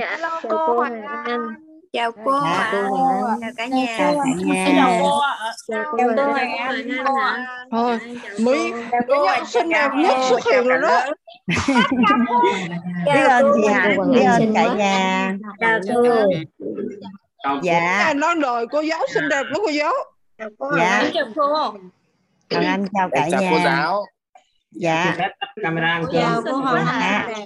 Dạ, Hello chào cô cô Hoàng Anh. Anh. Chào cô Dạ, ạ. cô Hoàng Anh. Chào cả Chào nhà. cả nhà. Chào cô. Chào cô Chào Hoàng cô Anh. Thôi, Dạ, chào Mỹ cô. Nhân xinh đẹp nhất xuất hiện rồi đó biết ơn chị Chào Hạnh biết ơn cả quá. nhà Chào cô. dạ Ai nói đời cô giáo xinh đẹp lắm cô giáo Chào Dạ. Anh. Chào cô. Hoàng Anh chào cả chào cô nhà giáo dạ Chào cô Hoàng Dạ. Anh.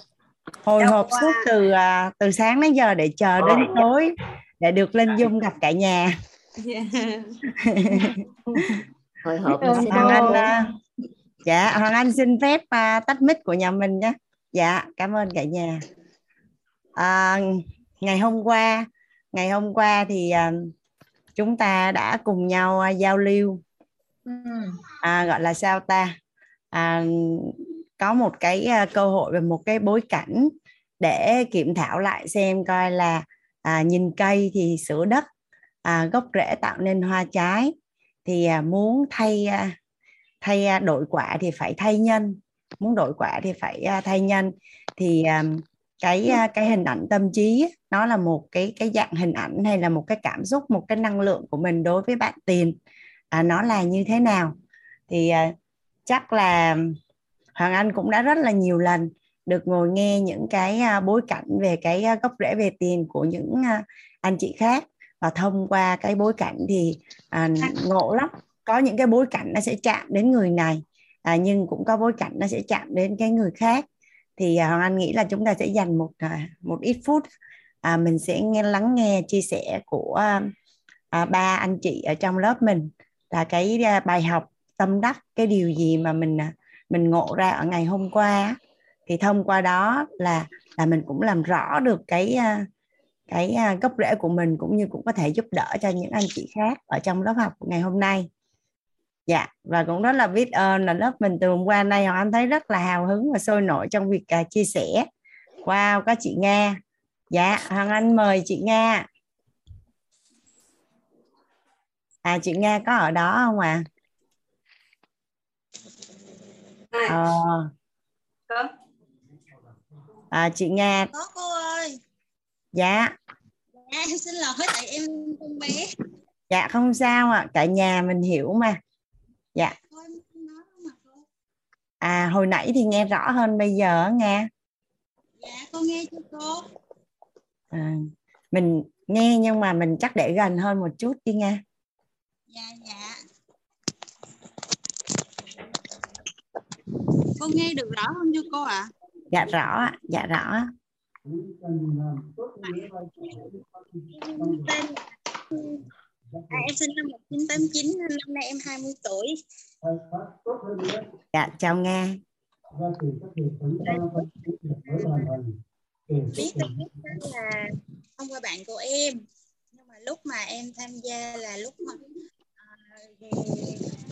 Hồi hộp suốt từ à, từ sáng đến giờ để chờ đến tối để được lên Zoom gặp cả nhà. Hồi hộp xin Hoàng Anh à, dạ Hoàng Anh xin phép à, tắt mic của nhà mình nhé. Dạ cảm ơn cả nhà. À, ngày hôm qua ngày hôm qua thì à, chúng ta đã cùng nhau à, giao lưu. À, gọi là sao ta? À, có một cái à, cơ hội và một cái bối cảnh để kiểm thảo lại xem coi là à, nhìn cây thì sửa đất à, gốc rễ tạo nên hoa trái thì à, muốn thay à, thay à, đổi quả thì phải thay nhân muốn đổi quả thì phải à, thay nhân. Thì à, cái à, cái hình ảnh tâm trí nó là một cái cái dạng hình ảnh hay là một cái cảm xúc một cái năng lượng của mình đối với bạn tiền. À, nó là như thế nào? Thì à, chắc là Hoàng Anh cũng đã rất là nhiều lần được ngồi nghe những cái à, bối cảnh về cái à, gốc rễ về tiền của những à, anh chị khác. Và thông qua cái bối cảnh thì à, ngộ lắm. Có những cái bối cảnh nó sẽ chạm đến người này à, nhưng cũng có bối cảnh nó sẽ chạm đến cái người khác. Thì à, Hoàng Anh nghĩ là chúng ta sẽ dành một à, một ít phút à, mình sẽ nghe lắng nghe chia sẻ của à, à, ba anh chị ở trong lớp mình. Là cái à, bài học tâm đắc cái điều gì mà mình à, mình ngộ ra ở ngày hôm qua thì thông qua đó là là mình cũng làm rõ được cái à, cái à, gốc rễ của mình cũng như cũng có thể giúp đỡ cho những anh chị khác ở trong lớp học ngày hôm nay. Dạ và cũng rất là biết ơn là lớp mình từ hôm qua nay hoàng anh thấy rất là hào hứng và sôi nổi trong việc à, chia sẻ. Wow, có chị nga. Dạ hoàng anh mời chị nga. À chị nga có ở đó không ạ? à? Ờ. Có. à, chị nga. Có cô ơi. Dạ. Dạ em xin lỗi tại em con bé. Dạ không sao ạ. Cả nhà mình hiểu mà. Dạ. À hồi nãy thì nghe rõ hơn bây giờ á nghe dạ con nghe chưa cô? À, mình nghe nhưng mà mình chắc để gần hơn một chút đi nghe dạ dạ con nghe được rõ không chưa cô ạ? Dạ rõ ạ, dạ rõ. À, em sinh năm 1989 nên năm nay em 20 tuổi. Dạ chào nga. Biết được là thông qua bạn của em nhưng mà lúc mà em tham gia là lúc mà à,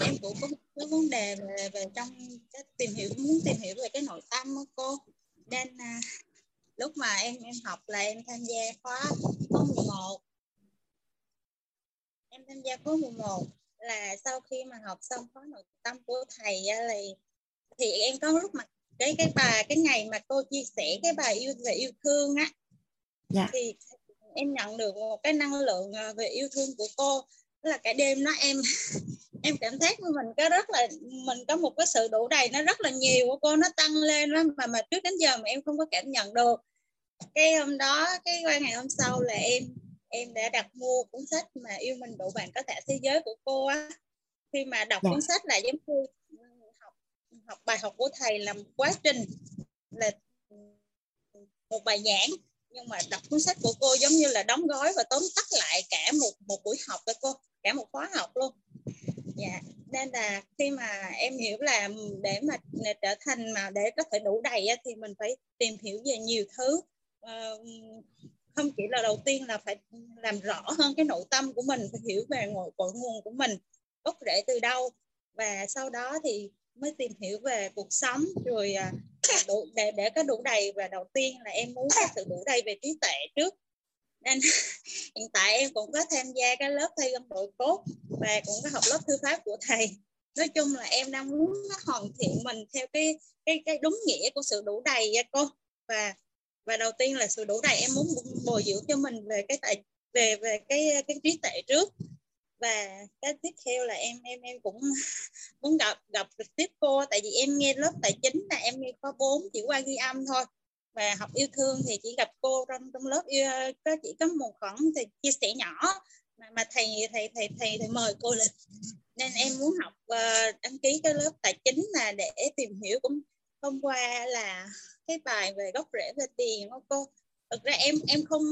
em cũng có một cái vấn đề về về trong cái tìm hiểu muốn tìm hiểu về cái nội tâm đó cô. Nên à, lúc mà em em học là em tham gia khóa khóa 11 em tham gia khóa 11 là sau khi mà học xong khóa nội tâm của thầy là thì em có lúc mà cái cái bài cái ngày mà cô chia sẻ cái bài yêu về yêu thương á Dạ. thì em nhận được một cái năng lượng à, về yêu thương của cô là cả đêm đó em em cảm thấy mình có rất là mình có một cái sự đủ đầy nó rất là nhiều của cô nó tăng lên đó, mà mà trước đến giờ mà em không có cảm nhận được. Cái hôm đó cái qua ngày hôm sau là em em đã đặt mua cuốn sách mà yêu mình đủ bạn có thể thế giới của cô á. Khi mà đọc Dạ. cuốn sách là giống như học học bài học của thầy là một quá trình là một bài giảng nhưng mà đọc cuốn sách của cô giống như là đóng gói và tóm tắt lại cả một một buổi học đó cô, cả một khóa học luôn. Dạ nên là khi mà em hiểu là để mà trở thành mà để có thể đủ đầy thì mình phải tìm hiểu về nhiều thứ. Ờ, không chỉ là đầu tiên là phải làm rõ hơn cái nội tâm của mình, phải hiểu về nguồn cội nguồn của mình, gốc rễ từ đâu. Và sau đó thì mới tìm hiểu về cuộc sống. Rồi à, à, đủ, để để có đủ đầy. Và đầu tiên là em muốn có sự đủ đầy về trí tuệ trước. Nên hiện tại em cũng có tham gia cái lớp thi gân đội cốt và cũng có học lớp thư pháp của thầy. Nói chung là em đang muốn hoàn thiện mình theo cái cái cái đúng nghĩa của sự đủ đầy nha cô. Và và đầu tiên là sự đủ đầy em muốn bồi dưỡng cho mình về cái tài về về cái cái trí tuệ trước và cái tiếp theo là em em em cũng muốn gặp gặp trực tiếp cô tại vì em nghe lớp tài chính là em nghe có bốn chỉ qua ghi âm thôi. Và học yêu thương thì chỉ gặp cô trong trong lớp yêu có chỉ có một khoảng thì chia sẻ nhỏ. Mà, mà thầy thầy thầy thầy thầy mời cô lên. Nên em muốn học uh, đăng ký cái lớp tài chính là để tìm hiểu cũng hôm qua là cái bài về gốc rễ về tiền. Của cô thực ra em em không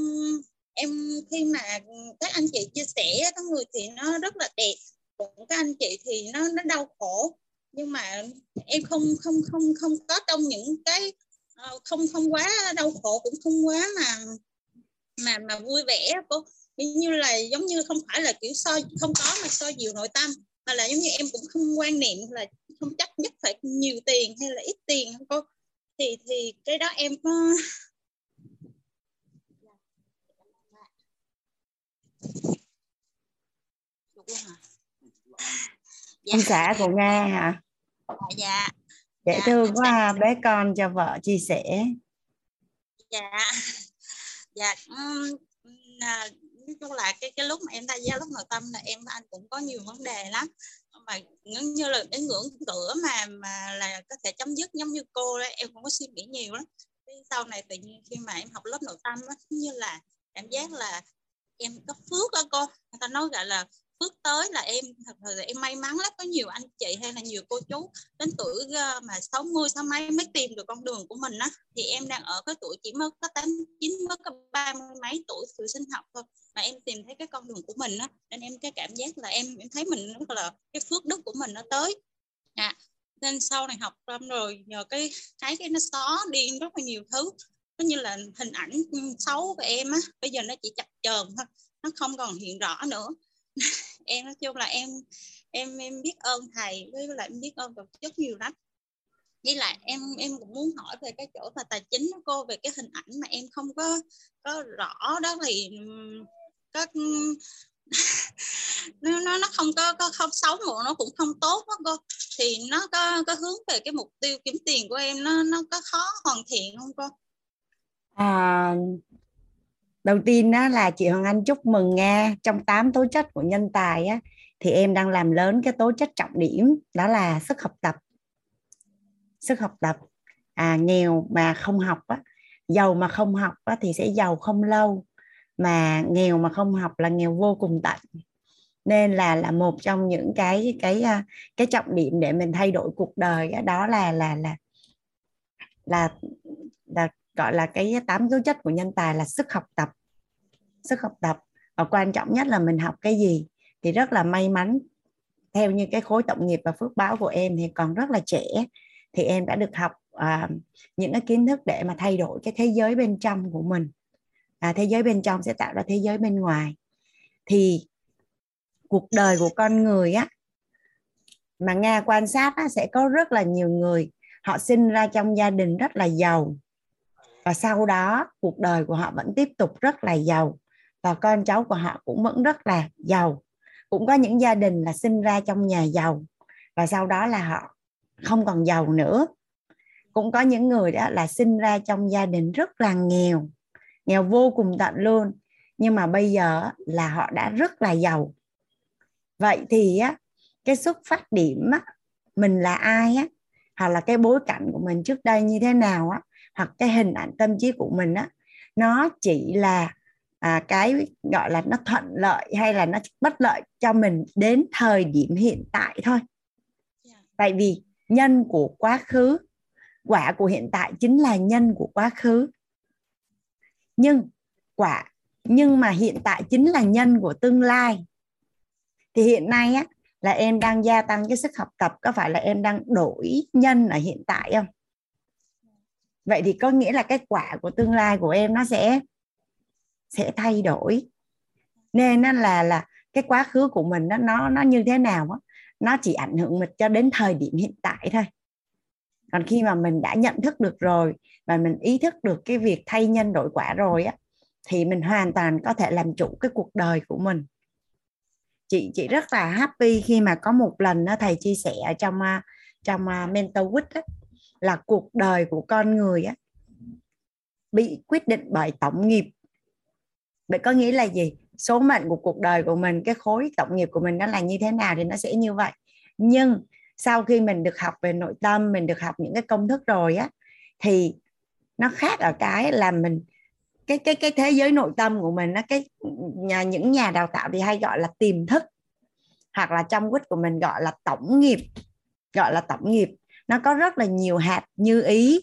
em khi mà các anh chị chia sẻ, có người thì nó rất là đẹp cũng các anh chị thì nó nó đau khổ. Nhưng mà em không không không không có trong những cái ờ, không không quá đau khổ, cũng không quá mà mà mà vui vẻ cô như là giống như không phải là kiểu soi không có mà soi dịu nội tâm, mà là giống như em cũng không quan niệm là không chắc nhất phải nhiều tiền hay là ít tiền cô thì thì cái đó em có dạ. ông xã của nga hả? Dạ dễ dạ. thương quá ha bé con cho vợ chia sẻ. Dạ. Dạ um, nói chung là cái cái lúc mà em tham gia lúc nội tâm là em anh cũng có nhiều vấn đề lắm. Mà giống như là cái ngưỡng cửa mà mà là có thể chấm dứt giống như cô đấy em cũng có suy nghĩ nhiều lắm. Sau này tự nhiên khi mà em học lớp nội tâm đó, như là cảm giác là em có phước đó cô. Người ta nói gọi là bước tới là em thật sự là em may mắn lắm. Có nhiều anh chị hay là nhiều cô chú đến tuổi ờ, mà 60 sáu mấy mới tìm được con đường của mình á. Thì em đang ở cái tuổi chỉ mới có tám chín mới có ba mươi mấy tuổi tuổi sinh học thôi mà em tìm thấy cái con đường của mình á. Nên em cái cảm giác là em em thấy mình rất là cái phước đức của mình nó tới. À, nên sau này học xong rồi nhờ cái cái cái nó xóa đi rất là nhiều thứ. Nó như là hình ảnh xấu của em á. Bây giờ nó chỉ chập chờn thôi nó không còn hiện rõ nữa. em nói chung là em em em biết ơn thầy với lại em biết ơn tổ chức nhiều lắm. Với lại em em cũng muốn hỏi về cái chỗ là tài chính cô về cái hình ảnh mà em không có có rõ đó thì có nó nó nó không có có không xấu mà nó cũng không tốt đó cô. Thì nó có có hướng về cái mục tiêu kiếm tiền của em nó nó có khó hoàn thiện không cô? À, đầu tiên đó là chị Hoàng Anh chúc mừng Nga trong 8 tố chất của nhân tài á, thì em đang làm lớn cái tố chất trọng điểm đó là sức học tập. Sức học tập. À, nghèo mà không học á, giàu mà không học á, thì sẽ giàu không lâu mà nghèo mà không học là nghèo vô cùng tận. Nên là là một trong những cái cái à, cái trọng điểm để mình thay đổi cuộc đời đó là là là là là gọi là cái tám tố chất của nhân tài là sức học tập. Sức học tập. Và quan trọng nhất là mình học cái gì thì rất là may mắn. Theo như cái khối tổng nghiệp và phước báo của em thì còn rất là trẻ thì em đã được học à, những cái kiến thức để mà thay đổi cái thế giới bên trong của mình. À, thế giới bên trong sẽ tạo ra thế giới bên ngoài. Thì cuộc đời của con người á mà nga quan sát á, sẽ có rất là nhiều người. Họ sinh ra trong gia đình rất là giàu và sau đó, cuộc đời của họ vẫn tiếp tục rất là giàu. Và con cháu của họ cũng vẫn rất là giàu. Cũng có những gia đình là sinh ra trong nhà giàu. Và sau đó là họ không còn giàu nữa. Cũng có những người đó là sinh ra trong gia đình rất là nghèo. Nghèo vô cùng tận luôn. Nhưng mà bây giờ là họ đã rất là giàu. Vậy thì á, cái xuất phát điểm á, mình là ai á? Hoặc là cái bối cảnh của mình trước đây như thế nào á? Hoặc cái hình ảnh tâm trí của mình á nó chỉ là à, cái gọi là nó thuận lợi hay là nó bất lợi cho mình đến thời điểm hiện tại thôi. Dạ. tại vì nhân của quá khứ quả của hiện tại chính là nhân của quá khứ. Nhưng quả nhưng mà hiện tại chính là nhân của tương lai. Thì hiện nay á là em đang gia tăng cái sức học tập có phải là em đang đổi nhân ở hiện tại không vậy thì có nghĩa là cái quả của tương lai của em nó sẽ sẽ thay đổi. Nên nó là là cái quá khứ của mình nó nó nó như thế nào á nó chỉ ảnh hưởng mình cho đến thời điểm hiện tại thôi. Còn khi mà mình đã nhận thức được rồi và mình ý thức được cái việc thay nhân đổi quả rồi á thì mình hoàn toàn có thể làm chủ cái cuộc đời của mình. Chị chị rất là happy khi mà có một lần đó thầy chia sẻ trong à, trong à, mentor week á, là cuộc đời của con người á, bị quyết định bởi tổng nghiệp. Vậy có nghĩa là gì? Số mệnh của cuộc đời của mình, cái khối tổng nghiệp của mình nó là như thế nào thì nó sẽ như vậy. Nhưng sau khi mình được học về nội tâm, mình được học những cái công thức rồi á, thì nó khác ở cái là mình, cái cái cái thế giới nội tâm của mình nó cái nhà, những nhà đào tạo thì hay gọi là tiềm thức, hoặc là trong quýt của mình gọi là tổng nghiệp, gọi là tổng nghiệp nó có rất là nhiều hạt như ý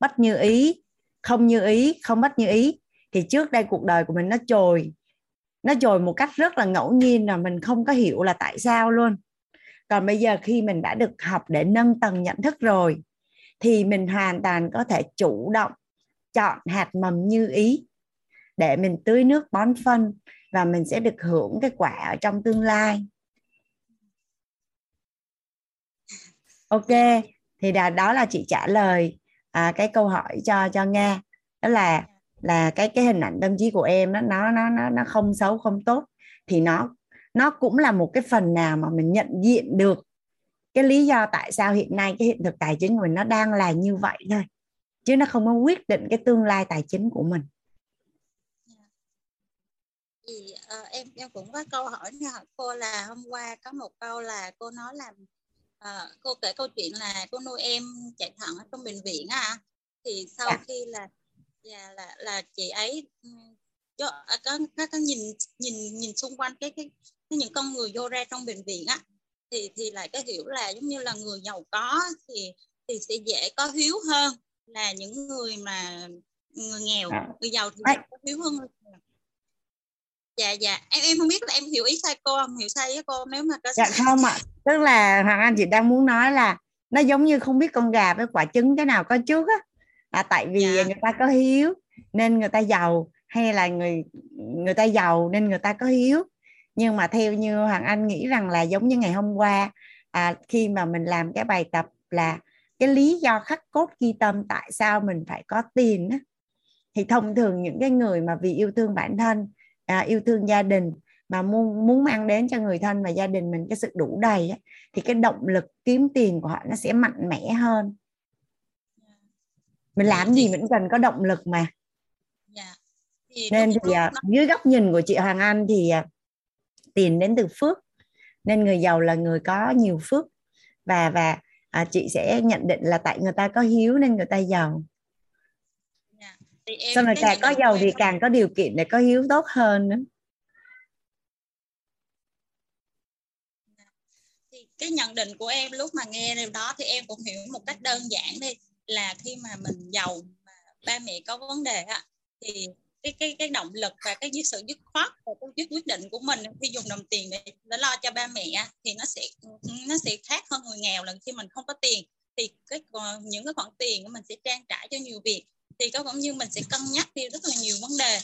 bất như ý, không như ý, không bất như ý. Thì trước đây cuộc đời của mình nó trồi nó trồi một cách rất là ngẫu nhiên là mình không có hiểu là tại sao luôn. Còn bây giờ khi mình đã được học để nâng tầng nhận thức rồi, thì mình hoàn toàn có thể chủ động chọn hạt mầm như ý để mình tưới nước bón phân và mình sẽ được hưởng cái quả ở trong tương lai. Ok thì là đó là chị trả lời à, cái câu hỏi cho cho nga. Đó là là cái cái hình ảnh tâm trí của em đó nó nó nó nó không xấu không tốt. Thì nó nó cũng là một cái phần nào mà mình nhận diện được cái lý do tại sao hiện nay cái hiện thực tài chính của mình nó đang là như vậy thôi. Chứ nó không có quyết định cái tương lai tài chính của mình. Thì uh, em em cũng có câu hỏi hỏi cô là hôm qua có một câu là cô nói là uh, cô kể câu chuyện là cô nuôi em chạy thận ở trong bệnh viện à thì sau. Dạ. khi là yeah, là là chị ấy cho à, có, có, có nhìn nhìn nhìn xung quanh cái cái, cái những con người vô ra trong bệnh viện á thì thì lại có hiểu là giống như là người giàu có thì thì sẽ dễ có hiếu hơn là những người mà người nghèo à. người giàu thì có hiếu hơn dạ dạ. Em em không biết là em hiểu ý sai cô không? Hiểu sai với cô nếu mà có dạ không ạ. Tức là hoàng anh chị đang muốn nói là nó giống như không biết con gà với quả trứng cái nào có trước á. Là tại vì dạ. người ta có hiếu nên người ta giàu hay là người người ta giàu nên người ta có hiếu. Nhưng mà theo như hoàng anh nghĩ rằng là giống như ngày hôm qua à, khi mà mình làm cái bài tập là cái lý do khắc cốt ghi tâm tại sao mình phải có tiền á. Thì thông thường những cái người mà vì yêu thương bản thân à, yêu thương gia đình mà muốn muốn mang đến cho người thân và gia đình mình cái sự đủ đầy á, thì cái động lực kiếm tiền của họ nó sẽ mạnh mẽ hơn. Mình làm gì vẫn cần có động lực mà. Dạ. nên thì à, dưới góc nhìn của chị Hoàng Anh thì à, tiền đến từ phước. Nên người giàu là người có nhiều phước. Và và à, chị sẽ nhận định là tại người ta có hiếu nên người ta giàu yeah. Dạ. xong rồi càng có giàu thì càng có điều kiện để có hiếu tốt hơn nữa thì cái nhận định của em lúc mà nghe điều đó thì em cũng hiểu một cách đơn giản đi là khi mà mình giàu mà ba mẹ có vấn đề á thì cái cái cái động lực và cái sự dứt khoát và cái quyết định của mình khi dùng đồng tiền để, để lo cho ba mẹ thì nó sẽ nó sẽ khác hơn người nghèo là khi mình không có tiền thì cái những cái khoản tiền mình sẽ trang trải cho nhiều việc thì có cũng như mình sẽ cân nhắc đi rất là nhiều vấn đề.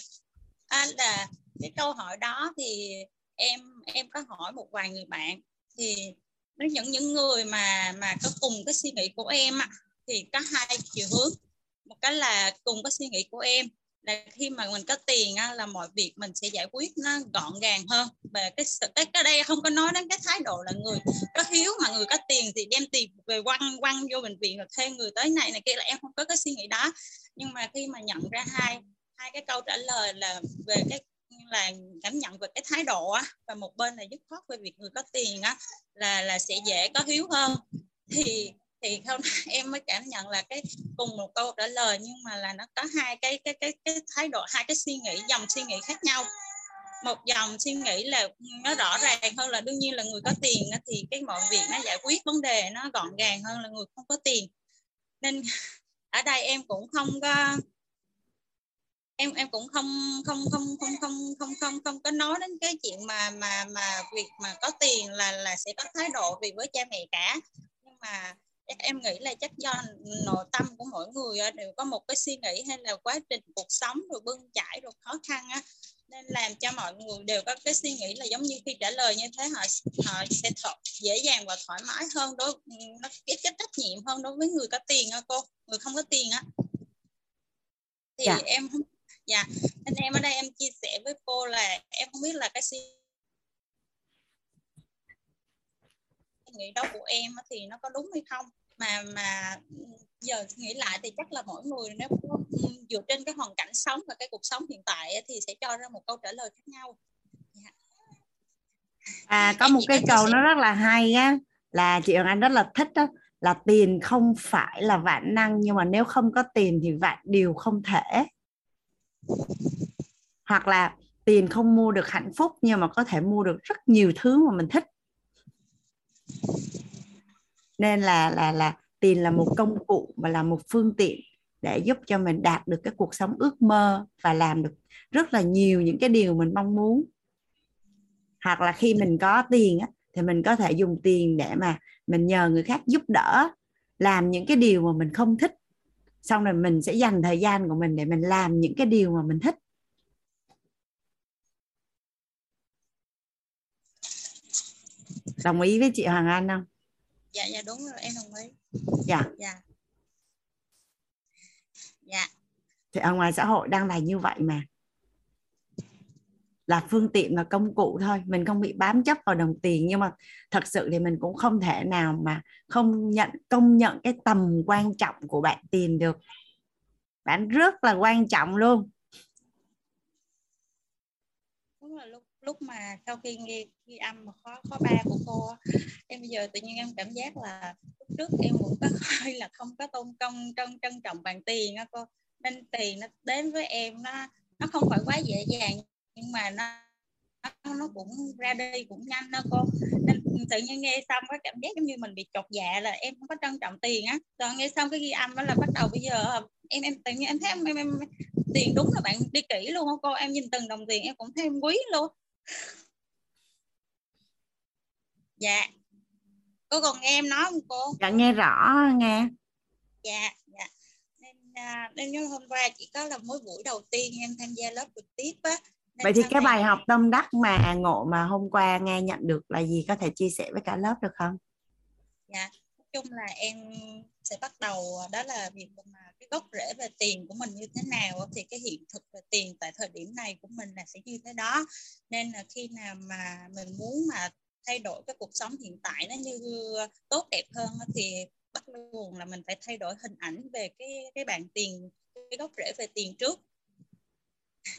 À, là cái câu hỏi đó thì em em có hỏi một vài người bạn thì với những những người mà mà có cùng cái suy nghĩ của em thì có hai chiều hướng. Một cái là cùng cái suy nghĩ của em là khi mà mình có tiền á, là mọi việc mình sẽ giải quyết nó gọn gàng hơn. Và cái cái, cái đây không có nói đến cái thái độ là người có hiếu mà người có tiền thì đem tiền về quăng quăng vô bệnh viện rồi thuê người tới này này kia là em không có cái suy nghĩ đó. Nhưng mà khi mà nhận ra hai hai cái câu trả lời là về cái là cảm nhận về cái thái độ á và một bên là dứt khoát về việc người có tiền á là là sẽ dễ có hiếu hơn. Thì thì không, em mới cảm nhận là cái cùng một câu trả lời, nhưng mà là nó có hai cái cái cái cái thái độ, hai cái suy nghĩ, dòng suy nghĩ khác nhau. Một dòng suy nghĩ là nó rõ ràng hơn là đương nhiên là người có tiền thì cái mọi việc nó giải quyết vấn đề nó gọn gàng hơn là người không có tiền. Nên ở đây em cũng không có, em em cũng không không không không không không không không có nói đến cái chuyện mà mà mà việc mà có tiền là là sẽ có thái độ vì với cha mẹ cả. Nhưng mà em nghĩ là chắc do nội tâm của mỗi người đều có một cái suy nghĩ hay là quá trình cuộc sống rồi bươn chải rồi khó khăn á nên làm cho mọi người đều có cái suy nghĩ là giống như khi trả lời như thế họ họ sẽ thọ, dễ dàng và thoải mái hơn đối nó ít cái trách nhiệm hơn đối với người có tiền á cô người không có tiền á thì dạ. em dạ nên em ở đây em chia sẻ với cô là em không biết là cái suy nghĩ đó của em thì nó có đúng hay không. Mà mà giờ nghĩ lại thì chắc là mỗi người nếu dựa trên cái hoàn cảnh sống và cái cuộc sống hiện tại thì sẽ cho ra một câu trả lời khác nhau. À có Em một cái câu nó rất là hay á là chị Hoàng Anh rất là thích đó là tiền không phải là vạn năng nhưng mà nếu không có tiền thì vạn điều không thể. Hoặc là tiền không mua được hạnh phúc nhưng mà có thể mua được rất nhiều thứ mà mình thích nên là là là tiền là một công cụ và là một phương tiện để giúp cho mình đạt được cái cuộc sống ước mơ và làm được rất là nhiều những cái điều mình mong muốn. Hoặc là khi mình có tiền á, thì mình có thể dùng tiền để mà mình nhờ người khác giúp đỡ làm những cái điều mà mình không thích. Xong rồi mình sẽ dành thời gian của mình để mình làm những cái điều mà mình thích. Đồng ý với chị Hoàng Anh không? Dạ dạ đúng rồi em đồng ý. Dạ. Dạ. Dạ. Thì ở ngoài xã hội đang là như vậy mà. Là phương tiện và công cụ thôi mình không bị bám chấp vào đồng tiền nhưng mà thật sự thì mình cũng không thể nào mà không nhận công nhận cái tầm quan trọng của bạn tiền được. Bạn rất là quan trọng luôn đúng là lúc mà sau khi nghe ghi âm mà khó khó ba của cô em bây giờ tự nhiên em cảm giác là lúc trước em cũng có hơi là không có tôn công trân trân trọng bằng tiền á cô. Nên tiền nó đến với em nó nó không phải quá dễ dàng nhưng mà nó nó, nó cũng ra đi cũng nhanh đó cô. Nên tự nhiên nghe xong có cảm giác giống như mình bị chột dạ là em không có trân trọng tiền á. Rồi nghe xong cái ghi âm đó là bắt đầu bây giờ em em tự nhiên em thấy em, em, em tiền đúng là bạn đi kỹ luôn không cô. Em nhìn từng đồng tiền em cũng thấy em quý luôn dạ. Cô còn nghe em nói không cô? Dạ nghe rõ nghe. Dạ dạ. Nên à, nên như hôm qua chỉ có là mỗi buổi đầu tiên em tham gia lớp trực tiếp á. Vậy thì cái bài học tâm đắc mà ngộ mà hôm qua nghe nhận được là gì? Có thể chia sẻ với cả lớp được không? Dạ chung là em sẽ bắt đầu đó là việc mà cái gốc rễ về tiền của mình như thế nào thì cái hiện thực về tiền tại thời điểm này của mình là sẽ như thế đó. Nên là khi nào mà mình muốn mà thay đổi cái cuộc sống hiện tại nó như tốt, đẹp hơn thì bắt nguồn là mình phải thay đổi hình ảnh về cái cái bạn tiền, cái gốc rễ về tiền trước.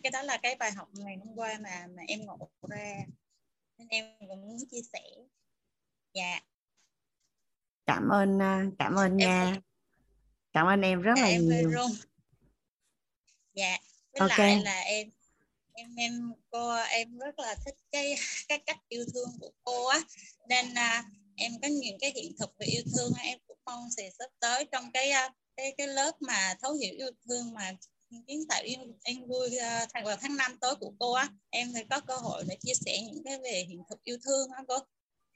Cái đó là cái bài học ngày hôm qua mà mà em ngộ ra. Nên em cũng muốn chia sẻ. Dạ cảm ơn à, cảm ơn Em- nha. cảm ơn em rất là em nhiều. Run dạ với Ok. lại là em em em cô em rất là thích cái cái cách yêu thương của cô á. Nên à, em có những cái hiện thực về yêu thương em cũng mong sẽ sắp tới trong cái à, cái cái lớp mà thấu hiểu yêu thương mà kiến tạo yêu em vui à, tháng vào tháng 5 tới của cô á em sẽ có cơ hội để chia sẻ những cái về hiện thực yêu thương á cô.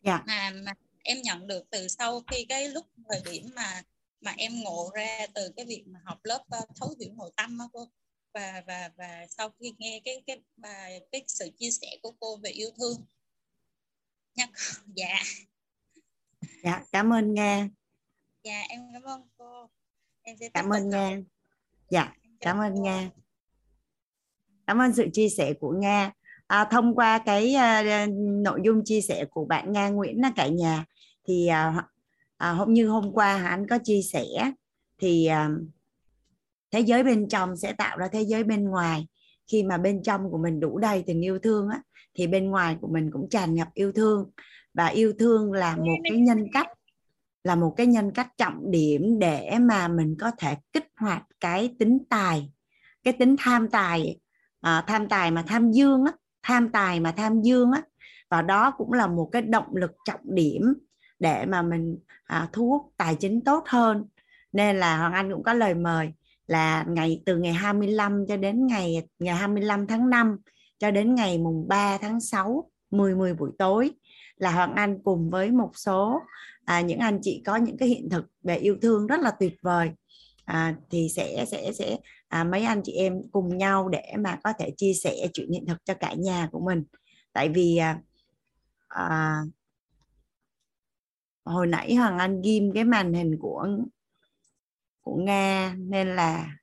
Dạ. mà, mà em nhận được từ sau khi cái lúc thời điểm mà mà em ngộ ra từ cái việc mà học lớp ờ, thấu hiểu nội tâm á cô. Và và và sau khi nghe cái cái bài cái sự chia sẻ của cô về yêu thương. Nha dạ. Dạ cảm ơn nga. Dạ em cảm ơn cô. Em sẽ cảm ơn nga. Dạ cảm ơn cô. nga. Cảm ơn sự chia sẻ của nga. À, thông qua cái à, nội dung chia sẻ của bạn nga nguyễn là cả nhà thì à, à, hôm như hôm qua anh có chia sẻ thì à, thế giới bên trong sẽ tạo ra thế giới bên ngoài. Khi mà bên trong của mình đủ đầy tình yêu thương á thì bên ngoài của mình cũng tràn ngập yêu thương. Và yêu thương là một cái nhân cách là một cái nhân cách trọng điểm để mà mình có thể kích hoạt cái tính tài cái tính tham tài à, tham tài mà tham dương á tham tài mà tham dương á. Và đó cũng là một cái động lực trọng điểm để mà mình à, thu hút tài chính tốt hơn. Nên là Hoàng Anh cũng có lời mời là ngày từ ngày 25 cho đến ngày ngày 25 tháng 5 cho đến ngày mùng 3 tháng 6 10 10 buổi tối là Hoàng Anh cùng với một số à, những anh chị có những cái hiện thực về yêu thương rất là tuyệt vời. À, thì sẽ sẽ sẽ à, mấy anh chị em cùng nhau để mà có thể chia sẻ chuyện hiện thực cho cả nhà của mình. Tại vì à, à, hồi nãy Hoàng Anh ghim cái màn hình của của Nga nên là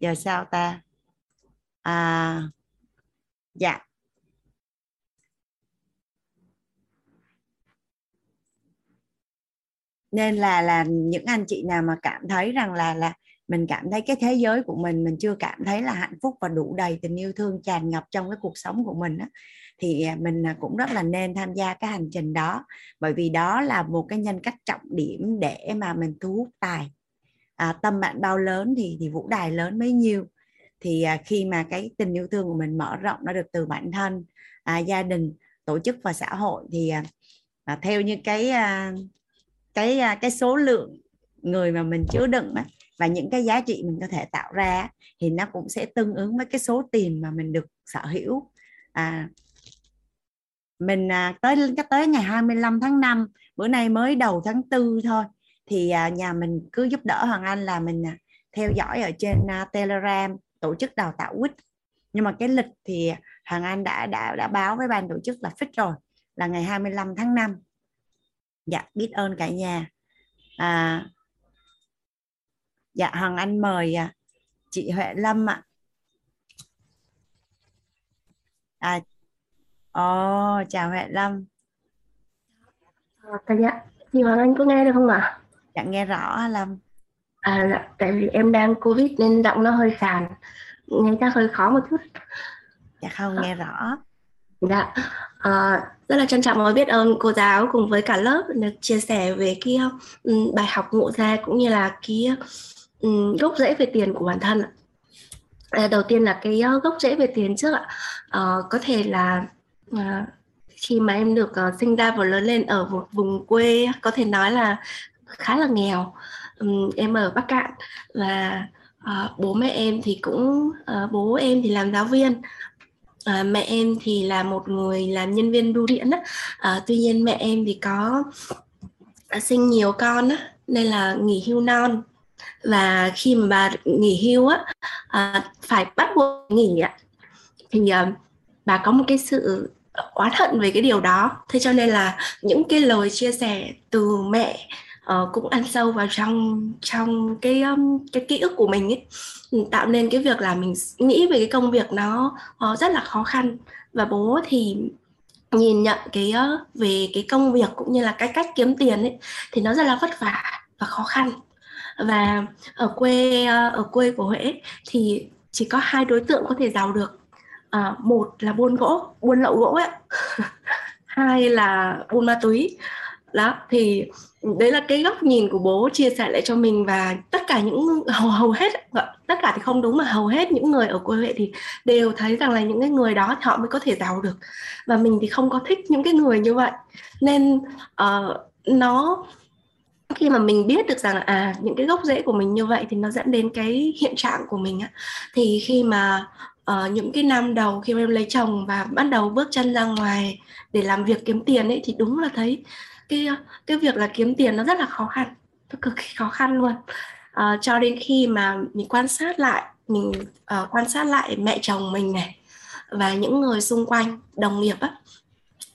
giờ sao ta? À, dạ. Nên là là những anh chị nào mà cảm thấy rằng là là mình cảm thấy cái thế giới của mình mình chưa cảm thấy là hạnh phúc và đủ đầy tình yêu thương tràn ngập trong cái cuộc sống của mình á thì à, mình à, cũng rất là nên tham gia cái hành trình đó. Bởi vì đó là một cái nhân cách trọng điểm để mà mình thu hút tài. À, tâm bạn bao lớn thì thì vũ đài lớn mấy nhiêu. Thì à, khi mà cái tình yêu thương của mình mở rộng nó được từ bản thân à, gia đình tổ chức và xã hội thì à, à, theo như cái à, cái à, cái số lượng người mà mình chứa đựng á, và những cái giá trị mình có thể tạo ra thì nó cũng sẽ tương ứng với cái số tiền mà mình được sở hữu. À, mình à, tới cái tới ngày 25 tháng 5 bữa nay mới đầu tháng 4 thôi thì à, nhà mình cứ giúp đỡ Hoàng Anh là mình à, theo dõi ở trên à, Telegram tổ chức đào tạo quýt. Nhưng mà cái lịch thì Hoàng Anh đã đã đã báo với ban tổ chức là fix rồi là ngày 25 tháng 5 dạ biết ơn cả nhà. À, dạ Hoàng Anh mời à, chị Huệ Lâm ạ. À ồ chào Huệ Lâm À, cả nhà, chị Hoàng Anh có nghe được không ạ? dạ nghe rõ Lâm À, dạ, tại vì em đang Covid nên giọng nó hơi khàn, nghe chắc hơi khó một chút. dạ không nghe rõ Dạ, à, rất là trân trọng và biết ơn cô giáo cùng với cả lớp được chia sẻ về cái um, bài học ngộ ra cũng như là cái um, gốc rễ về tiền của bản thân ạ. À, đầu tiên là cái uh, gốc rễ về tiền trước ạ. Ờ, có thể là à, khi mà em được uh, sinh ra và lớn lên ở một vùng quê có thể nói là khá là nghèo. um, em ở Bắc Cạn và uh, bố mẹ em thì cũng uh, bố em thì làm giáo viên À, mẹ em thì là một người làm nhân viên bưu điện á. À, tuy nhiên mẹ em thì có sinh nhiều con á, nên là nghỉ hưu non và khi mà bà nghỉ hưu á à, phải bắt buộc nghỉ á thì à, bà có một cái sự quá thận về cái điều đó. Thế cho nên là những cái lời chia sẻ từ mẹ uh, cũng ăn sâu vào trong trong cái um, cái ký ức của mình ấy ừ, tạo nên cái việc là mình nghĩ về cái công việc nó uh, rất là khó khăn. Và bố thì nhìn nhận cái uh, về cái công việc cũng như là cái cách kiếm tiền ấy thì nó rất là vất vả và khó khăn. Và ở quê uh, ở quê của Huế thì chỉ có hai đối tượng có thể giàu được à, một là buôn gỗ buôn lậu gỗ ấy. Hai là buôn ma túy. Đó thì đấy là cái góc nhìn của bố chia sẻ lại cho mình và tất cả những hầu hầu hết tất cả thì không đúng mà hầu hết những người ở quê huệ thì đều thấy rằng là những cái người đó họ mới có thể giàu được. Và mình thì không có thích những cái người như vậy. Nên uh, nó khi mà mình biết được rằng là à những cái gốc rễ của mình như vậy thì nó dẫn đến cái hiện trạng của mình á. Thì khi mà uh, những cái năm đầu khi mà em lấy chồng và bắt đầu bước chân ra ngoài để làm việc kiếm tiền ấy thì đúng là thấy cái cái việc là kiếm tiền nó rất là khó khăn nó cực kỳ khó khăn luôn. Uh, cho đến khi mà mình quan sát lại mình uh, quan sát lại mẹ chồng mình này và những người xung quanh đồng nghiệp á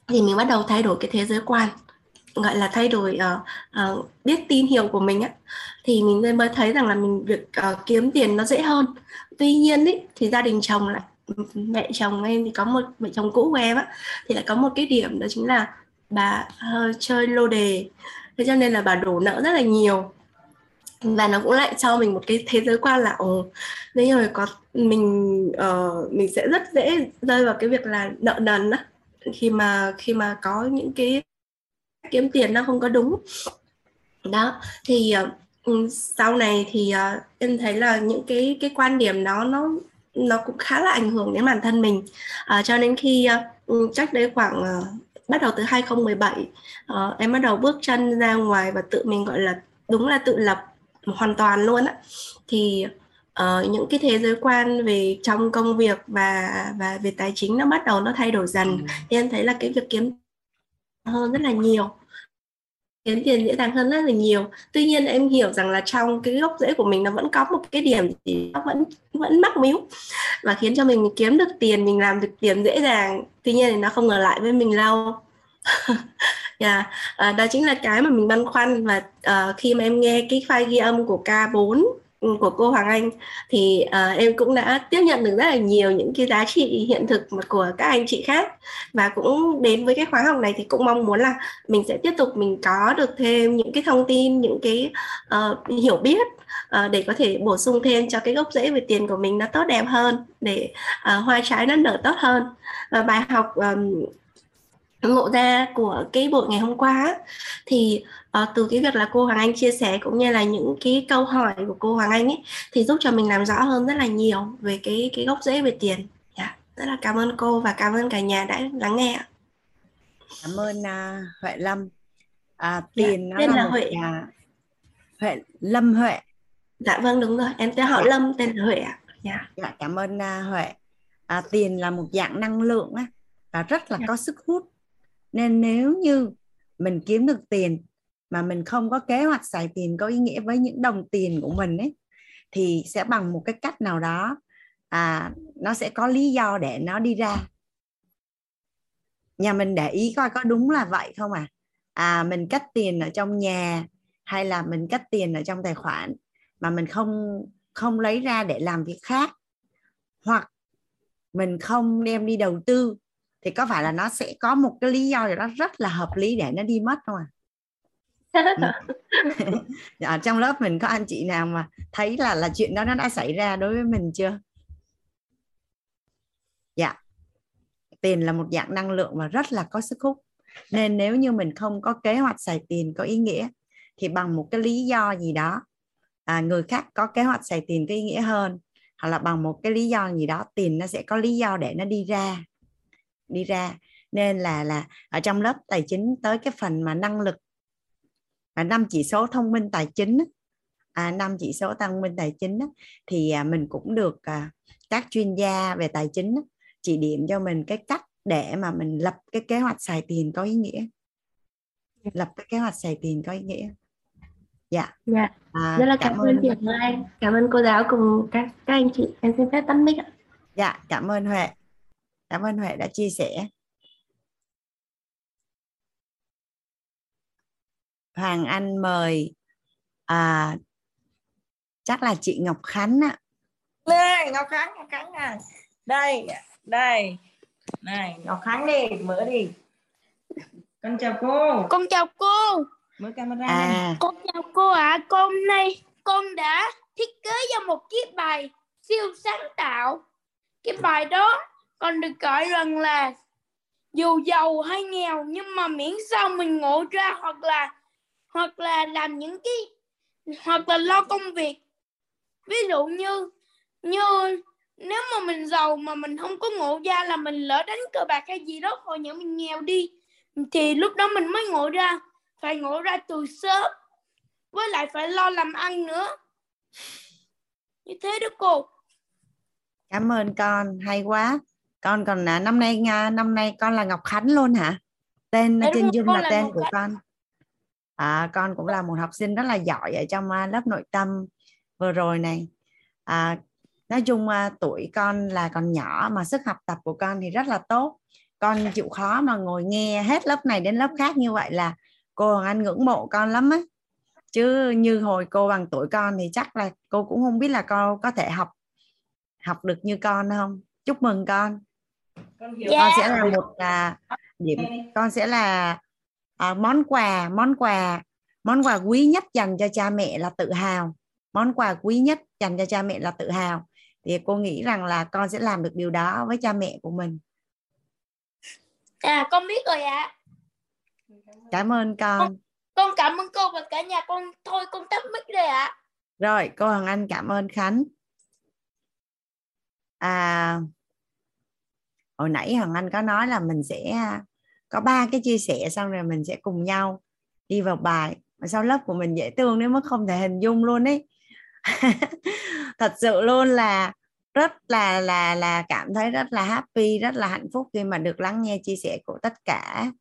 thì mình bắt đầu thay đổi cái thế giới quan gọi là thay đổi uh, uh, biết tin hiểu của mình á thì mình mới thấy rằng là mình việc uh, kiếm tiền nó dễ hơn. Tuy nhiên ý, thì gia đình chồng lại ừ, ừ, mẹ chồng em thì có một mẹ chồng cũ của em á thì lại có một cái điểm đó chính là bà uh, chơi lô đề. Thế cho nên là bà đổ nợ rất là nhiều. Và nó cũng lại cho mình một cái thế giới quan là ồ nếu như có mình uh, mình sẽ rất dễ rơi vào cái việc là nợ nần á khi mà khi mà có những cái kiếm tiền nó không có đúng. Đó thì uh, sau này thì uh, em thấy là những cái cái quan điểm đó nó nó cũng khá là ảnh hưởng đến bản thân mình. Uh, cho nên khi uh, chắc đấy khoảng uh, bắt đầu từ 2017 uh, em bắt đầu bước chân ra ngoài và tự mình gọi là đúng là tự lập hoàn toàn luôn á. Thì uh, những cái thế giới quan về trong công việc và và về tài chính nó bắt đầu nó thay đổi dần. Ừ. thì em thấy là cái việc kiếm hơn rất là nhiều. Kiếm tiền dễ dàng hơn rất là nhiều. Tuy nhiên em hiểu rằng là trong cái gốc rễ của mình nó vẫn có một cái điểm gì nó vẫn vẫn mắc miếu và khiến cho mình kiếm được tiền mình làm được tiền dễ dàng. Tuy nhiên thì nó không ở lại với mình lâu. Yeah. à, đó chính là cái mà mình băn khoăn và uh, khi mà em nghe cái file ghi âm của K4 Ừ, của cô Hoàng Anh. Thì uh, em cũng đã tiếp nhận được rất là nhiều những cái giá trị hiện thực mà của các anh chị khác. Và cũng đến với cái khóa học này thì cũng mong muốn là mình sẽ tiếp tục mình có được thêm những cái thông tin những cái uh, hiểu biết uh, để có thể bổ sung thêm cho cái gốc rễ về tiền của mình nó tốt đẹp hơn để uh, hoa trái nó nở tốt hơn. Và bài học um, ngộ ra của cái buổi ngày hôm qua thì uh, từ cái việc là cô Hoàng Anh chia sẻ cũng như là những cái câu hỏi của cô Hoàng Anh ấy thì giúp cho mình làm rõ hơn rất là nhiều về cái cái gốc rễ về tiền. Yeah. Dạ, rất là cảm ơn cô và cảm ơn cả nhà đã lắng nghe. Cảm ơn uh, Huệ Lâm. À, tiền dạ, nó là, là Huệ. Nhà... Huệ Lâm Huệ. Dạ vâng đúng rồi, em tên họ dạ. Lâm tên là Huệ ạ. Dạ. dạ cảm ơn uh, Huệ. À, tiền là một dạng năng lượng á và rất là dạ. có sức hút nên nếu như mình kiếm được tiền mà mình không có kế hoạch xài tiền có ý nghĩa với những đồng tiền của mình ấy, thì sẽ bằng một cái cách nào đó à nó sẽ có lý do để nó đi ra. Nhà mình để ý coi có đúng là vậy không à? À mình cắt tiền ở trong nhà hay là mình cắt tiền ở trong tài khoản mà mình không không lấy ra để làm việc khác, hoặc mình không đem đi đầu tư thì có phải là nó sẽ có một cái lý do gì đó rất là hợp lý để nó đi mất không à? Ở dạ, trong lớp mình có anh chị nào mà thấy là là chuyện đó nó đã xảy ra đối với mình chưa? Dạ. Tiền là một dạng năng lượng và rất là có sức hút. Nên nếu như mình không có kế hoạch xài tiền có ý nghĩa thì bằng một cái lý do gì đó à, người khác có kế hoạch xài tiền có ý nghĩa hơn hoặc là bằng một cái lý do gì đó tiền nó sẽ có lý do để nó đi ra đi ra. Nên là là ở trong lớp tài chính tới cái phần mà năng lực năm chỉ số thông minh tài chính à, năm chỉ số thông minh tài chính thì à, mình cũng được à, các chuyên gia về tài chính chỉ điểm cho mình cái cách để mà mình lập cái kế hoạch xài tiền có ý nghĩa. Lập cái kế hoạch xài tiền có ý nghĩa. Dạ. Dạ. À, rất là cảm, cảm ơn chị Anh cảm ơn cô giáo cùng các các anh chị. Em xin phép tắt mic ạ. Dạ cảm ơn Huệ. Cảm ơn huệ đã chia sẻ hoàng anh mời à, chắc là chị ngọc khánh ạ. Đây ngọc khánh ngọc khánh à. Đây đây. Này ngọc khánh đi mở đi. Con chào cô. Con chào cô. Mở camera à. con chào cô ạ. À. con nay con đã thiết kế ra một chiếc bài siêu sáng tạo. Cái bài đó còn được gọi rằng là dù giàu hay nghèo nhưng mà miễn sao mình ngộ ra hoặc là hoặc là làm những cái hoặc là lo công việc. Ví dụ như như nếu mà mình giàu mà mình không có ngộ ra là mình lỡ đánh cờ bạc hay gì đó hồi nhỏ mình nghèo đi thì lúc đó mình mới ngộ ra phải ngộ ra từ sớm với lại phải lo làm ăn nữa. Như thế đó cô. Cảm ơn con hay quá. Con còn là năm nay năm nay con là Ngọc Khánh luôn hả? Tên Đấy, trên Zoom là, là tên của Khánh. con à, con cũng là một học sinh rất là giỏi ở trong uh, lớp nội tâm vừa rồi này. À, nói chung uh, tuổi con là còn nhỏ mà sức học tập của con thì rất là tốt. Con chịu khó mà ngồi nghe hết lớp này đến lớp khác như vậy là cô Hoàng Anh ngưỡng mộ con lắm á. Chứ như hồi cô bằng tuổi con thì chắc là cô cũng không biết là con có thể học học được như con không. Chúc mừng con. Con, yeah. con sẽ là một à, điểm con sẽ là à, món quà món quà món quà quý nhất dành cho cha mẹ là tự hào món quà quý nhất dành cho cha mẹ là tự hào thì cô nghĩ rằng là con sẽ làm được điều đó với cha mẹ của mình à con biết rồi ạ à. cảm ơn con. con con cảm ơn cô và cả nhà con thôi con tắt mic rồi ạ à. rồi cô Hoàng Anh cảm ơn Khánh à hồi nãy Hằng Anh có nói là mình sẽ có ba cái chia sẻ xong rồi mình sẽ cùng nhau đi vào bài. Mà sau lớp của mình dễ thương đến mức không thể hình dung luôn ấy. Thật sự luôn là rất là là là cảm thấy rất là happy rất là hạnh phúc khi mà được lắng nghe chia sẻ của tất cả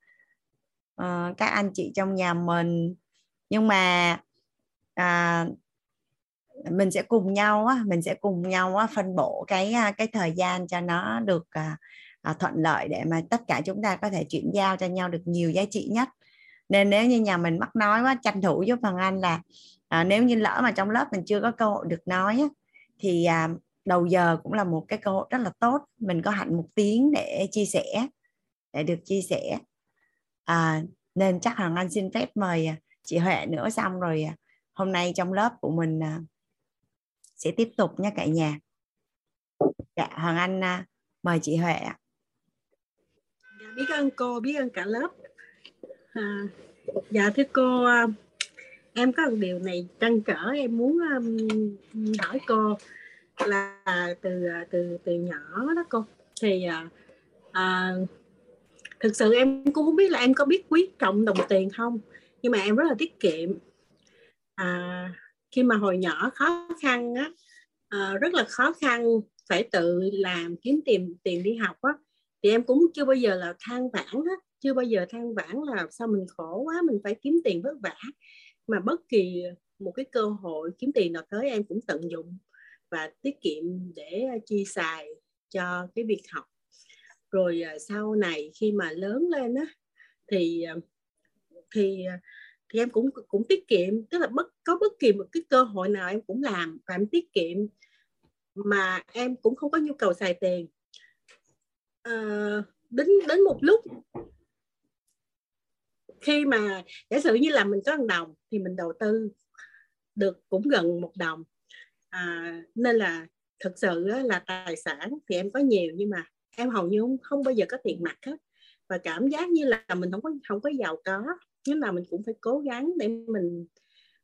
uh, các anh chị trong nhà mình. Nhưng mà uh, mình sẽ cùng nhau á mình sẽ cùng nhau á phân bổ cái à, cái thời gian cho nó được à, à, thuận lợi để mà tất cả chúng ta có thể chuyển giao cho nhau được nhiều giá trị nhất. Nên nếu như nhà mình mắc nói quá tranh thủ giúp thằng anh là à, nếu như lỡ mà trong lớp mình chưa có cơ hội được nói á, thì à, đầu giờ cũng là một cái cơ hội rất là tốt. Mình có hẳn một tiếng để chia sẻ để được chia sẻ. À, nên chắc hoàng anh xin phép mời à, chị huệ nữa xong rồi à, hôm nay trong lớp của mình à, sẽ tiếp tục nha cả nhà. Dạ hoàng anh à, mời chị huệ ạ biết ơn cô biết ơn cả lớp. À, dạ thưa cô à, em có một điều này trăn trở em muốn um, hỏi cô là từ à, từ từ nhỏ đó cô thì à, à, thực sự em cũng không biết là em có biết quý trọng đồng tiền không nhưng mà em rất là tiết kiệm. À, khi mà hồi nhỏ khó khăn á à, rất là khó khăn phải tự làm kiếm tiền tiền đi học á thì em cũng chưa bao giờ là than vãn á, chưa bao giờ than vãn là sao mình khổ quá, mình phải kiếm tiền vất vả. Mà bất kỳ một cái cơ hội kiếm tiền nào tới, em cũng tận dụng và tiết kiệm để chi xài cho cái việc học. Rồi à, sau này khi mà lớn lên á, thì à, thì à, thì em cũng cũng tiết kiệm. Tức là bất, có bất kỳ một cái cơ hội nào em cũng làm và em tiết kiệm. Mà em cũng không có nhu cầu xài tiền. Ờ, đến đến một lúc khi mà giả sử như là mình có một đồng thì mình đầu tư được cũng gần một đồng. À, nên là thực sự là tài sản thì em có nhiều nhưng mà em hầu như không, không bao giờ có tiền mặt hết. Và cảm giác như là mình không có không có giàu có nhưng mà mình cũng phải cố gắng để mình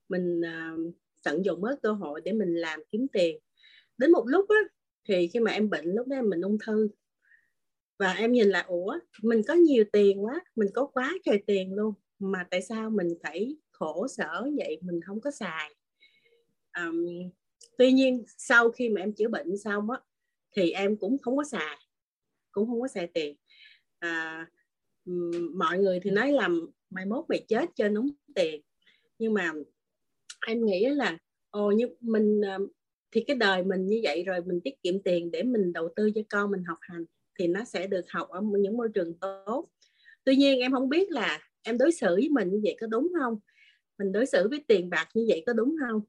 mình uh, tận dụng hết cơ hội để mình làm kiếm tiền. Đến một lúc á thì khi mà em bệnh lúc đó mình ung thư và em nhìn là ủa mình có nhiều tiền quá mình có quá trời tiền luôn mà tại sao mình phải khổ sở vậy? Mình không có xài. Um, tuy nhiên sau khi mà em chữa bệnh xong á thì em cũng không có xài cũng không có xài tiền. À, mọi người thì nói là mai mốt mày chết cho nóng tiền. Nhưng mà em nghĩ là ồ như mình thì cái đời mình như vậy rồi mình tiết kiệm tiền để mình đầu tư cho con mình học hành thì nó sẽ được học ở những môi trường tốt. Tuy nhiên em không biết là em đối xử với mình như vậy có đúng không? Mình đối xử với tiền bạc như vậy có đúng không?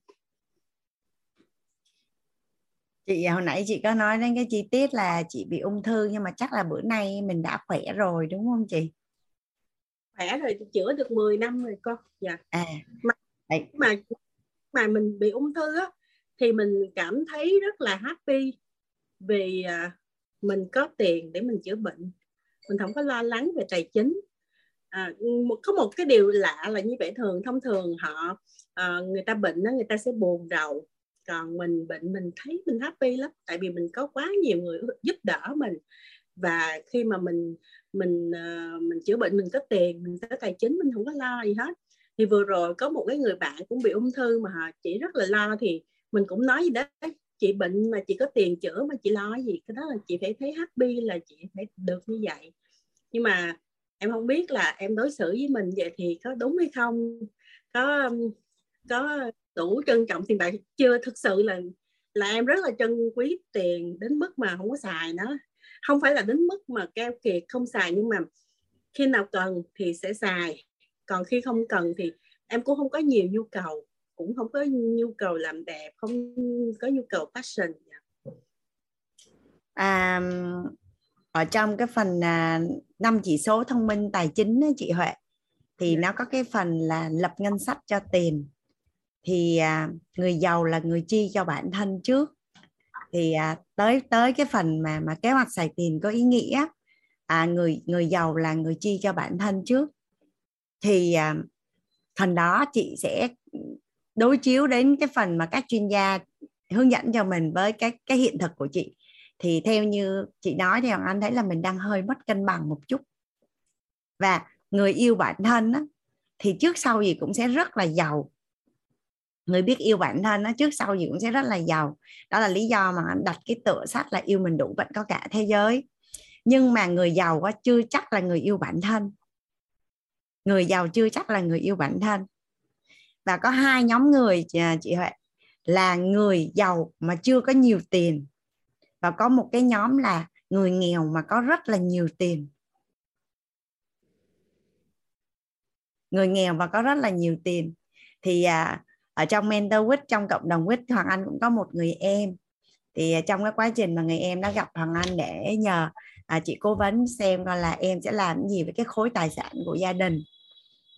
Chị hồi nãy chị có nói đến cái chi tiết là chị bị ung thư nhưng mà chắc là bữa nay mình đã khỏe rồi đúng không chị? Khỏe rồi chữa được 10 năm rồi con. Dạ. À. Mà mà mà mình bị ung thư á thì mình cảm thấy rất là happy vì à, mình có tiền để mình chữa bệnh. Mình không có lo lắng về tài chính. À, một có một cái điều lạ là như vậy thường thông thường họ à, người ta bệnh đó người ta sẽ buồn rầu. Còn mình bệnh mình thấy mình happy lắm tại vì mình có quá nhiều người giúp đỡ mình. Và khi mà mình mình uh, mình chữa bệnh mình có tiền mình có tài chính mình không có lo gì hết. Thì vừa rồi có một cái người bạn cũng bị ung thư mà họ chỉ rất là lo thì mình cũng nói gì đó chị bệnh mà chị có tiền chữa mà chị lo gì, cái đó là chị phải thấy happy là chị phải được như vậy. Nhưng mà em không biết là em đối xử với mình vậy thì có đúng hay không? Có um, có đủ trân trọng tiền bạc chưa? Thực sự là là em rất là trân quý tiền đến mức mà không có xài nó. Không phải là đến mức mà keo kiệt không xài, nhưng mà khi nào cần thì sẽ xài. Còn khi không cần thì em cũng không có nhiều nhu cầu cũng không có nhu cầu làm đẹp không có nhu cầu fashion à, ở trong cái phần à, năm chỉ số thông minh tài chính chị Huệ thì nó có cái phần là lập ngân sách cho tiền. Thì à, người giàu là người chi cho bản thân trước. Thì à, tới tới cái phần mà mà kế hoạch xài tiền có ý nghĩa à, người người giàu là người chi cho bản thân trước. Thì à, phần đó chị sẽ đối chiếu đến cái phần mà các chuyên gia hướng dẫn cho mình với cái cái hiện thực của chị. Thì theo như chị nói thì hoàng anh thấy là mình đang hơi mất cân bằng một chút. Và người yêu bản thân á, thì trước sau gì cũng sẽ rất là giàu. Người biết yêu bản thân nó trước sau gì cũng sẽ rất là giàu. Đó là lý do mà anh đặt cái tựa sách là yêu mình đủ vẫn có cả thế giới. Nhưng mà người giàu quá chưa chắc là người yêu bản thân. Người giàu chưa chắc là người yêu bản thân và có hai nhóm người à, chị Huệ là người giàu mà chưa có nhiều tiền. Và có một cái nhóm là người nghèo mà có rất là nhiều tiền. Người nghèo và có rất là nhiều tiền. Thì à, ở trong mentor quýt trong cộng đồng quýt hoàng anh cũng có một người em. Thì à, trong cái quá trình mà người em đã gặp hoàng anh để nhờ à, chị cố vấn xem coi là em sẽ làm gì với cái khối tài sản của gia đình.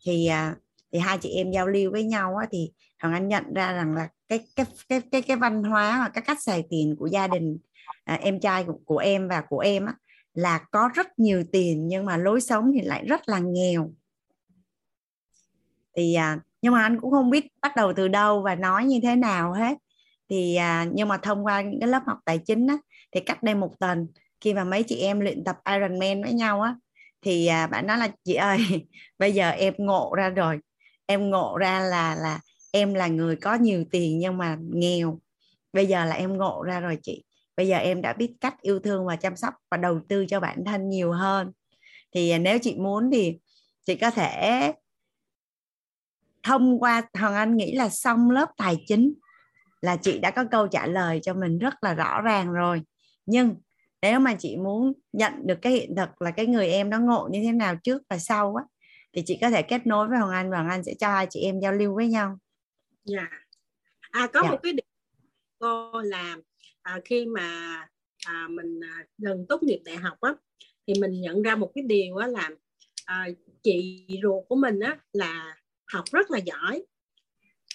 Thì à, thì hai chị em giao lưu với nhau á, thì hoàng anh nhận ra rằng là cái cái cái cái cái văn hóa và các cách xài tiền của gia đình à, em trai của, của em và của em á, là có rất nhiều tiền nhưng mà lối sống thì lại rất là nghèo. Thì à, nhưng mà anh cũng không biết bắt đầu từ đâu và nói như thế nào hết. Thì à, nhưng mà thông qua những cái lớp học tài chính á, thì cách đây một tuần khi mà mấy chị em luyện tập Ironman với nhau á thì à, bạn nói là chị ơi bây giờ em ngộ ra rồi em ngộ ra là là em là người có nhiều tiền nhưng mà nghèo. Bây giờ là em ngộ ra rồi chị. Bây giờ em đã biết cách yêu thương và chăm sóc và đầu tư cho bản thân nhiều hơn. Thì nếu chị muốn thì chị có thể thông qua hoàng anh nghĩ là xong lớp tài chính là chị đã có câu trả lời cho mình rất là rõ ràng rồi. Nhưng nếu mà chị muốn nhận được cái hiện thực là cái người em nó ngộ như thế nào trước và sau á thì chị có thể kết nối với Hoàng Anh và Hoàng Anh sẽ cho hai chị em giao lưu với nhau. Dạ. Yeah. À có yeah. một cái điều cô làm à, khi mà à, mình à, gần tốt nghiệp đại học á thì mình nhận ra một cái điều á là à, chị ruột của mình á là học rất là giỏi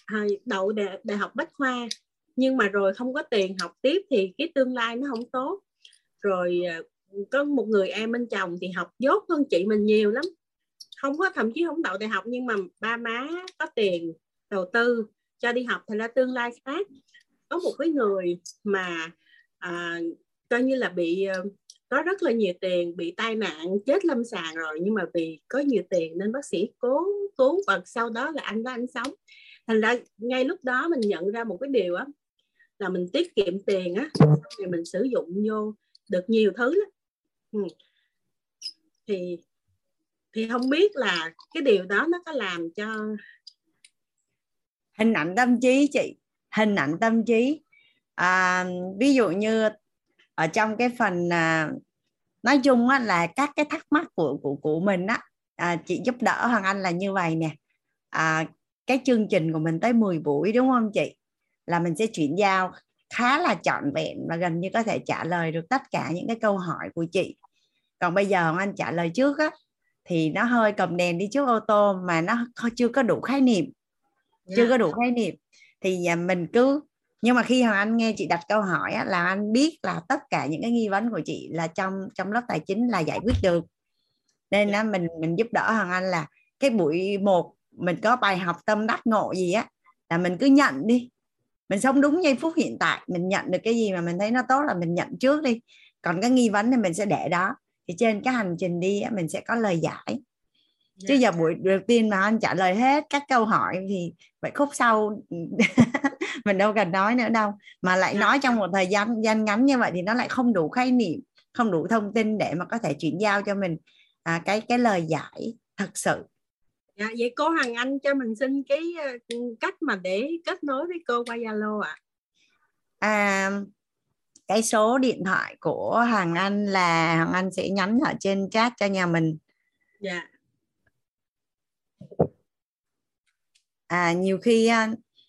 à, đậu đại, đại học bách khoa nhưng mà rồi không có tiền học tiếp thì cái tương lai nó không tốt rồi à, có một người em bên chồng thì học dốt hơn chị mình nhiều lắm không có thậm chí không đậu đại học nhưng mà ba má có tiền đầu tư cho đi học thì ra tương lai khác. Có một cái người mà à, coi như là bị ờ, có rất là nhiều tiền bị tai nạn chết lâm sàng rồi nhưng mà vì có nhiều tiền nên bác sĩ cố cứu và sau đó là anh đó anh sống. Thành ra ngay lúc đó mình nhận ra một cái điều á là mình tiết kiệm tiền á thì mình sử dụng vô được nhiều thứ lắm. Ừ. thì thì không biết là cái điều đó nó có làm cho hình ảnh tâm trí chị hình ảnh tâm trí. À, ví dụ như ở trong cái phần à, nói chung á, là các cái thắc mắc của của của mình á à, chị giúp đỡ hoàng anh là như vậy nè. À, cái chương trình của mình tới 10 buổi đúng không chị? Là mình sẽ chuyển giao khá là trọn vẹn và gần như có thể trả lời được tất cả những cái câu hỏi của chị. Còn bây giờ hoàng anh trả lời trước á thì nó hơi cầm đèn đi trước ô tô mà nó chưa có đủ khái niệm. Yeah. chưa có đủ khái niệm. Thì mình cứ nhưng mà khi hoàng anh nghe chị đặt câu hỏi á, là anh biết là tất cả những cái nghi vấn của chị là trong trong lớp tài chính là giải quyết được. Nên là mình mình giúp đỡ hoàng anh là cái buổi một mình có bài học tâm đắc ngộ gì á là mình cứ nhận đi. Mình sống đúng giây phút hiện tại mình nhận được cái gì mà mình thấy nó tốt là mình nhận trước đi. Còn cái nghi vấn thì mình sẽ để đó thì trên cái hành trình đi mình sẽ có lời giải. Chứ giờ buổi đầu tiên mà anh trả lời hết các câu hỏi thì vậy khúc sau mình đâu cần nói nữa đâu. Mà lại nói trong một thời gian gian ngắn như vậy thì nó lại không đủ khái niệm không đủ thông tin để mà có thể chuyển giao cho mình à, cái cái lời giải thật sự. Dạ, vậy cô Hằng Anh cho mình xin cái ờ, cách mà để kết nối với cô qua Zalo ạ. À. à cái số điện thoại của Hằng Anh là Hằng Anh sẽ nhắn ở trên chat cho nhà mình. Dạ. À, nhiều khi à,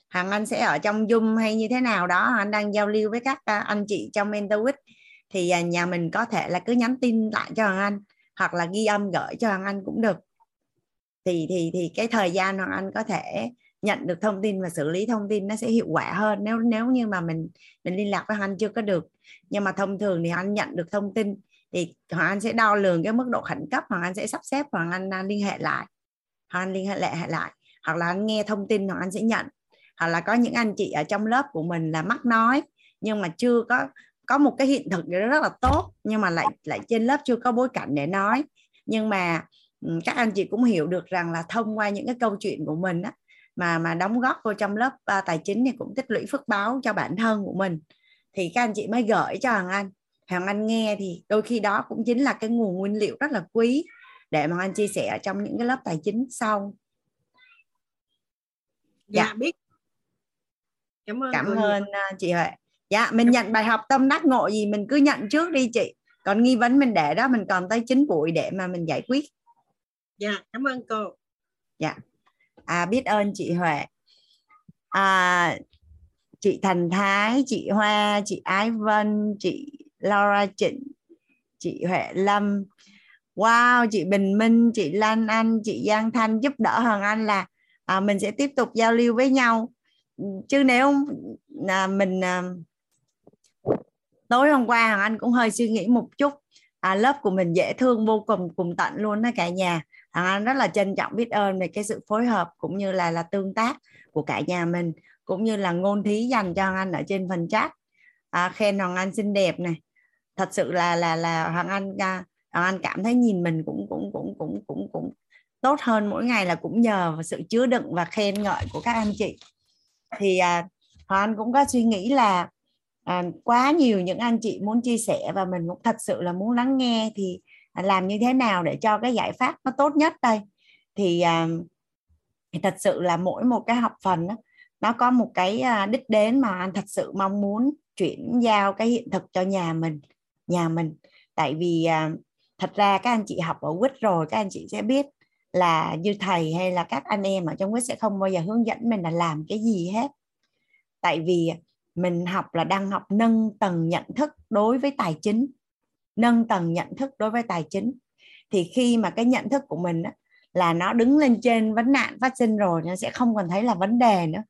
Hằng Anh sẽ ở trong Zoom hay như thế nào đó anh đang giao lưu với các à, anh chị trong MentorWith thì à, nhà mình có thể là cứ nhắn tin lại cho Hằng Anh hoặc là ghi âm gửi cho Hằng Anh cũng được. Thì thì thì cái thời gian Hoàng Anh có thể nhận được thông tin và xử lý thông tin nó sẽ hiệu quả hơn. Nếu nếu như mà mình mình liên lạc với anh chưa có được nhưng mà thông thường thì anh nhận được thông tin thì hoàng anh sẽ đo lường cái mức độ khẩn cấp hoàng anh sẽ sắp xếp hoàng anh anh liên hệ lại. Hoàng anh liên hệ lại lại. Hoặc là anh nghe thông tin hoàng anh sẽ nhận. Hoặc là có những anh chị ở trong lớp của mình là mắc nói nhưng mà chưa có có một cái hiện thực rất là tốt nhưng mà lại lại trên lớp chưa có bối cảnh để nói. Nhưng mà các anh chị cũng hiểu được rằng là thông qua những cái câu chuyện của mình á, mà mà đóng góp vô trong lớp uh, tài chính thì cũng tích lũy phước báo cho bản thân của mình. Thì các anh chị mới gửi cho Hoàng Anh. Hoàng Anh nghe thì đôi khi đó cũng chính là cái nguồn nguyên liệu rất là quý để mà anh chia sẻ trong những cái lớp tài chính sau. Dạ, dạ. Biết. Cảm ơn cảm ơn uh, chị Huệ. Dạ mình cảm nhận bài học tâm đắc ngộ gì mình cứ nhận trước đi chị. Còn nghi vấn mình để đó mình còn tới chín buổi để mà mình giải quyết. Dạ cảm ơn cô. Dạ à biết ơn chị Huệ. À, chị Thành Thái chị Hoa chị Ái Vân chị Laura Trịnh chị Huệ Lâm. Wow chị Bình Minh chị Lan Anh chị Giang Thanh giúp đỡ Hoàng Anh là à, mình sẽ tiếp tục giao lưu với nhau. Chứ nếu là mình à, tối hôm qua Hoàng Anh cũng hơi suy nghĩ một chút. À, lớp của mình dễ thương vô cùng cùng tận luôn đó cả nhà à, rất là trân trọng biết ơn về cái sự phối hợp cũng như là là tương tác của cả nhà mình cũng như là ngôn thí dành cho Hoàng Anh ở trên phần chat. À, khen Hoàng Anh xinh đẹp này. Thật sự là là là Hoàng Anh à, Hoàng Anh cảm thấy nhìn mình cũng cũng cũng cũng cũng cũng tốt hơn mỗi ngày là cũng nhờ vào sự chứa đựng và khen ngợi của các anh chị. Thì à, Hoàng Anh cũng có suy nghĩ là à, quá nhiều những anh chị muốn chia sẻ và mình cũng thật sự là muốn lắng nghe thì làm như thế nào để cho cái giải pháp nó tốt nhất đây? Thì, à, thì thật sự là mỗi một cái học phần đó, nó có một cái à, đích đến mà anh thật sự mong muốn chuyển giao cái hiện thực cho nhà mình nhà mình. Tại vì à, thật ra các anh chị học ở quýt rồi các anh chị sẽ biết là như thầy hay là các anh em ở trong quýt sẽ không bao giờ hướng dẫn mình là làm cái gì hết. Tại vì mình học là đang học nâng tầng nhận thức đối với tài chính nâng tầng nhận thức đối với tài chính. Thì khi mà cái nhận thức của mình á, là nó đứng lên trên vấn nạn phát sinh rồi nó sẽ không còn thấy là vấn đề nữa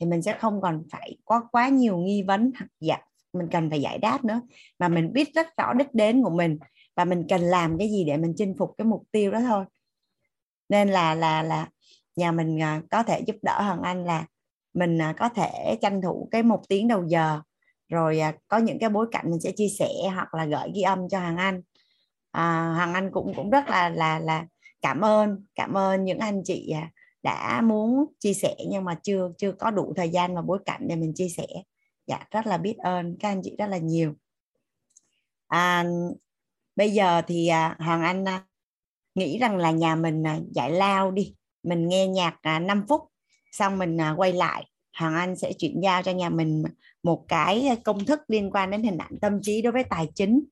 thì mình sẽ không còn phải có quá nhiều nghi vấn hoặc dạ mình cần phải giải đáp nữa. Mà mình biết rất rõ đích đến của mình và mình cần làm cái gì để mình chinh phục cái mục tiêu đó thôi. Nên là là là nhà mình à, có thể giúp đỡ hoàng anh là mình à, có thể tranh thủ cái một tiếng đầu giờ rồi à, có những cái bối cảnh mình sẽ chia sẻ hoặc là gửi ghi âm cho hàng anh. À, hàng anh cũng cũng rất là là là cảm ơn cảm ơn những anh chị à, đã muốn chia sẻ nhưng mà chưa chưa có đủ thời gian và bối cảnh để mình chia sẻ. Dạ rất là biết ơn các anh chị rất là nhiều. À, bây giờ thì à, hoàng anh à, nghĩ rằng là nhà mình à, giải lao đi. Mình nghe nhạc à, 5 phút xong mình à, quay lại hoàng anh sẽ chuyển giao cho nhà mình một cái công thức liên quan đến hình ảnh tâm trí đối với tài chính.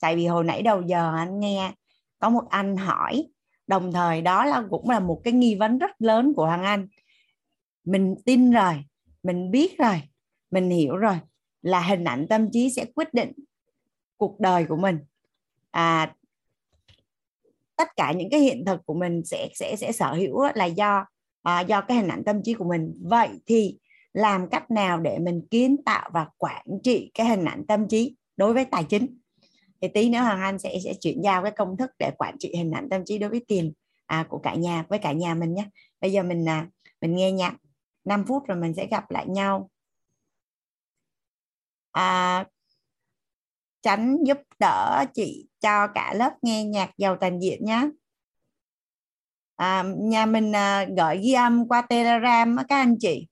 Tại vì hồi nãy đầu giờ anh nghe có một anh hỏi đồng thời đó là cũng là một cái nghi vấn rất lớn của hoàng anh. Mình tin rồi mình biết rồi mình hiểu rồi là hình ảnh tâm trí sẽ quyết định cuộc đời của mình. À, tất cả những cái hiện thực của mình sẽ sẽ sẽ sở hữu là do à, do cái hình ảnh tâm trí của mình. Vậy thì làm cách nào để mình kiến tạo và quản trị cái hình ảnh tâm trí đối với tài chính. Thì tí nữa hoàng anh sẽ sẽ chuyển giao cái công thức để quản trị hình ảnh tâm trí đối với tiền à, của cả nhà với cả nhà mình nhé. Bây giờ mình à, mình nghe nhạc 5 phút rồi mình sẽ gặp lại nhau. À, tránh giúp đỡ chị cho cả lớp nghe nhạc giàu toàn diện nhé. À, nhà mình à, gửi ghi âm qua telegram các anh chị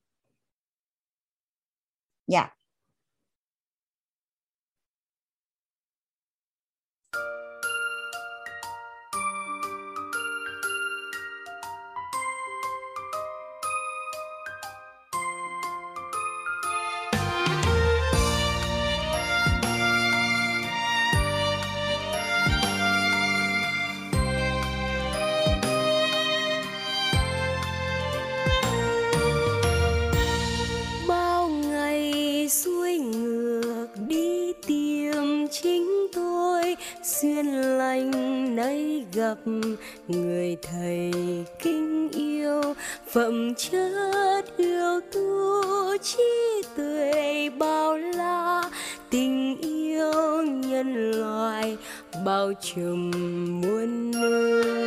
dạ gặp người thầy kính yêu, phẩm chất yêu tu trí tuệ bao la, tình yêu nhân loại bao trùm muôn nơi.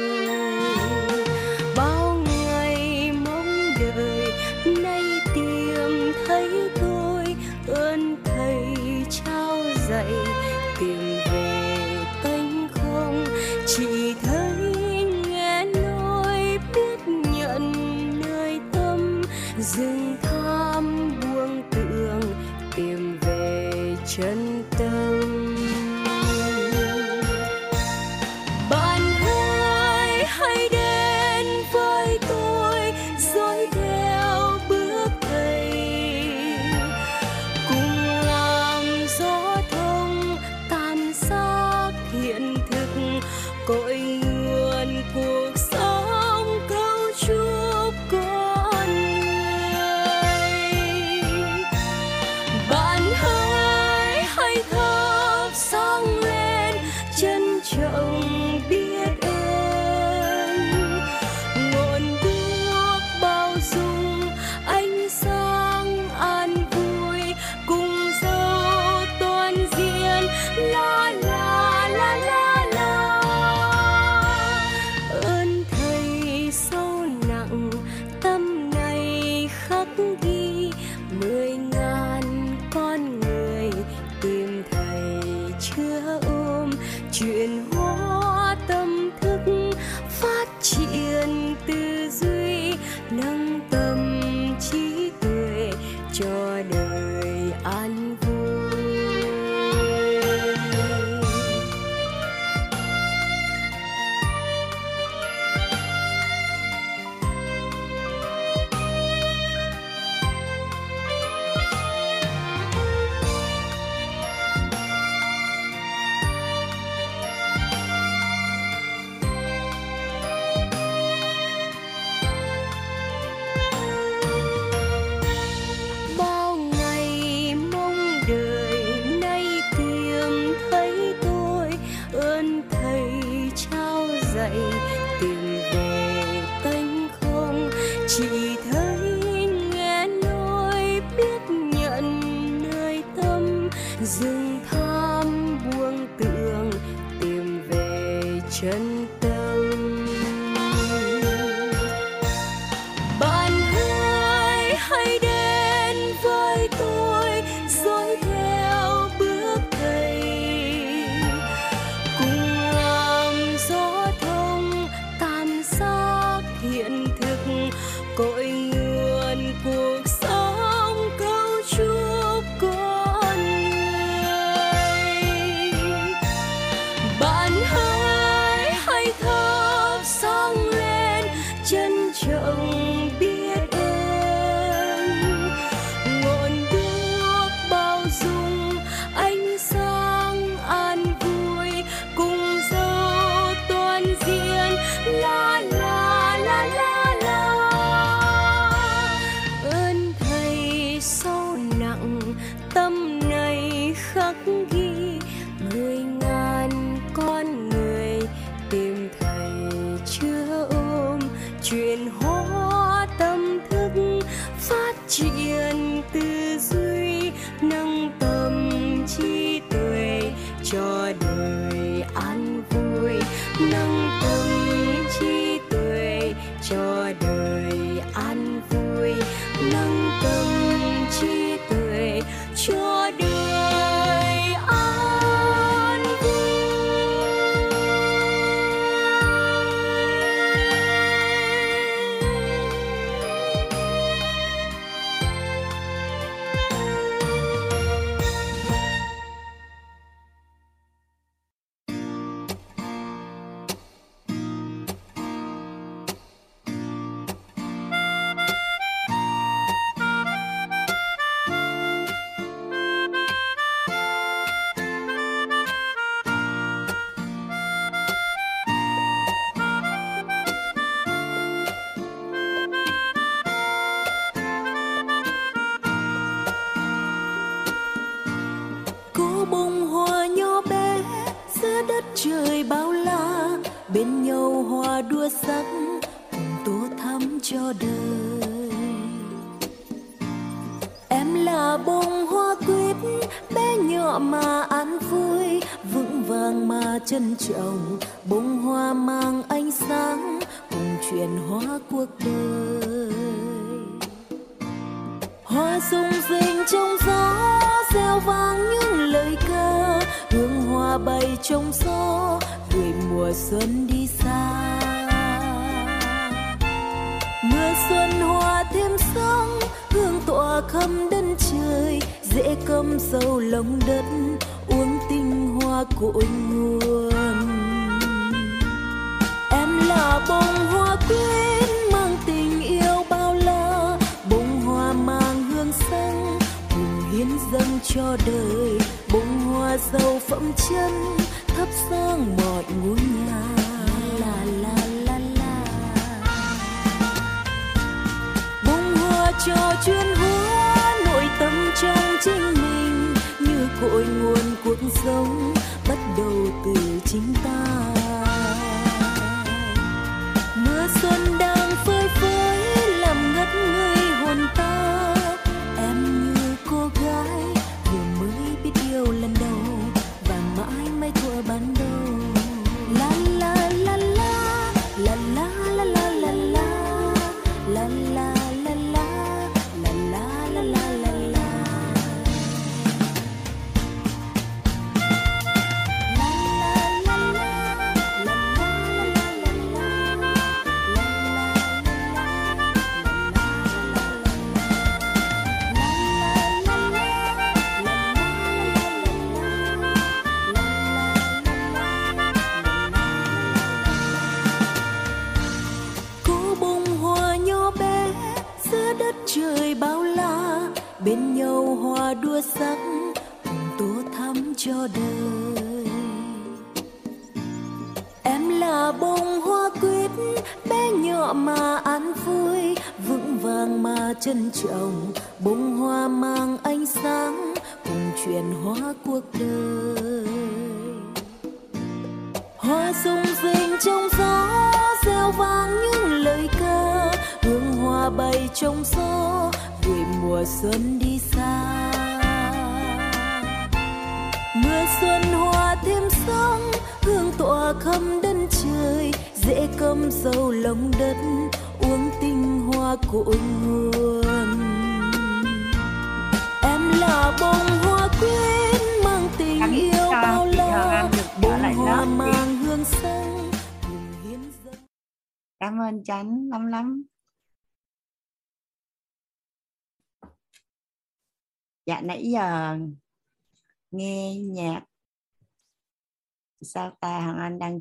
Chân trọng.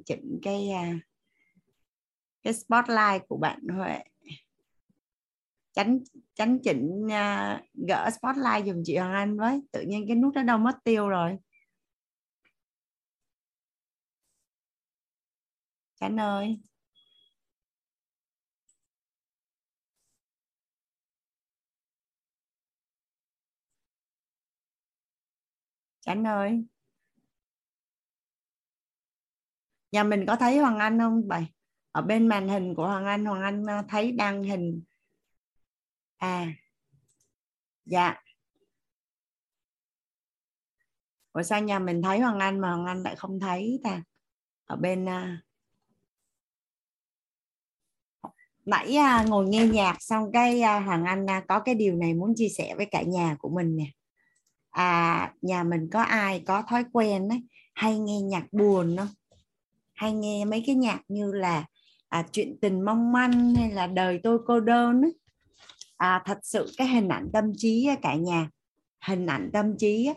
Chỉnh cái à, cái spotlight của bạn Huệ tránh tránh chỉnh uh, gỡ spotlight dùm chị Hoàng Anh với tự nhiên cái nút đó đâu mất tiêu rồi. Chánh ơi. Chánh ơi. Nhà mình có thấy Hoàng Anh không? Vậy ở bên màn hình của Hoàng Anh Hoàng Anh à, thấy đăng hình. À dạ. Ủa sao nhà mình thấy Hoàng Anh mà Hoàng Anh lại không thấy ta? Ở bên à, nãy à, ngồi nghe nhạc xong cái Hoàng Anh có cái điều này muốn chia sẻ với cả nhà của mình nè. À nhà mình có ai có thói quen đấy hay nghe nhạc buồn không? Hay nghe mấy cái nhạc như là à, chuyện tình mong manh hay là đời tôi cô đơn ấy. À, thật sự cái hình ảnh tâm trí cả nhà hình ảnh tâm trí ấy,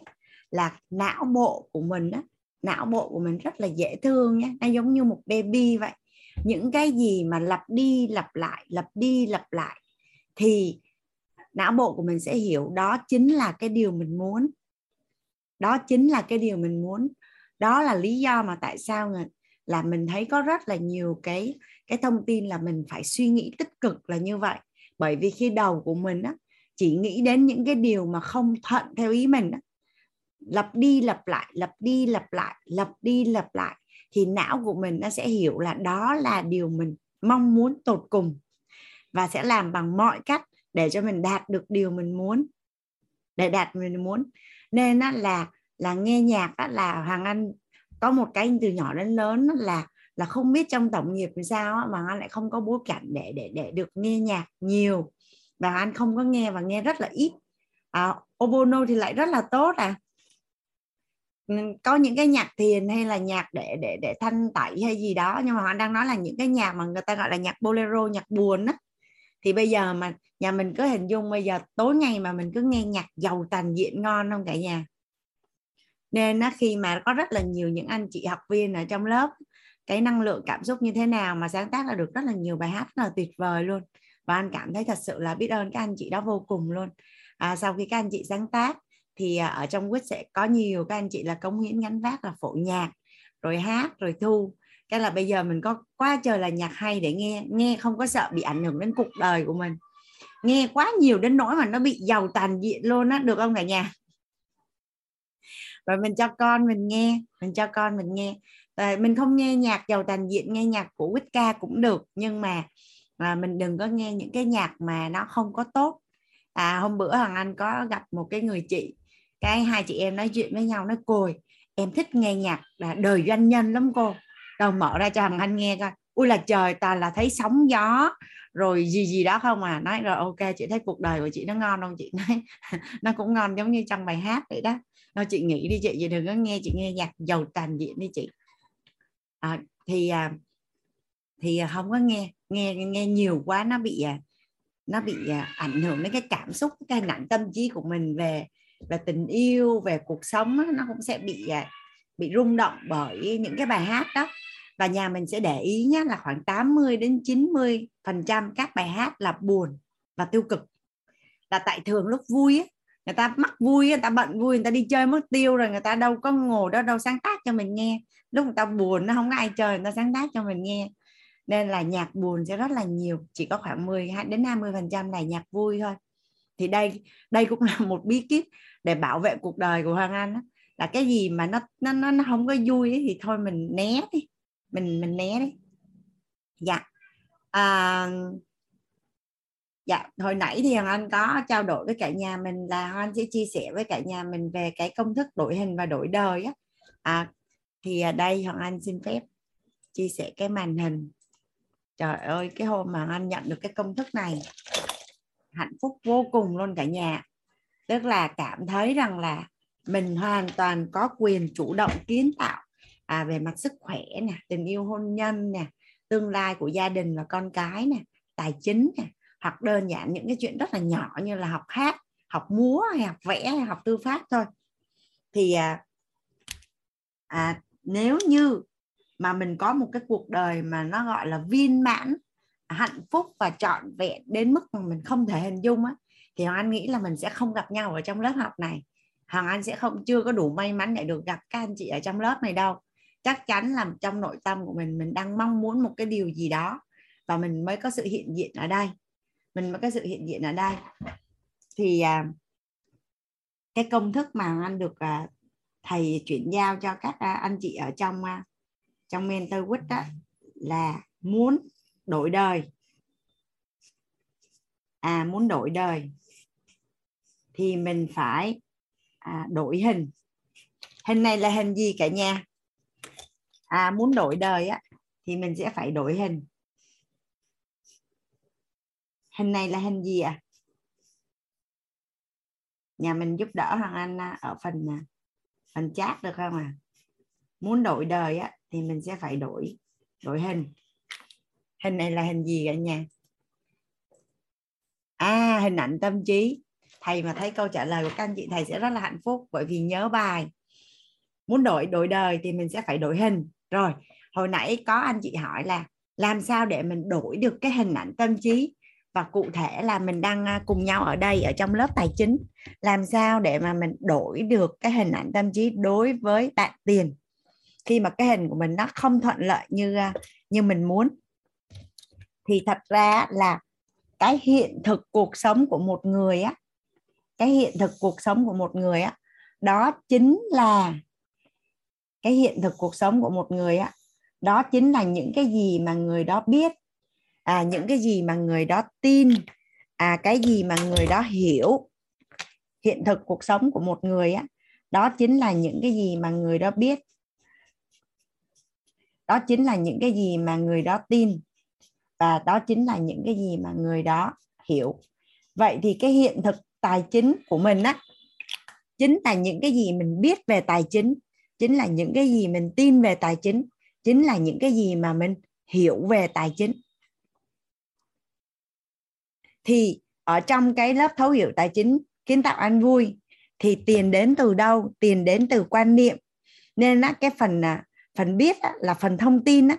là não bộ của mình á, não bộ của mình rất là dễ thương nhé nó giống như một baby vậy. Những cái gì mà lặp đi lặp lại lặp đi lặp lại thì não bộ của mình sẽ hiểu đó chính là cái điều mình muốn. Đó chính là cái điều mình muốn. Đó là lý do mà tại sao người- là mình thấy có rất là nhiều cái cái thông tin là mình phải suy nghĩ tích cực là như vậy. Bởi vì khi đầu của mình á chỉ nghĩ đến những cái điều mà không thuận theo ý mình á lặp đi lặp lại lặp đi lặp lại lặp đi lặp lại thì não của mình nó sẽ hiểu là đó là điều mình mong muốn tột cùng và sẽ làm bằng mọi cách để cho mình đạt được điều mình muốn để đạt mình muốn. Nên á, là là nghe nhạc á, là hoàng anh có một cái từ nhỏ đến lớn là là không biết trong tổng nghiệp làm sao mà anh lại không có bối cảnh để để để được nghe nhạc nhiều. Và anh không có nghe và nghe rất là ít. À, obono thì lại rất là tốt à. Ừ, có những cái nhạc thiền hay là nhạc để để để thanh tẩy hay gì đó nhưng mà anh đang nói là những cái nhạc mà người ta gọi là nhạc bolero nhạc buồn á. Thì bây giờ mà nhà mình cứ hình dung bây giờ tối ngày mà mình cứ nghe nhạc giàu tàn diện ngon không cả nhà? Nên á, khi mà có rất là nhiều những anh chị học viên ở trong lớp cái năng lượng cảm xúc như thế nào mà sáng tác ra được rất là nhiều bài hát rất là tuyệt vời luôn. Và anh cảm thấy thật sự là biết ơn các anh chị đó vô cùng luôn. À, sau khi các anh chị sáng tác thì à, ở trong quýt sẽ có nhiều các anh chị là cống hiến gánh vác là phổ nhạc rồi hát rồi thu. Cái là bây giờ mình có quá trời là nhạc hay để nghe nghe không có sợ bị ảnh hưởng đến cuộc đời của mình. Nghe quá nhiều đến nỗi mà nó bị giàu tàn diện luôn á được không cả nhà? Rồi mình cho con mình nghe mình cho con mình nghe. À, mình không nghe nhạc giàu tàn diện nghe nhạc của quýt ca cũng được nhưng mà à, mình đừng có nghe những cái nhạc mà nó không có tốt. À hôm bữa hoàng anh có gặp một cái người chị cái hai chị em nói chuyện với nhau nói cùi em thích nghe nhạc là đời doanh nhân lắm cô. Đâu mở ra cho hoàng anh nghe coi. Ui là trời toàn là thấy sóng gió rồi gì gì đó không à? Nói rồi ok chị thấy cuộc đời của chị nó ngon không? Chị nói nó cũng ngon giống như trong bài hát vậy đó đâu chị nghĩ đi chị chị đừng có nghe chị nghe nhạc giàu tàn diện đi chị. À, thì à, thì à, không có nghe nghe nghe nhiều quá nó bị à, nó bị à, ảnh hưởng đến cái cảm xúc cái hình ảnh tâm trí của mình về về tình yêu về cuộc sống nó cũng sẽ bị bị rung động bởi những cái bài hát đó. Và nhà mình sẽ để ý nhé là khoảng 80 đến 90 phần trăm các bài hát là buồn và tiêu cực. Là tại thường lúc vui ấy, người ta mắc vui người ta bận vui người ta đi chơi mất tiêu rồi người ta đâu có ngồi đó đâu sáng tác cho mình nghe. Lúc người ta buồn nó không có ai chơi người ta sáng tác cho mình nghe. Nên là nhạc buồn sẽ rất là nhiều chỉ có khoảng 10 đến 20 phần trăm là nhạc vui thôi. Thì đây đây cũng là một bí kíp để bảo vệ cuộc đời của Hoàng Anh đó. là cái gì mà nó nó nó, nó không có vui ấy, thì thôi mình né đi. Mình mình né đi. Dạ. À, dạ hồi nãy thì Hoàng Anh có trao đổi với cả nhà mình là Hoàng Anh sẽ chia sẻ với cả nhà mình về cái công thức đổi hình và đổi đời á. À, thì đây Hoàng Anh xin phép chia sẻ cái màn hình. Trời ơi cái hôm mà anh nhận được cái công thức này hạnh phúc vô cùng luôn cả nhà. Tức là cảm thấy rằng là mình hoàn toàn có quyền chủ động kiến tạo à, về mặt sức khỏe nè tình yêu hôn nhân nè tương lai của gia đình và con cái nè tài chính nè hoặc đơn giản những cái chuyện rất là nhỏ như là học hát học múa hay học vẽ hay học tư pháp thôi. Thì à, à, nếu như mà mình có một cái cuộc đời mà nó gọi là viên mãn hạnh phúc và trọn vẹn đến mức mà mình không thể hình dung á thì hoàng anh nghĩ là mình sẽ không gặp nhau ở trong lớp học này. Hoàng anh sẽ không chưa có đủ may mắn để được gặp các anh chị ở trong lớp này đâu. Chắc chắn là trong nội tâm của mình mình đang mong muốn một cái điều gì đó và mình mới có sự hiện diện ở đây mình mới có sự hiện diện ở đây. Thì à, cái công thức mà anh được à, thầy chuyển giao cho các à, anh chị ở trong à, trong mentor quýt đó là muốn đổi đời. À muốn đổi đời thì mình phải à, đổi hình. Hình này là hình gì cả nhà? À muốn đổi đời á thì mình sẽ phải đổi hình hình này là hình gì à nhà mình giúp đỡ hoàng anh à, ở phần à, phần chat được không à muốn đổi đời á, thì mình sẽ phải đổi đổi hình. Hình này là hình gì cả nhà? À hình ảnh tâm trí. Thầy mà thấy câu trả lời của các anh chị, thầy sẽ rất là hạnh phúc bởi vì nhớ bài. Muốn đổi đổi đời thì mình sẽ phải đổi hình. Rồi, hồi nãy có anh chị hỏi là làm sao để mình đổi được cái hình ảnh tâm trí? Và cụ thể là mình đang à, cùng nhau ở đây, ở trong lớp tài chính. Làm sao để mà mình đổi được cái hình ảnh tâm trí đối với bạn tiền? Khi mà cái hình của mình nó không thuận lợi như à, như mình muốn, thì thật ra là cái hiện thực cuộc sống của một người á, cái hiện thực cuộc sống của một người á, đó chính là cái hiện thực cuộc sống của một người á, đó chính là những cái gì mà người đó biết à những cái gì mà người đó tin à cái gì mà người đó hiểu, hiện thực cuộc sống của một người á, đó chính là những cái gì mà người đó biết. Đó chính là những cái gì mà người đó tin và đó chính là những cái gì mà người đó hiểu. Vậy thì cái hiện thực tài chính của mình á, chính là những cái gì mình biết về tài chính chính là những cái gì mình tin về tài chính chính là những cái gì mà mình hiểu về tài chính thì ở trong cái lớp thấu hiểu tài chính kiến tạo an vui thì tiền đến từ đâu? Tiền đến từ quan niệm. Nên á, cái phần à, phần biết á, là phần thông tin á,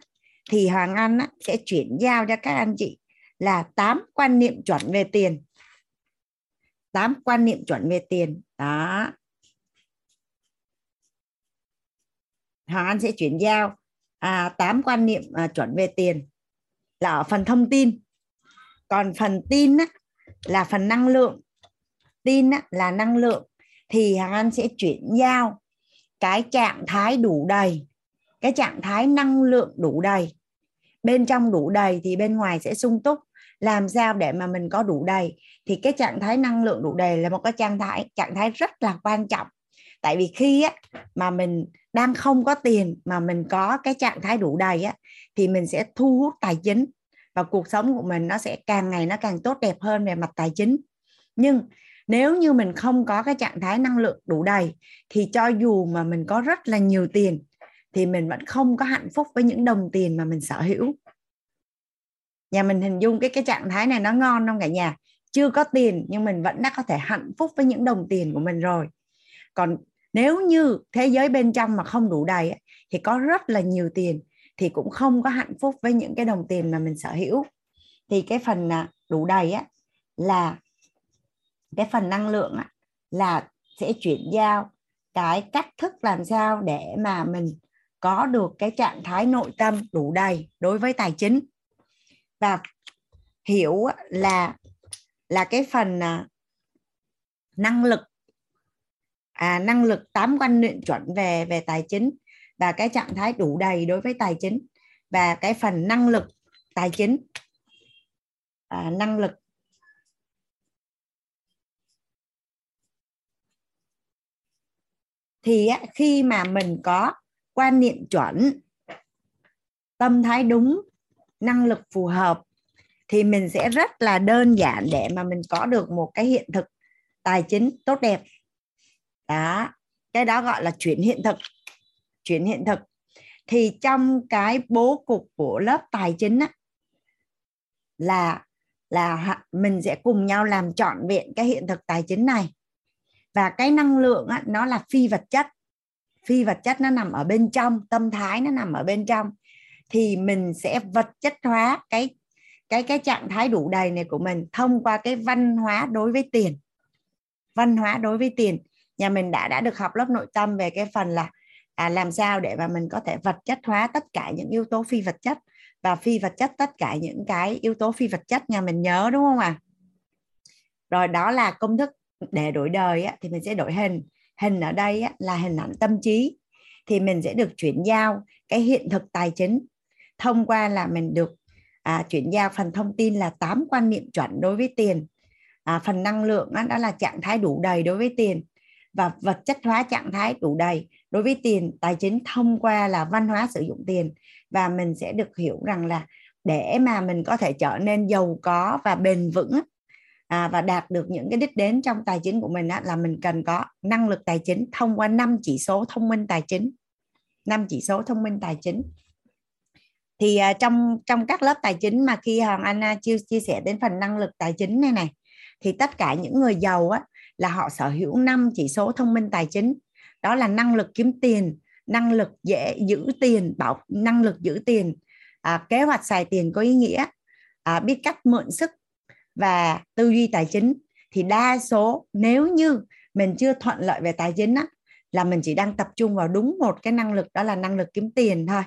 thì Hoàng Anh á, sẽ chuyển giao cho các anh chị là 8 quan niệm chuẩn về tiền. 8 quan niệm chuẩn về tiền. Đó. Hoàng Anh sẽ chuyển giao à, 8 quan niệm à, chuẩn về tiền là ở phần thông tin còn phần tin á, là phần năng lượng. Tin á, là năng lượng. Thì hàng Anh sẽ chuyển giao cái trạng thái đủ đầy cái trạng thái năng lượng đủ đầy. Bên trong đủ đầy thì bên ngoài sẽ sung túc. Làm sao để mà mình có đủ đầy? Thì cái trạng thái năng lượng đủ đầy là một cái trạng thái trạng thái rất là quan trọng. Tại vì khi á, mà mình đang không có tiền mà mình có cái trạng thái đủ đầy á, thì mình sẽ thu hút tài chính và cuộc sống của mình nó sẽ càng ngày nó càng tốt đẹp hơn về mặt tài chính. Nhưng nếu như mình không có cái trạng thái năng lượng đủ đầy, thì cho dù mà mình có rất là nhiều tiền, thì mình vẫn không có hạnh phúc với những đồng tiền mà mình sở hữu. Nhà mình hình dung cái cái trạng thái này nó ngon không cả nhà? Chưa có tiền, nhưng mình vẫn đã có thể hạnh phúc với những đồng tiền của mình rồi. Còn nếu như thế giới bên trong mà không đủ đầy thì có rất là nhiều tiền thì cũng không có hạnh phúc với những cái đồng tiền mà mình sở hữu. Thì cái phần à, đủ đầy á là cái phần năng lượng á, là sẽ chuyển giao cái cách thức làm sao để mà mình có được cái trạng thái nội tâm đủ đầy đối với tài chính. Và hiểu là là cái phần à, năng lực à, năng lực tám quan niệm chuẩn về về tài chính và cái trạng thái đủ đầy đối với tài chính và cái phần năng lực tài chính. À, năng lực. Thì á, khi mà mình có quan niệm chuẩn tâm thái đúng năng lực phù hợp thì mình sẽ rất là đơn giản để mà mình có được một cái hiện thực tài chính tốt đẹp. Đó cái đó gọi là chuyển hiện thực chuyển hiện thực. Thì trong cái bố cục của lớp tài chính á, là là mình sẽ cùng nhau làm trọn vẹn cái hiện thực tài chính này. Và cái năng lượng á, nó là phi vật chất. Phi vật chất nó nằm ở bên trong tâm thái nó nằm ở bên trong. Thì mình sẽ vật chất hóa cái cái cái trạng thái đủ đầy này của mình thông qua cái văn hóa đối với tiền. Văn hóa đối với tiền. Nhà mình đã đã được học lớp nội tâm về cái phần là à, làm sao để mà mình có thể vật chất hóa tất cả những yếu tố phi vật chất và phi vật chất tất cả những cái yếu tố phi vật chất nhà mình nhớ đúng không ạ? À? rồi đó là công thức để đổi đời á, thì mình sẽ đổi hình. Hình ở đây á, là hình ảnh tâm trí. Thì mình sẽ được chuyển giao cái hiện thực tài chính thông qua là mình được à, chuyển giao phần thông tin là tám quan niệm chuẩn đối với tiền. À, phần năng lượng đó, đó là trạng thái đủ đầy đối với tiền và vật chất hóa trạng thái đủ đầy. Đối với tiền tài chính thông qua là văn hóa sử dụng tiền. Và mình sẽ được hiểu rằng là để mà mình có thể trở nên giàu có và bền vững à, và đạt được những cái đích đến trong tài chính của mình á, là mình cần có năng lực tài chính thông qua năm chỉ số thông minh tài chính. Năm chỉ số thông minh tài chính. Thì à, trong trong các lớp tài chính mà khi hoàng Anna chia chia sẻ đến phần năng lực tài chính này này thì tất cả những người giàu á là họ sở hữu năm chỉ số thông minh tài chính. Đó là năng lực kiếm tiền năng lực dễ giữ tiền bảo năng lực giữ tiền. À, kế hoạch xài tiền có ý nghĩa à, biết cách mượn sức và tư duy tài chính. Thì đa số nếu như mình chưa thuận lợi về tài chính á, là mình chỉ đang tập trung vào đúng một cái năng lực đó là năng lực kiếm tiền thôi.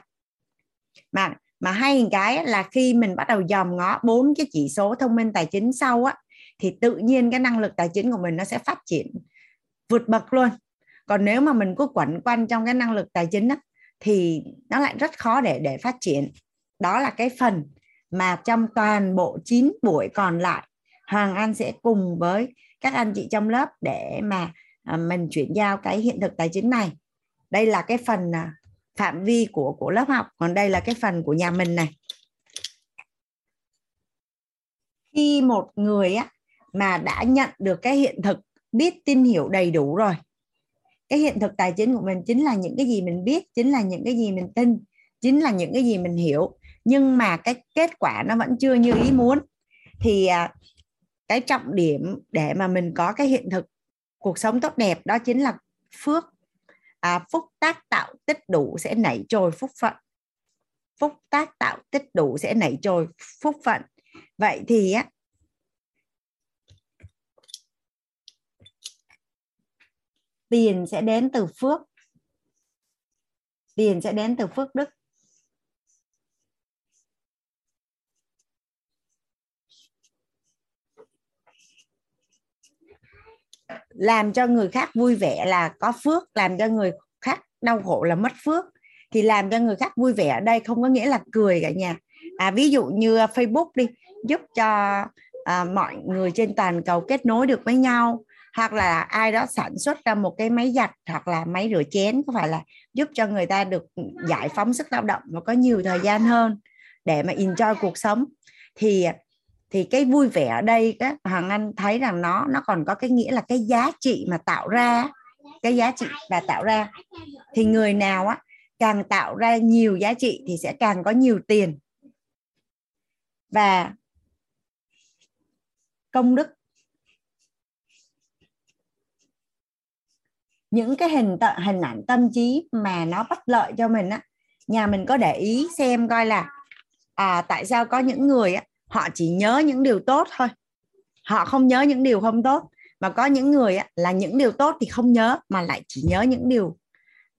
Mà mà hay cái là khi mình bắt đầu dòm ngó bốn cái chỉ số thông minh tài chính sau á thì tự nhiên cái năng lực tài chính của mình nó sẽ phát triển vượt bậc luôn. Còn nếu mà mình cứ quẩn quanh trong cái năng lực tài chính đó thì nó lại rất khó để để phát triển. Đó là cái phần mà trong toàn bộ 9 buổi còn lại, Hoàng Anh sẽ cùng với các anh chị trong lớp để mà à, mình chuyển giao cái hiện thực tài chính này. Đây là cái phần à, phạm vi của của lớp học, còn đây là cái phần của nhà mình này. Khi một người á mà đã nhận được cái hiện thực biết tin hiểu đầy đủ rồi. Cái hiện thực tài chính của mình chính là những cái gì mình biết chính là những cái gì mình tin chính là những cái gì mình hiểu. Nhưng mà cái kết quả nó vẫn chưa như ý muốn. Thì à, cái trọng điểm để mà mình có cái hiện thực cuộc sống tốt đẹp đó chính là phước. À, phúc tác tạo tích đủ sẽ nảy trồi phúc phận. Phúc tác tạo tích đủ sẽ nảy trồi phúc phận. Vậy thì á tiền sẽ đến từ phước. Tiền sẽ đến từ phước đức. Làm cho người khác vui vẻ là có phước làm cho người khác đau khổ là mất phước. Thì làm cho người khác vui vẻ ở đây không có nghĩa là cười cả nhà. À, ví dụ như Facebook đi giúp cho à, mọi người trên toàn cầu kết nối được với nhau hoặc là ai đó sản xuất ra một cái máy giặt hoặc là máy rửa chén có phải là giúp cho người ta được giải phóng sức lao động và có nhiều thời gian hơn để mà enjoy cuộc sống. Thì thì cái vui vẻ ở đây á, hoàng anh thấy rằng nó nó còn có cái nghĩa là cái giá trị mà tạo ra cái giá trị và tạo ra. Thì người nào á càng tạo ra nhiều giá trị thì sẽ càng có nhiều tiền. Và công đức những cái hình t- hình ảnh tâm trí mà nó bất lợi cho mình á nhà mình có để ý xem coi là à, tại sao có những người á họ chỉ nhớ những điều tốt thôi. Họ không nhớ những điều không tốt. Mà có những người á, là những điều tốt thì không nhớ mà lại chỉ nhớ những điều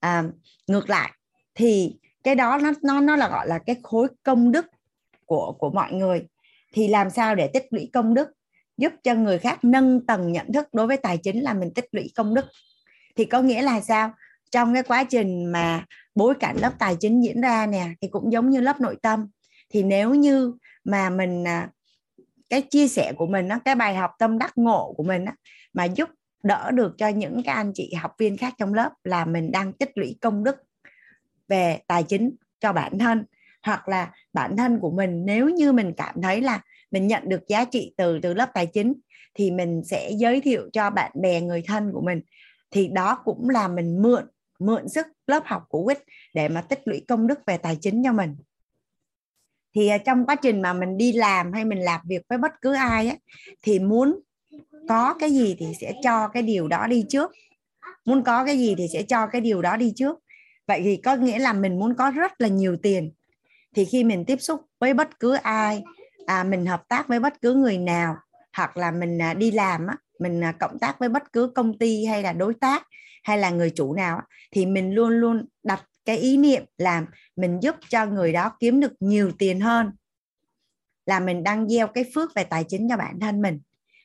à, ngược lại. Thì cái đó nó nó nó là gọi là cái khối công đức của của mọi người. Thì làm sao để tích lũy công đức? Giúp cho người khác nâng tầng nhận thức đối với tài chính là mình tích lũy công đức thì có nghĩa là sao? Trong cái quá trình mà bối cảnh lớp tài chính diễn ra nè, thì cũng giống như lớp nội tâm. Thì nếu như mà mình à, cái chia sẻ của mình cái bài học tâm đắc ngộ của mình mà giúp đỡ được cho những cái anh chị học viên khác trong lớp là mình đang tích lũy công đức về tài chính cho bản thân. Hoặc là bản thân của mình, nếu như mình cảm thấy là mình nhận được giá trị từ từ lớp tài chính, thì mình sẽ giới thiệu cho bạn bè, người thân của mình thì đó cũng là mình mượn mượn sức lớp học của quýt để mà tích lũy công đức về tài chính cho mình. Thì à, trong quá trình mà mình đi làm hay mình làm việc với bất cứ ai á, thì muốn có cái gì thì sẽ cho cái điều đó đi trước. Muốn có cái gì thì sẽ cho cái điều đó đi trước. Vậy thì có nghĩa là mình muốn có rất là nhiều tiền. Thì khi mình tiếp xúc với bất cứ ai à, mình hợp tác với bất cứ người nào hoặc là mình à, đi làm á, mình à, cộng tác với bất cứ công ty hay là đối tác hay là người chủ nào thì mình luôn luôn đặt cái ý niệm làm mình giúp cho người đó kiếm được nhiều tiền hơn. Là mình đang gieo cái phước về tài chính cho bản thân mình.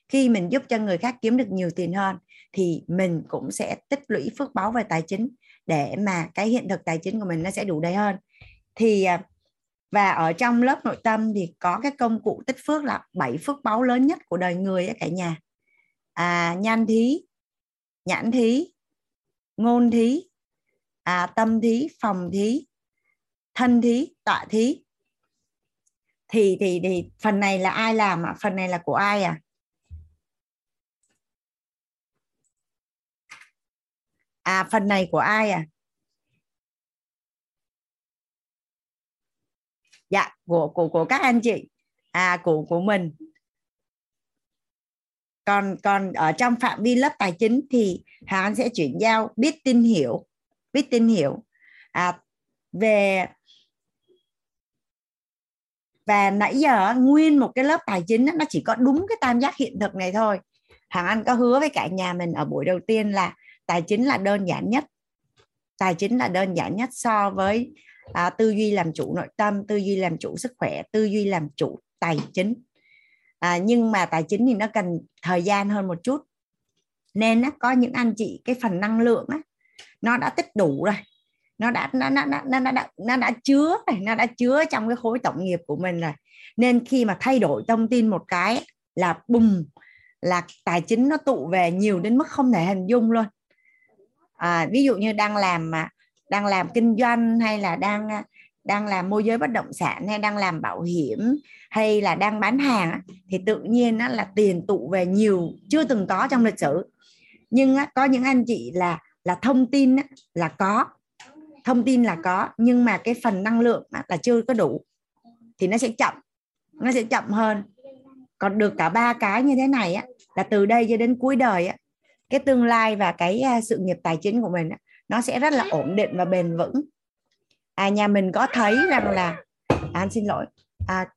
Khi mình giúp cho người khác kiếm được nhiều tiền hơn, thì mình cũng sẽ tích lũy phước báo về tài chính để mà cái hiện thực tài chính của mình nó sẽ đủ đầy hơn. Thì à, và ở trong lớp nội tâm thì có cái công cụ tích phước là bảy phước báo lớn nhất của đời người ấy cả nhà à, nhan thí nhãn thí ngôn thí à, tâm thí phòng thí thân thí tọa thí. Thì thì thì phần này là ai làm ạ? Phần này là của ai à? À phần này của ai à? Dạ của của của các anh chị. À của của mình còn còn ở trong phạm vi lớp tài chính thì hàng Anh sẽ chuyển giao biết tin hiểu biết tin hiểu à, về và nãy giờ nguyên một cái lớp tài chính nó chỉ có đúng cái tam giác hiện thực này thôi. Hàng Anh có hứa với cả nhà mình ở buổi đầu tiên là tài chính là đơn giản nhất tài chính là đơn giản nhất so với à, tư duy làm chủ nội tâm tư duy làm chủ sức khỏe tư duy làm chủ tài chính à, nhưng mà tài chính thì nó cần thời gian hơn một chút. Nên á, có những anh chị cái phần năng lượng á, nó đã tích đủ rồi. Nó đã nó nó nó nó, nó, đã, nó đã chứa này nó đã chứa trong cái khối tổng nghiệp của mình rồi. Nên khi mà thay đổi thông tin một cái là bùng là tài chính nó tụ về nhiều đến mức không thể hình dung luôn. À, ví dụ như đang làm mà đang làm kinh doanh hay là đang đang làm môi giới bất động sản hay đang làm bảo hiểm hay là đang bán hàng thì tự nhiên nó là tiền tụ về nhiều, chưa từng có trong lịch sử. Nhưng có những anh chị là là thông tin là có, thông tin là có, nhưng mà cái phần năng lượng là chưa có đủ, thì nó sẽ chậm, nó sẽ chậm hơn. Còn được cả ba cái như thế này á, là từ đây cho đến cuối đời á, cái tương lai và cái à, sự nghiệp tài chính của mình nó sẽ rất là ổn định và bền vững à nhà mình có thấy rằng là à, anh xin lỗi. À,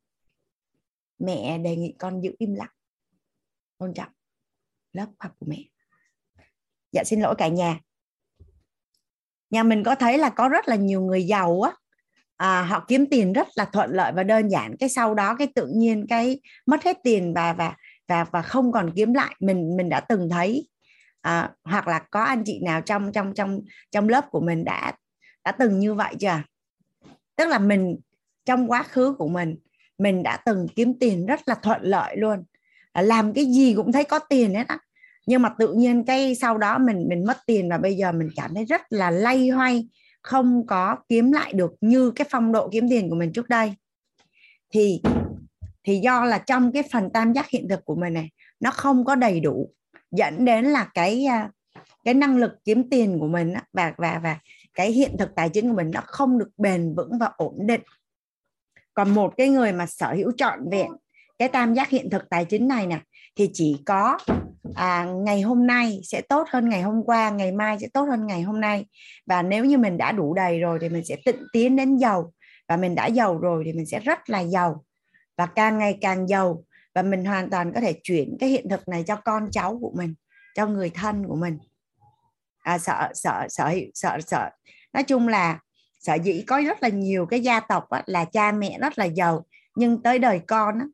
mẹ đề nghị con giữ im lặng tôn trọng lớp học của mẹ. Dạ xin lỗi cả nhà. Nhà mình có thấy là có rất là nhiều người giàu á. À, họ kiếm tiền rất là thuận lợi và đơn giản. Cái sau đó cái tự nhiên cái mất hết tiền và và và và không còn kiếm lại. Mình mình đã từng thấy à, hoặc là có anh chị nào trong trong trong trong lớp của mình đã đã từng như vậy chưa? Tức là mình, trong quá khứ của mình mình đã từng kiếm tiền rất là thuận lợi luôn. Làm cái gì cũng thấy có tiền hết á. Nhưng mà tự nhiên cái sau đó mình mình mất tiền và bây giờ mình cảm thấy rất là lay hoay, không có kiếm lại được như cái phong độ kiếm tiền của mình trước đây. Thì thì do là trong cái phần tam giác hiện thực của mình này, nó không có đầy đủ, dẫn đến là cái à, cái năng lực kiếm tiền của mình và và và cái hiện thực tài chính của mình nó không được bền vững và ổn định. Còn một cái người mà sở hữu trọn vẹn cái tam giác hiện thực tài chính này nè thì chỉ có à, ngày hôm nay sẽ tốt hơn ngày hôm qua ngày mai sẽ tốt hơn ngày hôm nay. Và nếu như mình đã đủ đầy rồi thì mình sẽ tịnh tiến đến giàu. Và mình đã giàu rồi thì mình sẽ rất là giàu. Và càng ngày càng giàu và mình hoàn toàn có thể chuyển cái hiện thực này cho con cháu của mình cho người thân của mình à, sợ sợ sợ sợ sợ. Nói chung là sợ dĩ có rất là nhiều cái gia tộc á, là cha mẹ rất là giàu nhưng tới đời con á,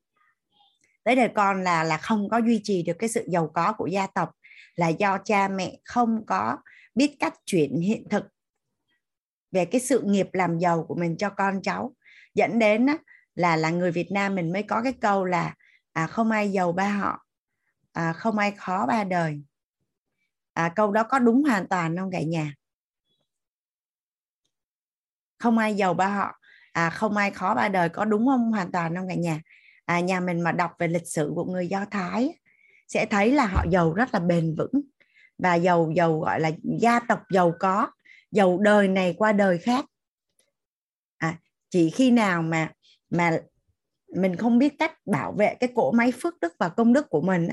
tới đời con là là không có duy trì được cái sự giàu có của gia tộc là do cha mẹ không có biết cách chuyển hiện thực về cái sự nghiệp làm giàu của mình cho con cháu. Dẫn đến á, là là người Việt Nam mình mới có cái câu là à, không ai giàu ba họ à, không ai khó ba đời à, câu đó có đúng hoàn toàn không cả nhà? Không ai giàu ba họ. À, không ai khó ba đời có đúng không? Hoàn toàn không cả nhà. À, nhà mình mà đọc về lịch sử của người do thái sẽ thấy là họ giàu rất là bền vững. Và giàu giàu gọi là gia tộc giàu có giàu đời này qua đời khác. À, chỉ khi nào mà mà mình không biết cách bảo vệ cái cỗ máy phước đức và công đức của mình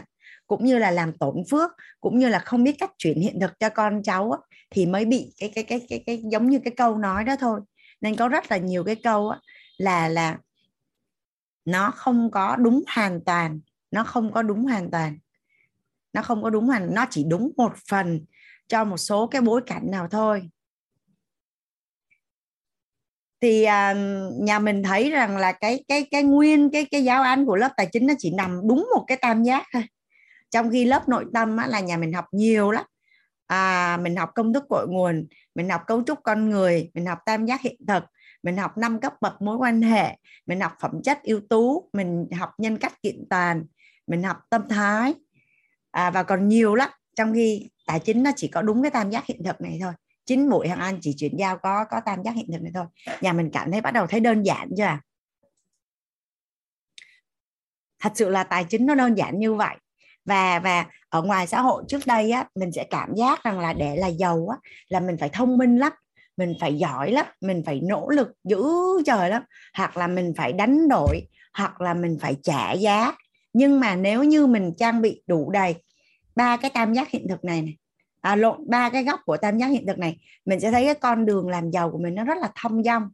cũng như là làm tổn phước cũng như là không biết cách chuyển hiện thực cho con cháu thì mới bị cái cái cái cái cái giống như cái câu nói đó thôi. Nên có rất là nhiều cái câu á là là nó không có đúng hoàn toàn nó không có đúng hoàn toàn. Nó không có đúng hoàn nó chỉ đúng một phần cho một số cái bối cảnh nào thôi. Thì à, nhà mình thấy rằng là cái cái cái nguyên cái cái giáo án của lớp tài chính nó chỉ nằm đúng một cái tam giác thôi trong khi lớp nội tâm á, là nhà mình học nhiều lắm. À, mình học công thức cội nguồn mình học cấu trúc con người mình học tam giác hiện thực mình học năm cấp bậc mối quan hệ mình học phẩm chất ưu tú mình học nhân cách kiện toàn mình học tâm thái. À, và còn nhiều lắm trong khi tài chính nó chỉ có đúng cái tam giác hiện thực này thôi. Chính buổi hàng anh chỉ chuyển giao có có tam giác hiện thực này thôi. Nhà mình cảm thấy bắt đầu thấy đơn giản chưa à? thật sự là tài chính nó đơn giản như vậy và và ở ngoài xã hội trước đây á mình sẽ cảm giác rằng là để là giàu á là mình phải thông minh lắm mình phải giỏi lắm mình phải nỗ lực dữ trời lắm hoặc là mình phải đánh đổi hoặc là mình phải trả giá. Nhưng mà nếu như mình trang bị đủ đầy ba cái tam giác hiện thực này này à, lộn ba cái góc của tam giác hiện thực này mình sẽ thấy cái con đường làm giàu của mình nó rất là thông dong.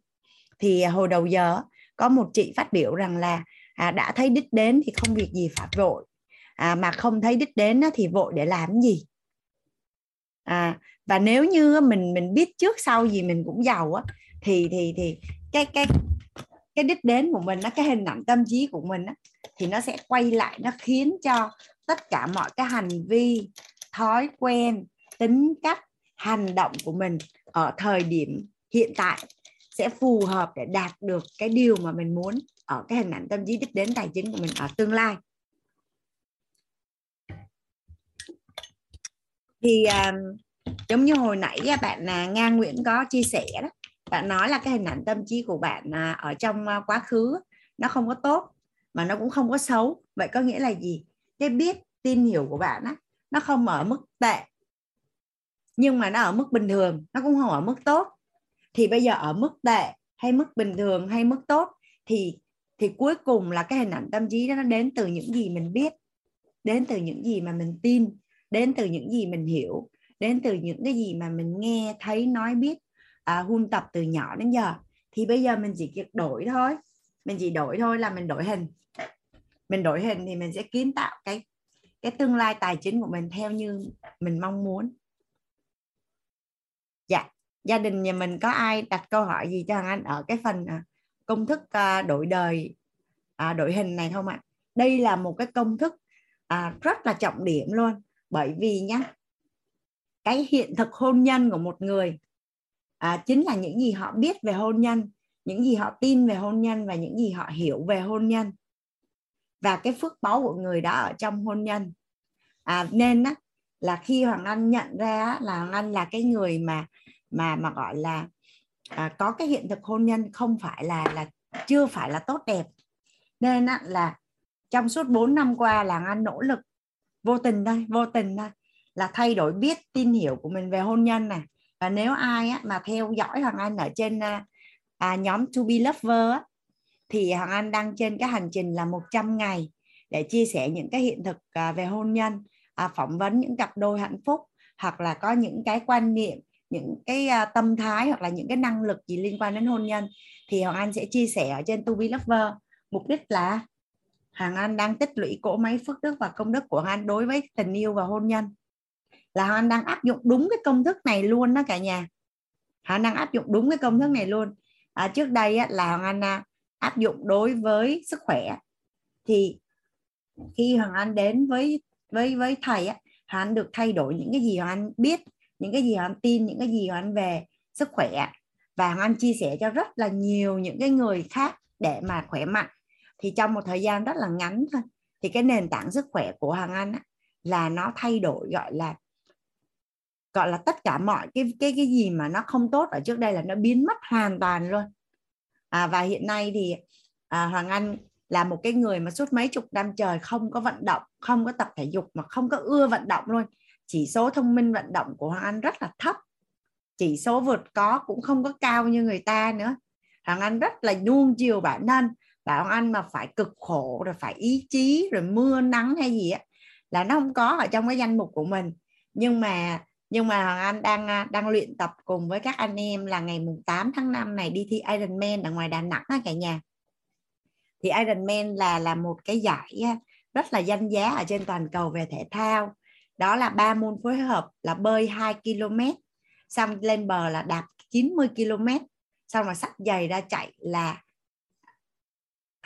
Thì hồi đầu giờ có một chị phát biểu rằng là à, đã thấy đích đến thì không việc gì phải vội à, mà không thấy đích đến thì vội để làm gì? À, và nếu như mình mình biết trước sau gì mình cũng giàu á thì thì thì cái cái cái đích đến của mình nó cái hình ảnh tâm trí của mình á, thì nó sẽ quay lại nó khiến cho tất cả mọi cái hành vi thói quen tính cách hành động của mình ở thời điểm hiện tại sẽ phù hợp để đạt được cái điều mà mình muốn ở cái hình ảnh tâm trí đích đến tài chính của mình ở tương lai. Thì um, giống như hồi nãy bạn uh, Nga Nguyễn có chia sẻ đó bạn nói là cái hình ảnh tâm trí của bạn uh, ở trong uh, quá khứ nó không có tốt mà nó cũng không có xấu. Vậy có nghĩa là gì? Cái biết tin hiểu của bạn á nó không ở mức tệ nhưng mà nó ở mức bình thường nó cũng không ở mức tốt. Thì bây giờ ở mức tệ hay mức bình thường hay mức tốt thì thì cuối cùng là cái hình ảnh tâm trí đó nó đến từ những gì mình biết đến từ những gì mà mình tin đến từ những gì mình hiểu đến từ những cái gì mà mình nghe thấy nói biết à, hun tập từ nhỏ đến giờ. Thì bây giờ mình chỉ việc đổi thôi. Mình chỉ đổi thôi là mình đổi hình. Mình đổi hình thì mình sẽ kiến tạo cái cái tương lai tài chính của mình theo như mình mong muốn. Dạ gia đình nhà mình có ai đặt câu hỏi gì cho anh ở cái phần à, công thức à, đổi đời à, đổi hình này không ạ? Đây là một cái công thức rất là trọng điểm luôn bởi vì nhá cái hiện thực hôn nhân của một người à, chính là những gì họ biết về hôn nhân những gì họ tin về hôn nhân và những gì họ hiểu về hôn nhân. Và cái phước báu của người đó ở trong hôn nhân. À, nên á, là khi hoàng anh nhận ra là hoàng anh là cái người mà mà mà gọi là à, có cái hiện thực hôn nhân không phải là là chưa phải là tốt đẹp. Nên á, là trong suốt 4 năm qua là anh nỗ lực vô tình thôi vô tình thôi là thay đổi biết tin hiểu của mình về hôn nhân này và nếu ai á, mà theo dõi hoàng anh ở trên à, à nhóm to be lover á, thì hoàng anh đang trên cái hành trình là 100 ngày để chia sẻ những cái hiện thực à, về hôn nhân à, phỏng vấn những cặp đôi hạnh phúc hoặc là có những cái quan niệm những cái à, tâm thái hoặc là những cái năng lực gì liên quan đến hôn nhân. Thì Hoàng Anh sẽ chia sẻ ở trên To Be Lover. Mục đích là Hàng Anh đang tích lũy cỗ máy phước đức và công đức của an Anh đối với tình yêu và hôn nhân. Là an Anh đang áp dụng đúng cái công thức này luôn đó cả nhà. Hàng đang áp dụng đúng cái công thức này luôn. À, trước đây á, là Hoàng Anh à, áp dụng đối với sức khỏe. Thì khi Hoàng Anh đến với với với thầy á Hoàng an được thay đổi những cái gì Hoàng Anh biết những cái gì Hoàng Anh tin những cái gì Hoàng Anh về sức khỏe. Và Hoàng Anh chia sẻ cho rất là nhiều những cái người khác để mà khỏe mạnh thì trong một thời gian rất là ngắn thôi thì cái nền tảng sức khỏe của Hoàng Anh á, là nó thay đổi gọi là gọi là tất cả mọi cái cái cái gì mà nó không tốt ở trước đây là nó biến mất hoàn toàn luôn. À, và hiện nay thì à, Hoàng Anh là một cái người mà suốt mấy chục năm trời không có vận động không có tập thể dục mà không có ưa vận động luôn. Chỉ số thông minh vận động của Hoàng Anh rất là thấp. Chỉ số vượt có cũng không có cao như người ta nữa. Hoàng Anh rất là nuông chiều bản thân bảo Anh mà phải cực khổ, rồi phải ý chí, rồi mưa nắng hay gì á, là nó không có ở trong cái danh mục của mình. Nhưng mà nhưng mà Hoàng Anh đang à, đang luyện tập cùng với các anh em là ngày mùng 8 tháng 5 này đi thi Ironman ở ngoài Đà Nẵng á cả nhà. Thì Ironman là là một cái giải rất là danh giá ở trên toàn cầu về thể thao. Đó là ba môn phối hợp là bơi 2 km, xong lên bờ là đạp 90 km, xong rồi sắt giày ra chạy là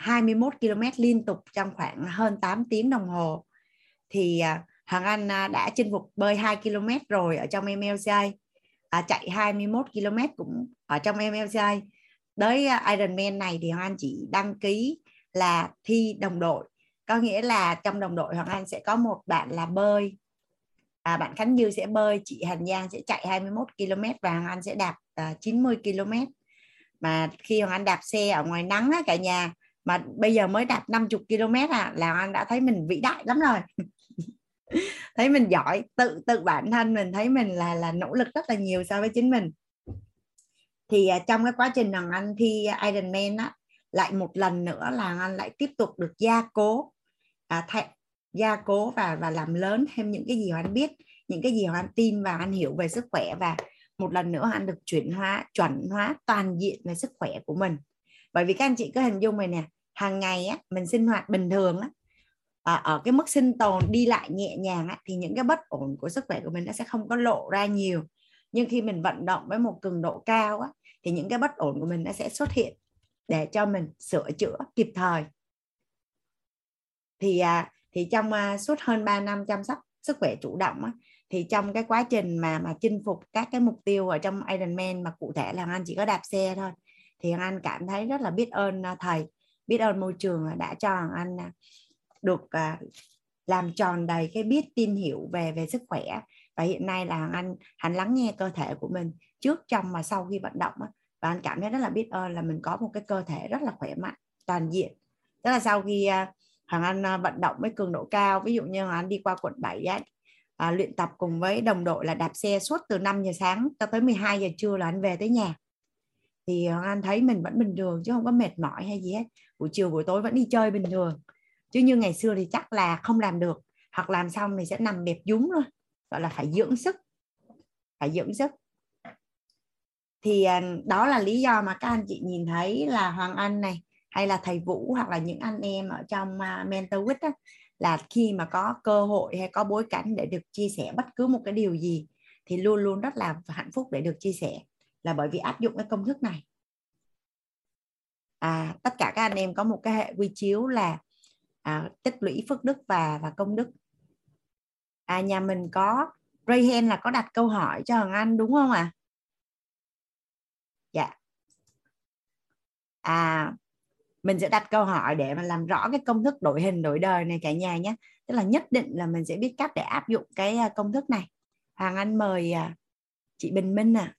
21 km liên tục trong khoảng hơn 8 tiếng đồng hồ. Thì à, Hoàng Anh à, đã chinh phục bơi 2 km rồi ở trong MLJ à, chạy 21 km cũng ở trong MLJ tới à, Ironman này thì Hoàng Anh chỉ đăng ký là thi đồng đội. Có nghĩa là trong đồng đội Hoàng Anh sẽ có một bạn là bơi. À, bạn Khánh Như sẽ bơi chị Hành Giang sẽ chạy 21 km và Hoàng Anh sẽ đạp 90 km. Mà khi Hoàng Anh đạp xe ở ngoài nắng á, cả nhà mà bây giờ mới đạt 50 km à là Anh đã thấy mình vĩ đại lắm rồi. Thấy mình giỏi tự tự bản thân mình thấy mình là là nỗ lực rất là nhiều so với chính mình. Thì à, trong cái quá trình rằng Anh thi Ironman á lại một lần nữa là anh lại tiếp tục được gia cố à, thay, gia cố và và làm lớn thêm những cái gì anh biết những cái gì anh tin và anh hiểu về sức khỏe. Và một lần nữa anh được chuyển hóa chuẩn hóa toàn diện về sức khỏe của mình bởi vì các anh chị cứ hình dung này nè hàng ngày á mình sinh hoạt bình thường á à, ở cái mức sinh tồn đi lại nhẹ nhàng á, thì những cái bất ổn của sức khỏe của mình nó sẽ không có lộ ra nhiều. Nhưng khi mình vận động với một cường độ cao á, thì những cái bất ổn của mình nó sẽ xuất hiện để cho mình sửa chữa kịp thời. Thì à, thì trong à, suốt hơn 3 năm chăm sóc sức khỏe chủ động á, thì trong cái quá trình mà mà chinh phục các cái mục tiêu ở trong Ironman mà cụ thể là anh chỉ có đạp xe thôi thì anh cảm thấy rất là biết ơn à, thầy biết ơn môi trường à, đã cho anh à, được làm tròn đầy cái biết tin hiểu về về sức khỏe. Và hiện nay là anh hành lắng nghe cơ thể của mình trước trong và sau khi vận động và anh cảm thấy rất là biết ơn là mình có một cái cơ thể rất là khỏe mạnh toàn diện. Tức là sau khi uh, Hoàng Anh vận động với cường độ cao ví dụ như Hoàng Anh đi qua quận 7 ấy, à, luyện tập cùng với đồng đội là đạp xe suốt từ 5 giờ sáng cho tới 12 giờ trưa là anh về tới nhà thì Hoàng Anh thấy mình vẫn bình thường chứ không có mệt mỏi hay gì hết. Buổi chiều buổi tối vẫn đi chơi bình thường. Chứ như ngày xưa thì chắc là không làm được. Hoặc làm xong thì sẽ nằm bẹp dúng luôn. Gọi là phải dưỡng sức. Phải dưỡng sức. Thì ờ, đó là lý do mà các anh chị nhìn thấy là Hoàng Anh này hay là thầy Vũ hoặc là những anh em ở trong à, Mentor Week đó, là khi mà có cơ hội hay có bối cảnh để được chia sẻ bất cứ một cái điều gì thì luôn luôn rất là hạnh phúc để được chia sẻ là bởi vì áp dụng cái công thức này. À, tất cả các anh em có một cái hệ quy chiếu là à, tích lũy phước đức và và công đức. À nhà mình có Rayhen là có đặt câu hỏi cho Hoàng Anh đúng không ạ? À? dạ. À mình sẽ đặt câu hỏi để mà làm rõ cái công thức đổi hình đổi đời này cả nhà nhé. Tức là nhất định là mình sẽ biết cách để áp dụng cái à, công thức này. Hoàng Anh mời à, chị Bình Minh à.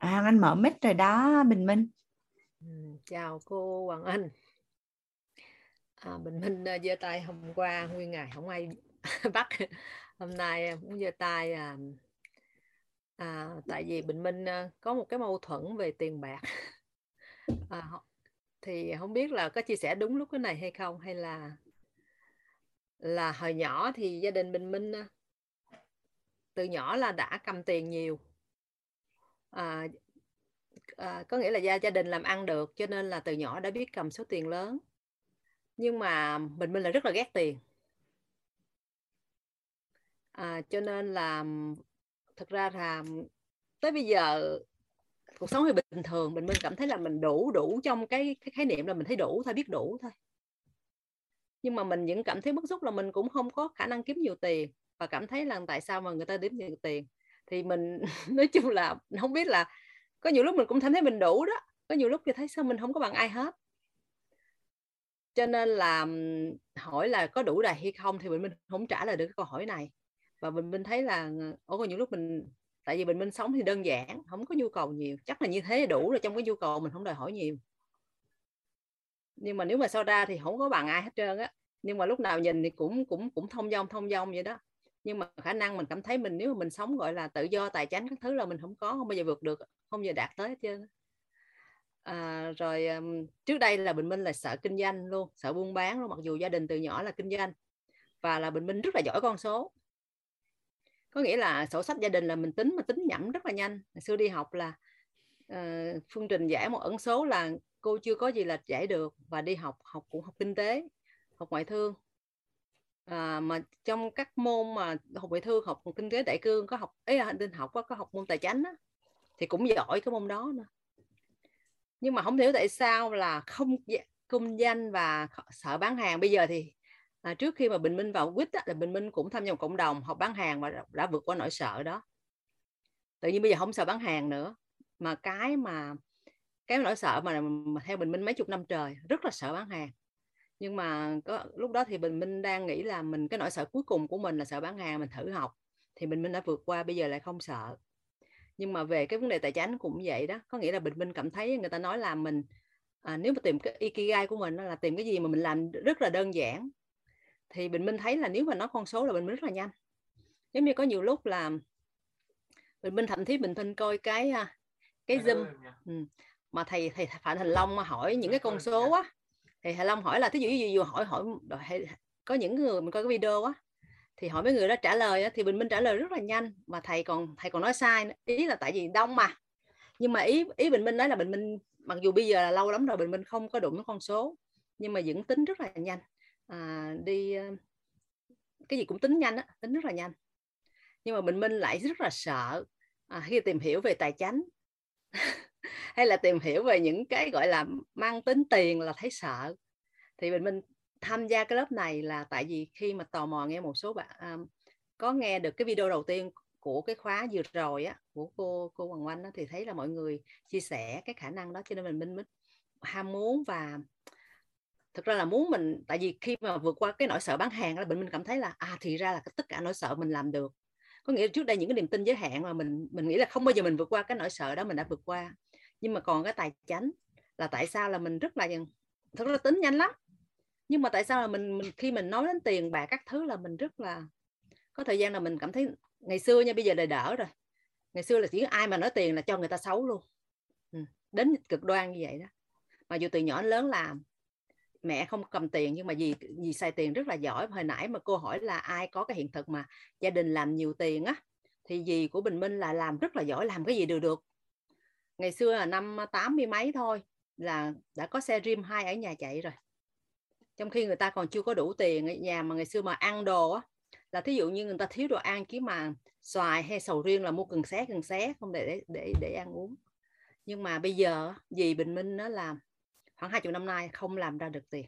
À Anh mở mic rồi đó Bình Minh ừ, chào cô Hoàng Anh à, Bình Minh à, giơ tay hôm qua nguyên ngày không ai bắt hôm nay muốn giơ tay à, À, tại vì Bình Minh à, có một cái mâu thuẫn về tiền bạc. À, thì không biết là có chia sẻ đúng lúc cái này hay không hay là là hồi nhỏ thì gia đình Bình Minh à, từ nhỏ là đã cầm tiền nhiều. À, à, có nghĩa là gia gia đình làm ăn được cho nên là từ nhỏ đã biết cầm số tiền lớn. Nhưng mà Bình Minh là rất là ghét tiền. à, cho nên là thực ra là tới bây giờ cuộc sống thì bình thường mình mình cảm thấy là mình đủ đủ trong cái, cái khái niệm là mình thấy đủ thôi biết đủ thôi nhưng mà mình vẫn cảm thấy bức xúc là mình cũng không có khả năng kiếm nhiều tiền và cảm thấy là tại sao mà người ta đếm nhiều tiền thì mình nói chung là không biết là có nhiều lúc mình cũng thấy mình đủ đó. Có nhiều lúc thì thấy sao mình không có bằng ai hết. Cho nên là hỏi là có đủ đầy hay không thì mình mình không trả lời được cái câu hỏi này. Và mình mình thấy là ờ, ở có những lúc mình, tại vì mình mình sống thì đơn giản, không có nhu cầu nhiều. Chắc là như thế đủ rồi, trong cái nhu cầu mình không đòi hỏi nhiều. Nhưng mà nếu mà so ra thì không có bằng ai hết trơn á. Nhưng mà lúc nào nhìn thì cũng cũng cũng thông dong thông dong vậy đó nhưng mà khả năng mình cảm thấy mình nếu mà mình sống gọi là tự do tài chính các thứ là mình không có không bao giờ vượt được không bao giờ đạt tới chứ à, rồi um, trước đây là bình minh là sợ kinh doanh luôn sợ buôn bán luôn mặc dù gia đình từ nhỏ là kinh doanh và là bình minh rất là giỏi con số. Có nghĩa là sổ sách gia đình là mình tính mà tính nhẩm rất là nhanh. Hồi xưa đi học là uh, phương trình giải một ẩn số là cô chưa có gì là giải được và đi học học cũng học kinh tế học ngoại thương à, mà trong các môn mà học ngoại thương học kinh tế đại cương có học ấy là tin học có, có học môn tài chính á, thì cũng giỏi cái môn đó nữa. Nhưng mà không hiểu tại sao là không dạ, kinh doanh và sợ bán hàng. Bây giờ thì à, trước khi mà bình minh vào quýt là bình minh cũng tham gia cộng đồng học bán hàng và đã vượt qua nỗi sợ đó. Tự nhiên bây giờ không sợ bán hàng nữa mà cái mà cái nỗi sợ mà, mà theo bình minh mấy chục năm trời rất là sợ bán hàng nhưng mà có lúc đó thì bình minh đang nghĩ là mình cái nỗi sợ cuối cùng của mình là sợ bán hàng mình thử học. Thì bình minh đã vượt qua bây giờ lại không sợ. Nhưng mà về cái vấn đề tài chính cũng vậy đó. Có nghĩa là bình minh cảm thấy người ta nói là mình à, nếu mà tìm cái ikigai của mình là tìm cái gì mà mình làm rất là đơn giản. Thì bình minh thấy là nếu mà nói con số là bình minh rất là nhanh. Giống như có nhiều lúc là bình minh thậm chí bình minh coi cái à, cái zoom. ừ. mà thầy thầy phạm thành long mà hỏi những cái con số á thì hà long hỏi là thí dụ như vừa hỏi hỏi có những người mình coi cái video á thì hỏi mấy người đó trả lời á, thì bình minh trả lời rất là nhanh mà thầy còn thầy còn nói sai ý là tại vì đông mà. Nhưng mà ý ý bình minh nói là bình minh mặc dù bây giờ là lâu lắm rồi bình minh không có đụng con số nhưng mà vẫn tính rất là nhanh. À, đi ờ, cái gì cũng tính nhanh á tính rất là nhanh. Nhưng mà bình minh lại rất là sợ à, khi tìm hiểu về tài chính hay là tìm hiểu về những cái gọi là mang tính tiền là thấy sợ? Thì bình minh tham gia cái lớp này là tại vì khi mà tò mò nghe một số bạn um, có nghe được cái video đầu tiên của cái khóa vừa rồi á của cô cô Hoàng Oanh á, thì thấy là mọi người chia sẻ cái khả năng đó cho nên mình minh mới ham muốn và thực ra là muốn mình tại vì khi mà vượt qua cái nỗi sợ bán hàng là mình mình cảm thấy là à thì ra là tất cả nỗi sợ mình làm được. Có nghĩa là trước đây những cái niềm tin giới hạn mà mình mình nghĩ là không bao giờ mình vượt qua cái nỗi sợ đó mình đã vượt qua nhưng mà còn cái tài chính là tại sao là mình rất là thật là tính nhanh lắm. Nhưng mà tại sao là mình, mình khi mình nói đến tiền bạc các thứ là mình rất là có thời gian là mình cảm thấy ngày xưa nha bây giờ là đỡ rồi. Ngày xưa là chỉ ai mà nói tiền là cho người ta xấu luôn. Ừ. đến cực đoan như vậy đó. Mà dù từ nhỏ đến lớn làm mẹ không cầm tiền nhưng mà gì gì xài tiền rất là giỏi. Hồi nãy mà cô hỏi là ai có cái hiện thực mà gia đình làm nhiều tiền á thì gì của Bình Minh là làm rất là giỏi làm cái gì đều được ngày xưa là năm tám mươi mấy thôi là đã có xe Rim 2 ở nhà chạy rồi. Trong khi người ta còn chưa có đủ tiền ở nhà mà ngày xưa mà ăn đồ á là thí dụ như người ta thiếu đồ ăn chứ mà xoài hay sầu riêng là mua cần xé cần xé không để để để, để ăn uống. Nhưng mà bây giờ dì Bình Minh nó làm khoảng hai chục năm nay không làm ra được tiền.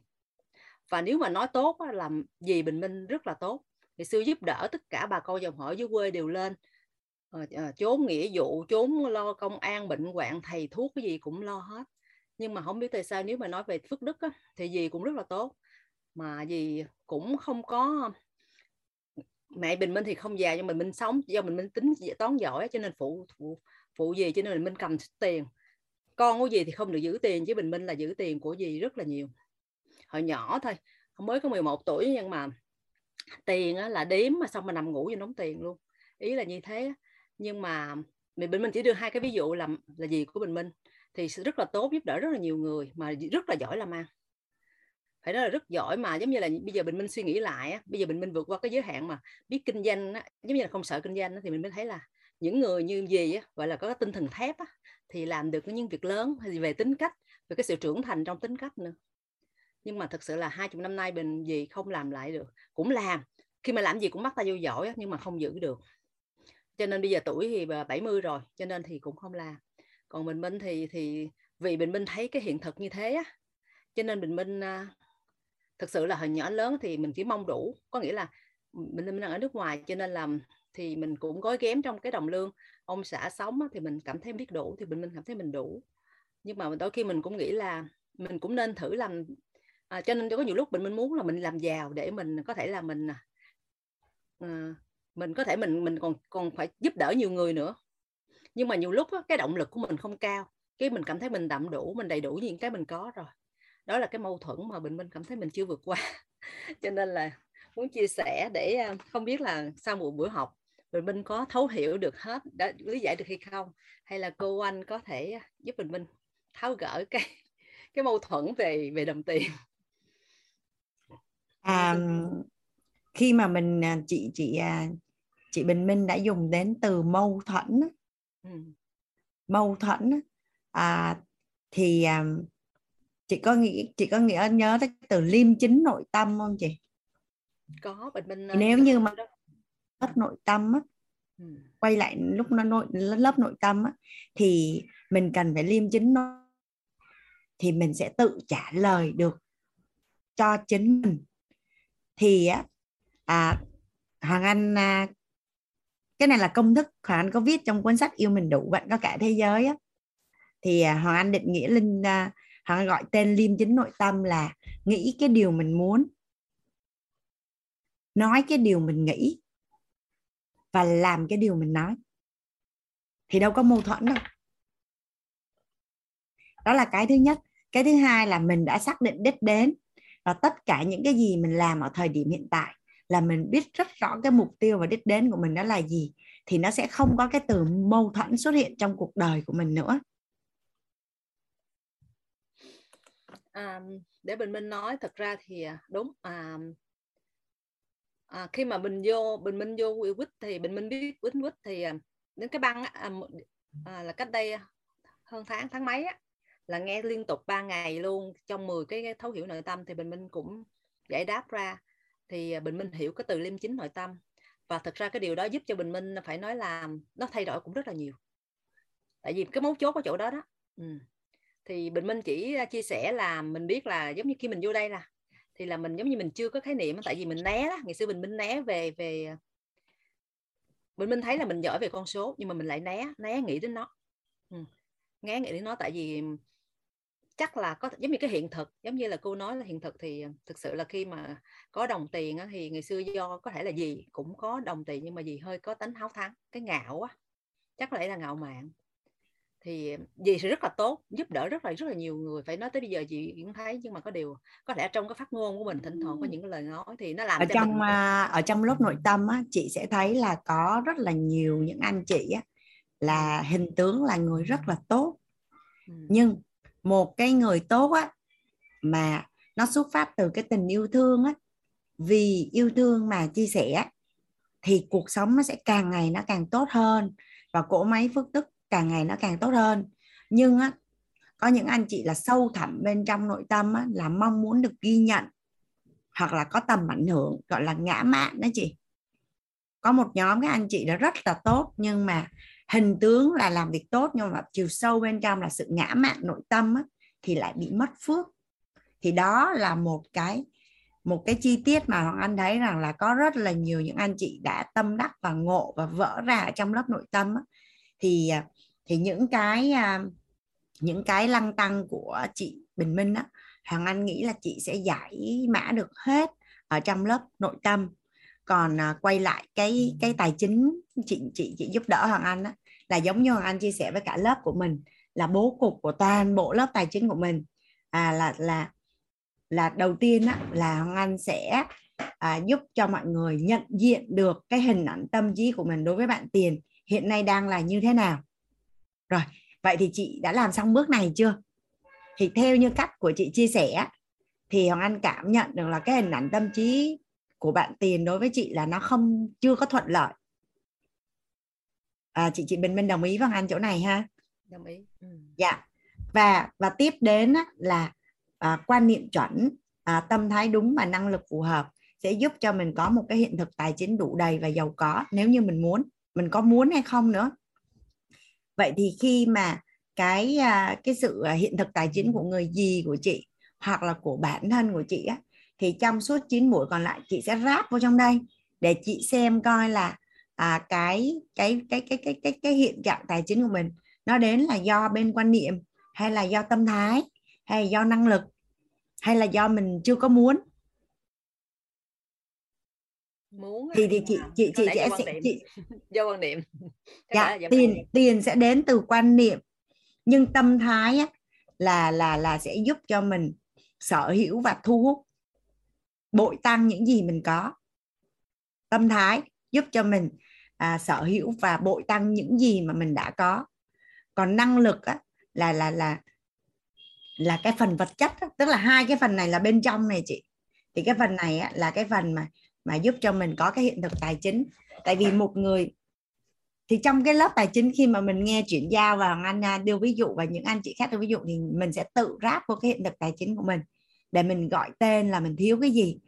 Và nếu mà nói tốt á, là dì Bình Minh rất là tốt. Ngày xưa giúp đỡ tất cả bà con dòng họ dưới quê đều lên Ờ, ờ, chốn trốn nghĩa vụ trốn lo công an bệnh hoạn thầy thuốc cái gì cũng lo hết. Nhưng mà không biết tại sao nếu mà nói về phước đức á, thì gì cũng rất là tốt. Mà gì cũng không có mẹ bình minh thì không già nhưng mà mình sống do mình minh tính toán giỏi cho nên phụ phụ phụ gì cho nên mình minh cầm tiền. Con của gì thì không được giữ tiền chứ bình minh là giữ tiền của gì rất là nhiều. Hồi nhỏ thôi mới có 11 tuổi nhưng mà tiền á, là đếm mà xong mà nằm ngủ vô đóng tiền luôn. Ý là như thế nhưng mà mình bình minh chỉ đưa hai cái ví dụ là là gì của bình minh. Thì rất là tốt giúp đỡ rất là nhiều người mà rất là giỏi làm ăn phải nói là rất giỏi mà giống như là bây giờ bình minh suy nghĩ lại á, bây giờ bình minh vượt qua cái giới hạn mà biết kinh doanh á, giống như là không sợ kinh doanh thì mình mới thấy là những người như gì gọi là có cái tinh thần thép thì làm được những việc lớn hay về tính cách về cái sự trưởng thành trong tính cách nữa. Nhưng mà thực sự là hai chục năm nay bình gì không làm lại được cũng làm. Khi mà làm gì cũng bắt tay vô giỏi nhưng mà không giữ được cho nên bây giờ tuổi thì 70 rồi cho nên thì cũng không làm. Còn bình minh thì thì vì bình minh thấy cái hiện thực như thế á cho nên bình minh à, thực sự là hồi nhỏ lớn thì mình chỉ mong đủ. Có nghĩa là mình mình đang ở nước ngoài cho nên là thì mình cũng gói ghém trong cái đồng lương. Ông xã sống thì mình cảm thấy biết đủ thì bình minh cảm thấy mình đủ. Nhưng mà đôi khi mình cũng nghĩ là mình cũng nên thử làm à, cho nên có nhiều lúc mình mình muốn là mình làm giàu để mình có thể là mình à, ờ, mình có thể mình mình còn còn phải giúp đỡ nhiều người nữa. Nhưng mà nhiều lúc á, cái động lực của mình không cao. Cái mình cảm thấy mình đậm đủ mình đầy đủ những cái mình có rồi. Đó là cái mâu thuẫn mà bình minh cảm thấy mình chưa vượt qua. Cho nên là muốn chia sẻ để à, không biết là sau một buổi học bình minh có thấu hiểu được hết đã lý giải được hay không? Hay là cô anh có thể giúp bình minh tháo gỡ cái cái mâu thuẫn về về đồng tiền? À, khi mà mình à, chị chị à, chị Bình Minh đã dùng đến từ mâu thuẫn ừ. mâu thuẫn à, thì à, chị có nghĩ chị có nghĩa nhớ tới từ liêm chính nội tâm không chị? Có Bình Minh nếu như mà lớp nội tâm á, ừ. quay lại lúc nó nội lớp nội tâm á, thì mình cần phải liêm chính nó thì mình sẽ tự trả lời được cho chính mình. Thì á à, hoàng anh à, cái này là công thức. Hoàng anh có viết trong cuốn sách yêu mình đủ bạn có cả thế giới á. Thì à, hoàng anh định nghĩa linh à, hoàng anh gọi tên liêm chính nội tâm là nghĩ cái điều mình muốn nói cái điều mình nghĩ và làm cái điều mình nói. Thì đâu có mâu thuẫn đâu. Đó là cái thứ nhất. Cái thứ hai là mình đã xác định đích đến và tất cả những cái gì mình làm ở thời điểm hiện tại là mình biết rất rõ cái mục tiêu và đích đến của mình đó là gì thì nó sẽ không có cái từ mâu thuẫn xuất hiện trong cuộc đời của mình nữa. À, để bình minh nói thật ra thì à, đúng à, à, khi mà bình vô bình minh vô quýt thì bình minh biết quýt quýt thì à, đến cái băng à, à, là cách đây hơn tháng tháng mấy á, là nghe liên tục 3 ngày luôn trong 10 cái, cái thấu hiểu nội tâm thì bình minh cũng giải đáp ra thì à, bình minh hiểu cái từ liêm chính nội tâm. Và thật ra cái điều đó giúp cho bình minh phải nói là nó thay đổi cũng rất là nhiều. Tại vì cái mấu chốt ở chỗ đó đó. Ừ. thì bình minh chỉ chia sẻ là mình biết là giống như khi mình vô đây là, thì là mình giống như mình chưa có khái niệm tại vì mình né đó, ngày xưa bình minh né về về à, bình minh thấy là mình giỏi về con số nhưng mà mình lại né né nghĩ đến nó. Ừ. né nghĩ đến nó tại vì chắc là có giống như cái hiện thực giống như là cô nói là hiện thực thì thực sự là khi mà có đồng tiền á, thì ngày xưa do có thể là gì cũng có đồng tiền nhưng mà gì hơi có tính háo thắng cái ngạo á chắc là là ngạo mạn. Thì gì thì rất là tốt giúp đỡ rất là rất là nhiều người phải nói tới bây giờ chị cũng thấy nhưng mà có điều có lẽ trong cái phát ngôn của mình thỉnh thoảng có những cái lời nói thì nó làm ở cho trong mình... À, ở trong lớp nội tâm á, chị sẽ thấy là có rất là nhiều những anh chị á, là hình tướng là người rất là tốt. Nhưng một cái người tốt á mà nó xuất phát từ cái tình yêu thương á. Vì yêu thương mà chia sẻ thì cuộc sống nó sẽ càng ngày nó càng tốt hơn và cỗ máy phước đức càng ngày nó càng tốt hơn. Nhưng á có những anh chị là sâu thẳm bên trong nội tâm á, là mong muốn được ghi nhận hoặc là có tầm ảnh hưởng gọi là ngã mạn đó chị. Có một nhóm các anh chị đã rất là tốt nhưng mà hình tướng là làm việc tốt nhưng mà chiều sâu bên trong là sự ngã mạn nội tâm á, thì lại bị mất phước thì đó là một cái một cái chi tiết mà hoàng anh thấy rằng là có rất là nhiều những anh chị đã tâm đắc và ngộ và vỡ ra ở trong lớp nội tâm á. thì à, thì những cái à, những cái lăng tăng của chị Bình Minh á Hoàng Anh nghĩ là chị sẽ giải mã được hết ở trong lớp nội tâm còn à, quay lại cái cái tài chính chị chị chị giúp đỡ Hoàng Anh á là giống như Hoàng Anh chia sẻ với cả lớp của mình là bố cục của toàn bộ lớp tài chính của mình. À là là là đầu tiên á, là Hoàng Anh sẽ à, giúp cho mọi người nhận diện được cái hình ảnh tâm trí của mình đối với bạn tiền hiện nay đang là như thế nào. Rồi vậy thì chị đã làm xong bước này chưa? Thì theo như cách của chị chia sẻ thì Hoàng Anh cảm nhận được là cái hình ảnh tâm trí của bạn tiền đối với chị là nó không chưa có thuận lợi. À, chị chị Bình Minh đồng ý với anh chỗ này ha? Đồng ý. Ừ. dạ. Và và tiếp đến là à, quan niệm chuẩn à, tâm thái đúng và năng lực phù hợp sẽ giúp cho mình có một cái hiện thực tài chính đủ đầy và giàu có nếu như mình muốn. Mình có muốn hay không nữa. Vậy thì khi mà cái à, cái sự à, hiện thực tài chính của người gì của chị hoặc là của bản thân của chị á thì trong suốt 9 buổi còn lại chị sẽ ráp vào trong đây để chị xem coi là à, cái, cái cái cái cái cái cái hiện trạng tài chính của mình nó đến là do bên quan niệm hay là do tâm thái hay là do năng lực hay là do mình chưa có muốn? Muốn thì thì chị chị chị sẽ sẽ chị do quan niệm. Dạ tiền tiền sẽ đến từ quan niệm. Nhưng tâm thái á, là là là sẽ giúp cho mình sở hữu và thu hút bội tăng những gì mình có. Tâm thái giúp cho mình à, sở hữu và bội tăng những gì mà mình đã có. Còn năng lực á, là là là là cái phần vật chất á, tức là hai cái phần này là bên trong này chị. Thì cái phần này á, là cái phần mà mà giúp cho mình có cái hiện thực tài chính. Tại vì một người thì trong cái lớp tài chính khi mà mình nghe chuyển giao và Hoàng Anh à, đưa ví dụ và những anh chị khác đưa ví dụ thì mình sẽ tự ráp vô cái hiện thực tài chính của mình để mình gọi tên là mình thiếu cái gì.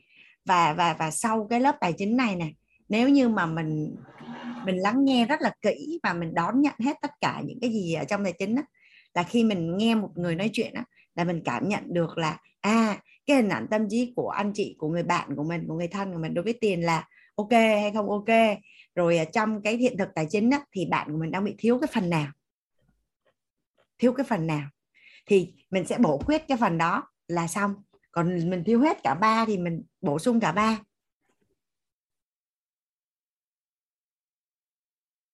Và và và sau cái lớp tài chính này nè nếu như mà mình mình lắng nghe rất là kỹ và mình đón nhận hết tất cả những cái gì ở trong tài chính đó, là khi mình nghe một người nói chuyện đó, là mình cảm nhận được là à cái hình ảnh tâm trí của anh chị của người bạn của mình của người thân của mình đối với tiền là ok hay không ok. Rồi à, trong cái hiện thực tài chính đó, thì bạn của mình đang bị thiếu cái phần nào? Thiếu cái phần nào? Thì mình sẽ bổ khuyết cái phần đó là xong còn mình thiếu hết cả ba thì mình bổ sung cả ba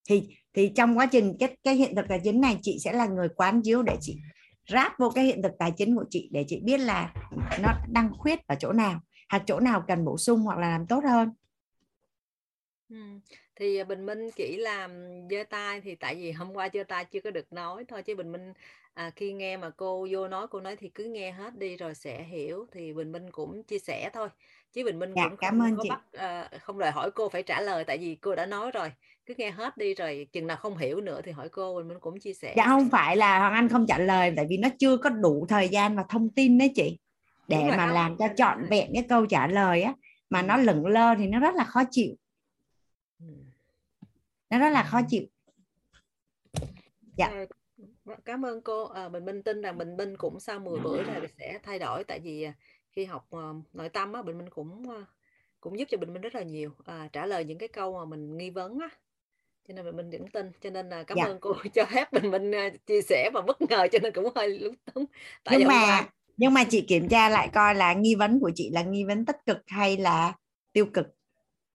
thì thì trong quá trình cái cái hiện thực tài chính này, chị sẽ là người quán chiếu để chị ráp vô cái hiện thực tài chính của chị để chị biết là nó đang khuyết ở chỗ nào, hoặc chỗ nào cần bổ sung hoặc là làm tốt hơn Ừ. Thì Bình Minh chỉ làm giơ tay thì tại vì hôm qua giơ tay chưa có được nói thôi, chứ Bình Minh à, khi nghe mà cô vô nói cô nói thì cứ nghe hết đi rồi sẽ hiểu thì Bình Minh cũng chia sẻ thôi. Chứ Bình Minh dạ, cũng cảm không ơn có chị. bắt à, không đòi hỏi cô phải trả lời tại vì cô đã nói rồi. Cứ nghe hết đi rồi chừng nào không hiểu nữa thì hỏi cô Bình Minh cũng chia sẻ. Dạ không phải là hoàng anh không trả lời tại vì nó chưa có đủ thời gian và thông tin đấy chị. Để mà không. làm cho trọn vẹn cái câu trả lời á mà nó lửng lơ thì nó rất là khó chịu. Ừ. nó rất là khó chịu. Dạ. À, cảm ơn cô. À, Bình Minh tin rằng Bình Minh cũng sau 10 bữa rồi sẽ thay đổi. Tại vì à, khi học à, nội tâm á Bình Minh cũng à, cũng giúp cho Bình Minh rất là nhiều à, trả lời những cái câu mà mình nghi vấn á. Cho nên Bình Minh vẫn tin. Cho nên là cảm Dạ. ơn cô cho phép Bình Minh à, chia sẻ và bất ngờ cho nên cũng hơi lúng túng. Tại nhưng mà qua nhưng mà chị kiểm tra lại coi là nghi vấn của chị là nghi vấn tích cực hay là tiêu cực?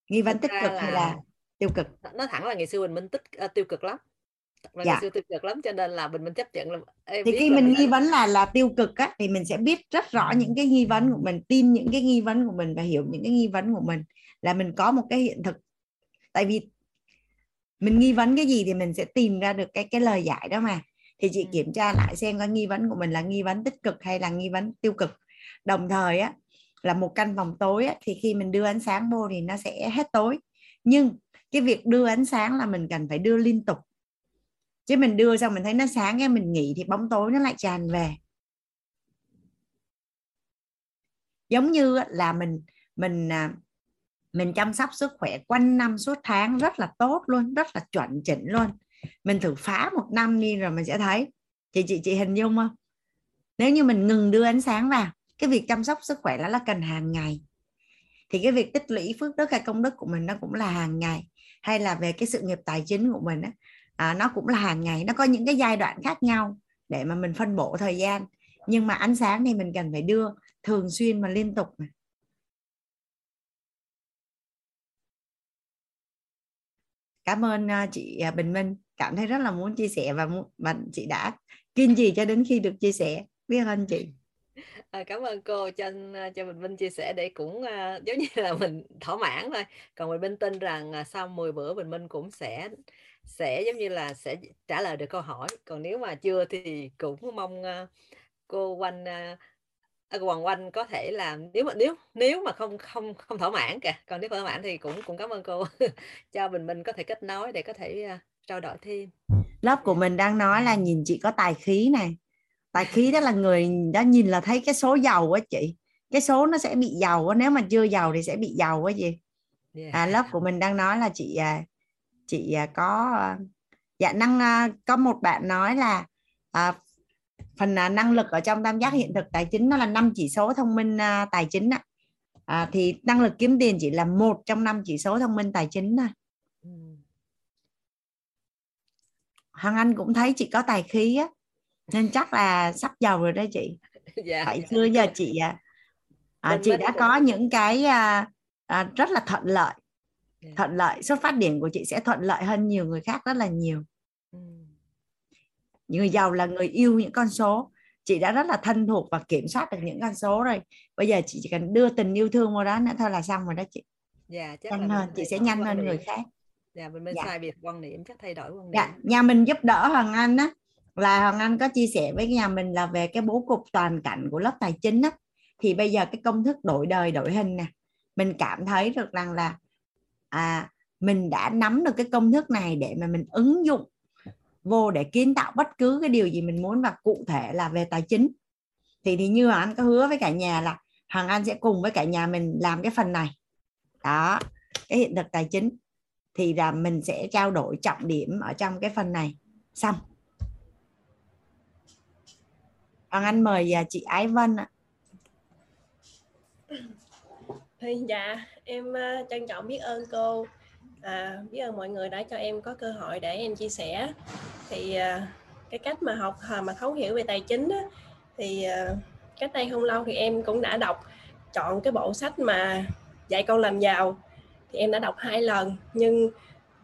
Nghi vấn tích cực hay là- là tiêu cực? Nó thẳng là ngày xưa Bình Minh tích à, tiêu cực lắm và Dạ. xưa tiêu cực lắm cho nên là Bình Minh chấp nhận là Ê, thì khi mình mình nghi vấn là là tiêu cực á thì mình sẽ biết rất rõ những cái nghi vấn của mình tin những cái nghi vấn của mình và hiểu những cái nghi vấn của mình là mình có một cái hiện thực. Tại vì mình nghi vấn cái gì thì mình sẽ tìm ra được cái cái lời giải đó mà. Thì chị kiểm tra lại xem cái nghi vấn của mình là nghi vấn tích cực hay là nghi vấn tiêu cực. Đồng thời á là một căn phòng tối á, thì khi mình đưa ánh sáng vô thì nó sẽ hết tối. Nhưng cái việc đưa ánh sáng là mình cần phải đưa liên tục chứ mình đưa xong mình thấy nó sáng cái mình nghỉ thì bóng tối nó lại tràn về. Giống như là mình mình à, mình chăm sóc sức khỏe quanh năm suốt tháng rất là tốt luôn rất là chuẩn chỉnh luôn. Mình thử phá một năm đi rồi mình sẽ thấy. Chị chị chị hình dung không? Nếu như mình ngừng đưa ánh sáng vào cái việc chăm sóc sức khỏe đó là cần hàng ngày. Thì cái việc tích lũy phước đức hay công đức của mình nó cũng là hàng ngày. Hay là về cái sự nghiệp tài chính của mình á, à, nó cũng là hàng ngày nó có những cái giai đoạn khác nhau để mà mình phân bổ thời gian. Nhưng mà ánh sáng thì mình cần phải đưa thường xuyên và liên tục mà. cảm ơn à, chị à, Bình Minh. Cảm thấy rất là muốn chia sẻ và muốn, và chị đã kiên trì cho đến khi được chia sẻ. Biết ơn chị. À, cảm ơn cô. Cho à, cho Bình Minh chia sẻ để cũng uh, giống như là mình thỏa mãn thôi. Còn Bình Minh tin rằng uh, sau 10 bữa Bình Minh cũng sẽ sẽ giống như là sẽ trả lời được câu hỏi. Còn nếu mà chưa thì cũng mong à, cô Oanh à, à, cô Hoàng Oanh có thể là nếu mà nếu nếu mà không không không thỏa mãn kìa. Còn nếu không thỏa mãn thì cũng cũng cảm ơn cô cho Bình Minh có thể kết nối để có thể à, trao đổi thêm. lớp của mình đang nói là nhìn chị có tài khí này tài khí đó là người đã nhìn là thấy cái số giàu á chị cái số nó sẽ bị giàu á. nếu mà chưa giàu thì sẽ bị giàu cái gì yeah. à, lớp của mình đang nói là chị à, chị à, có à, dạ năng à, có một bạn nói là à, phần năng lực ở trong tam giác hiện thực tài chính nó là năm chỉ số thông minh tài chính ạ. À, thì năng lực kiếm tiền chỉ là một trong năm chỉ số thông minh tài chính thôi Ừ. Hoàng Anh cũng thấy chị có tài khí á nên chắc là sắp giàu rồi đó chị dạ tại xưa giờ chị à, chị đã có những cái à, à, rất là thuận lợi. Thuận lợi xuất phát điểm của chị sẽ thuận lợi hơn nhiều người khác rất là nhiều. Ừ. người giàu là người yêu những con số. Chị đã rất là thân thuộc và kiểm soát được những con số rồi. Bây giờ chị chỉ cần đưa tình yêu thương vào đó nữa thôi là xong rồi đó chị. Dạ chắc nhanh là hơn chị sẽ nhanh hơn người khác. Dạ mình mới Dạ. sai biệt quan niệm chắc thay đổi quan niệm dạ nhà mình giúp đỡ hoàng anh á. Là hoàng anh có chia sẻ với nhà mình là về cái bố cục toàn cảnh của lớp tài chính á. Thì bây giờ cái công thức đổi đời đổi hình nè. Mình cảm thấy được rằng là à mình đã nắm được cái công thức này để mà mình ứng dụng vô để kiến tạo bất cứ cái điều gì mình muốn và cụ thể là về tài chính. Thì thì như anh có hứa với cả nhà là hàng anh sẽ cùng với cả nhà mình làm cái phần này. Đó, cái hiện thực tài chính. Thì là mình sẽ trao đổi trọng điểm ở trong cái phần này. Xong. Hoàng Anh mời à, chị Ái Vân ạ. Thì dạ em à, trân trọng biết ơn cô. À, biết ơn mọi người đã cho em có cơ hội để em chia sẻ. Thì à, cái cách mà học à, mà thấu hiểu về tài chính á, thì à, cách đây không lâu thì em cũng đã đọc chọn cái bộ sách mà dạy con làm giàu. Thì em đã đọc hai lần nhưng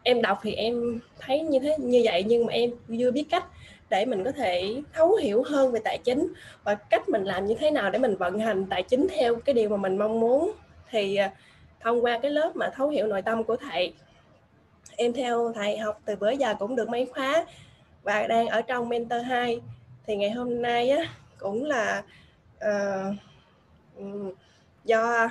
em đọc thì em thấy như thế như vậy nhưng mà em chưa biết cách để mình có thể thấu hiểu hơn về tài chính và cách mình làm như thế nào để mình vận hành tài chính theo cái điều mà mình mong muốn. Thì à, thông qua cái lớp mà thấu hiểu nội tâm của thầy. Em theo thầy học từ bữa giờ cũng được mấy khóa và đang ở trong mentor 2 thì ngày hôm nay á cũng là uh, do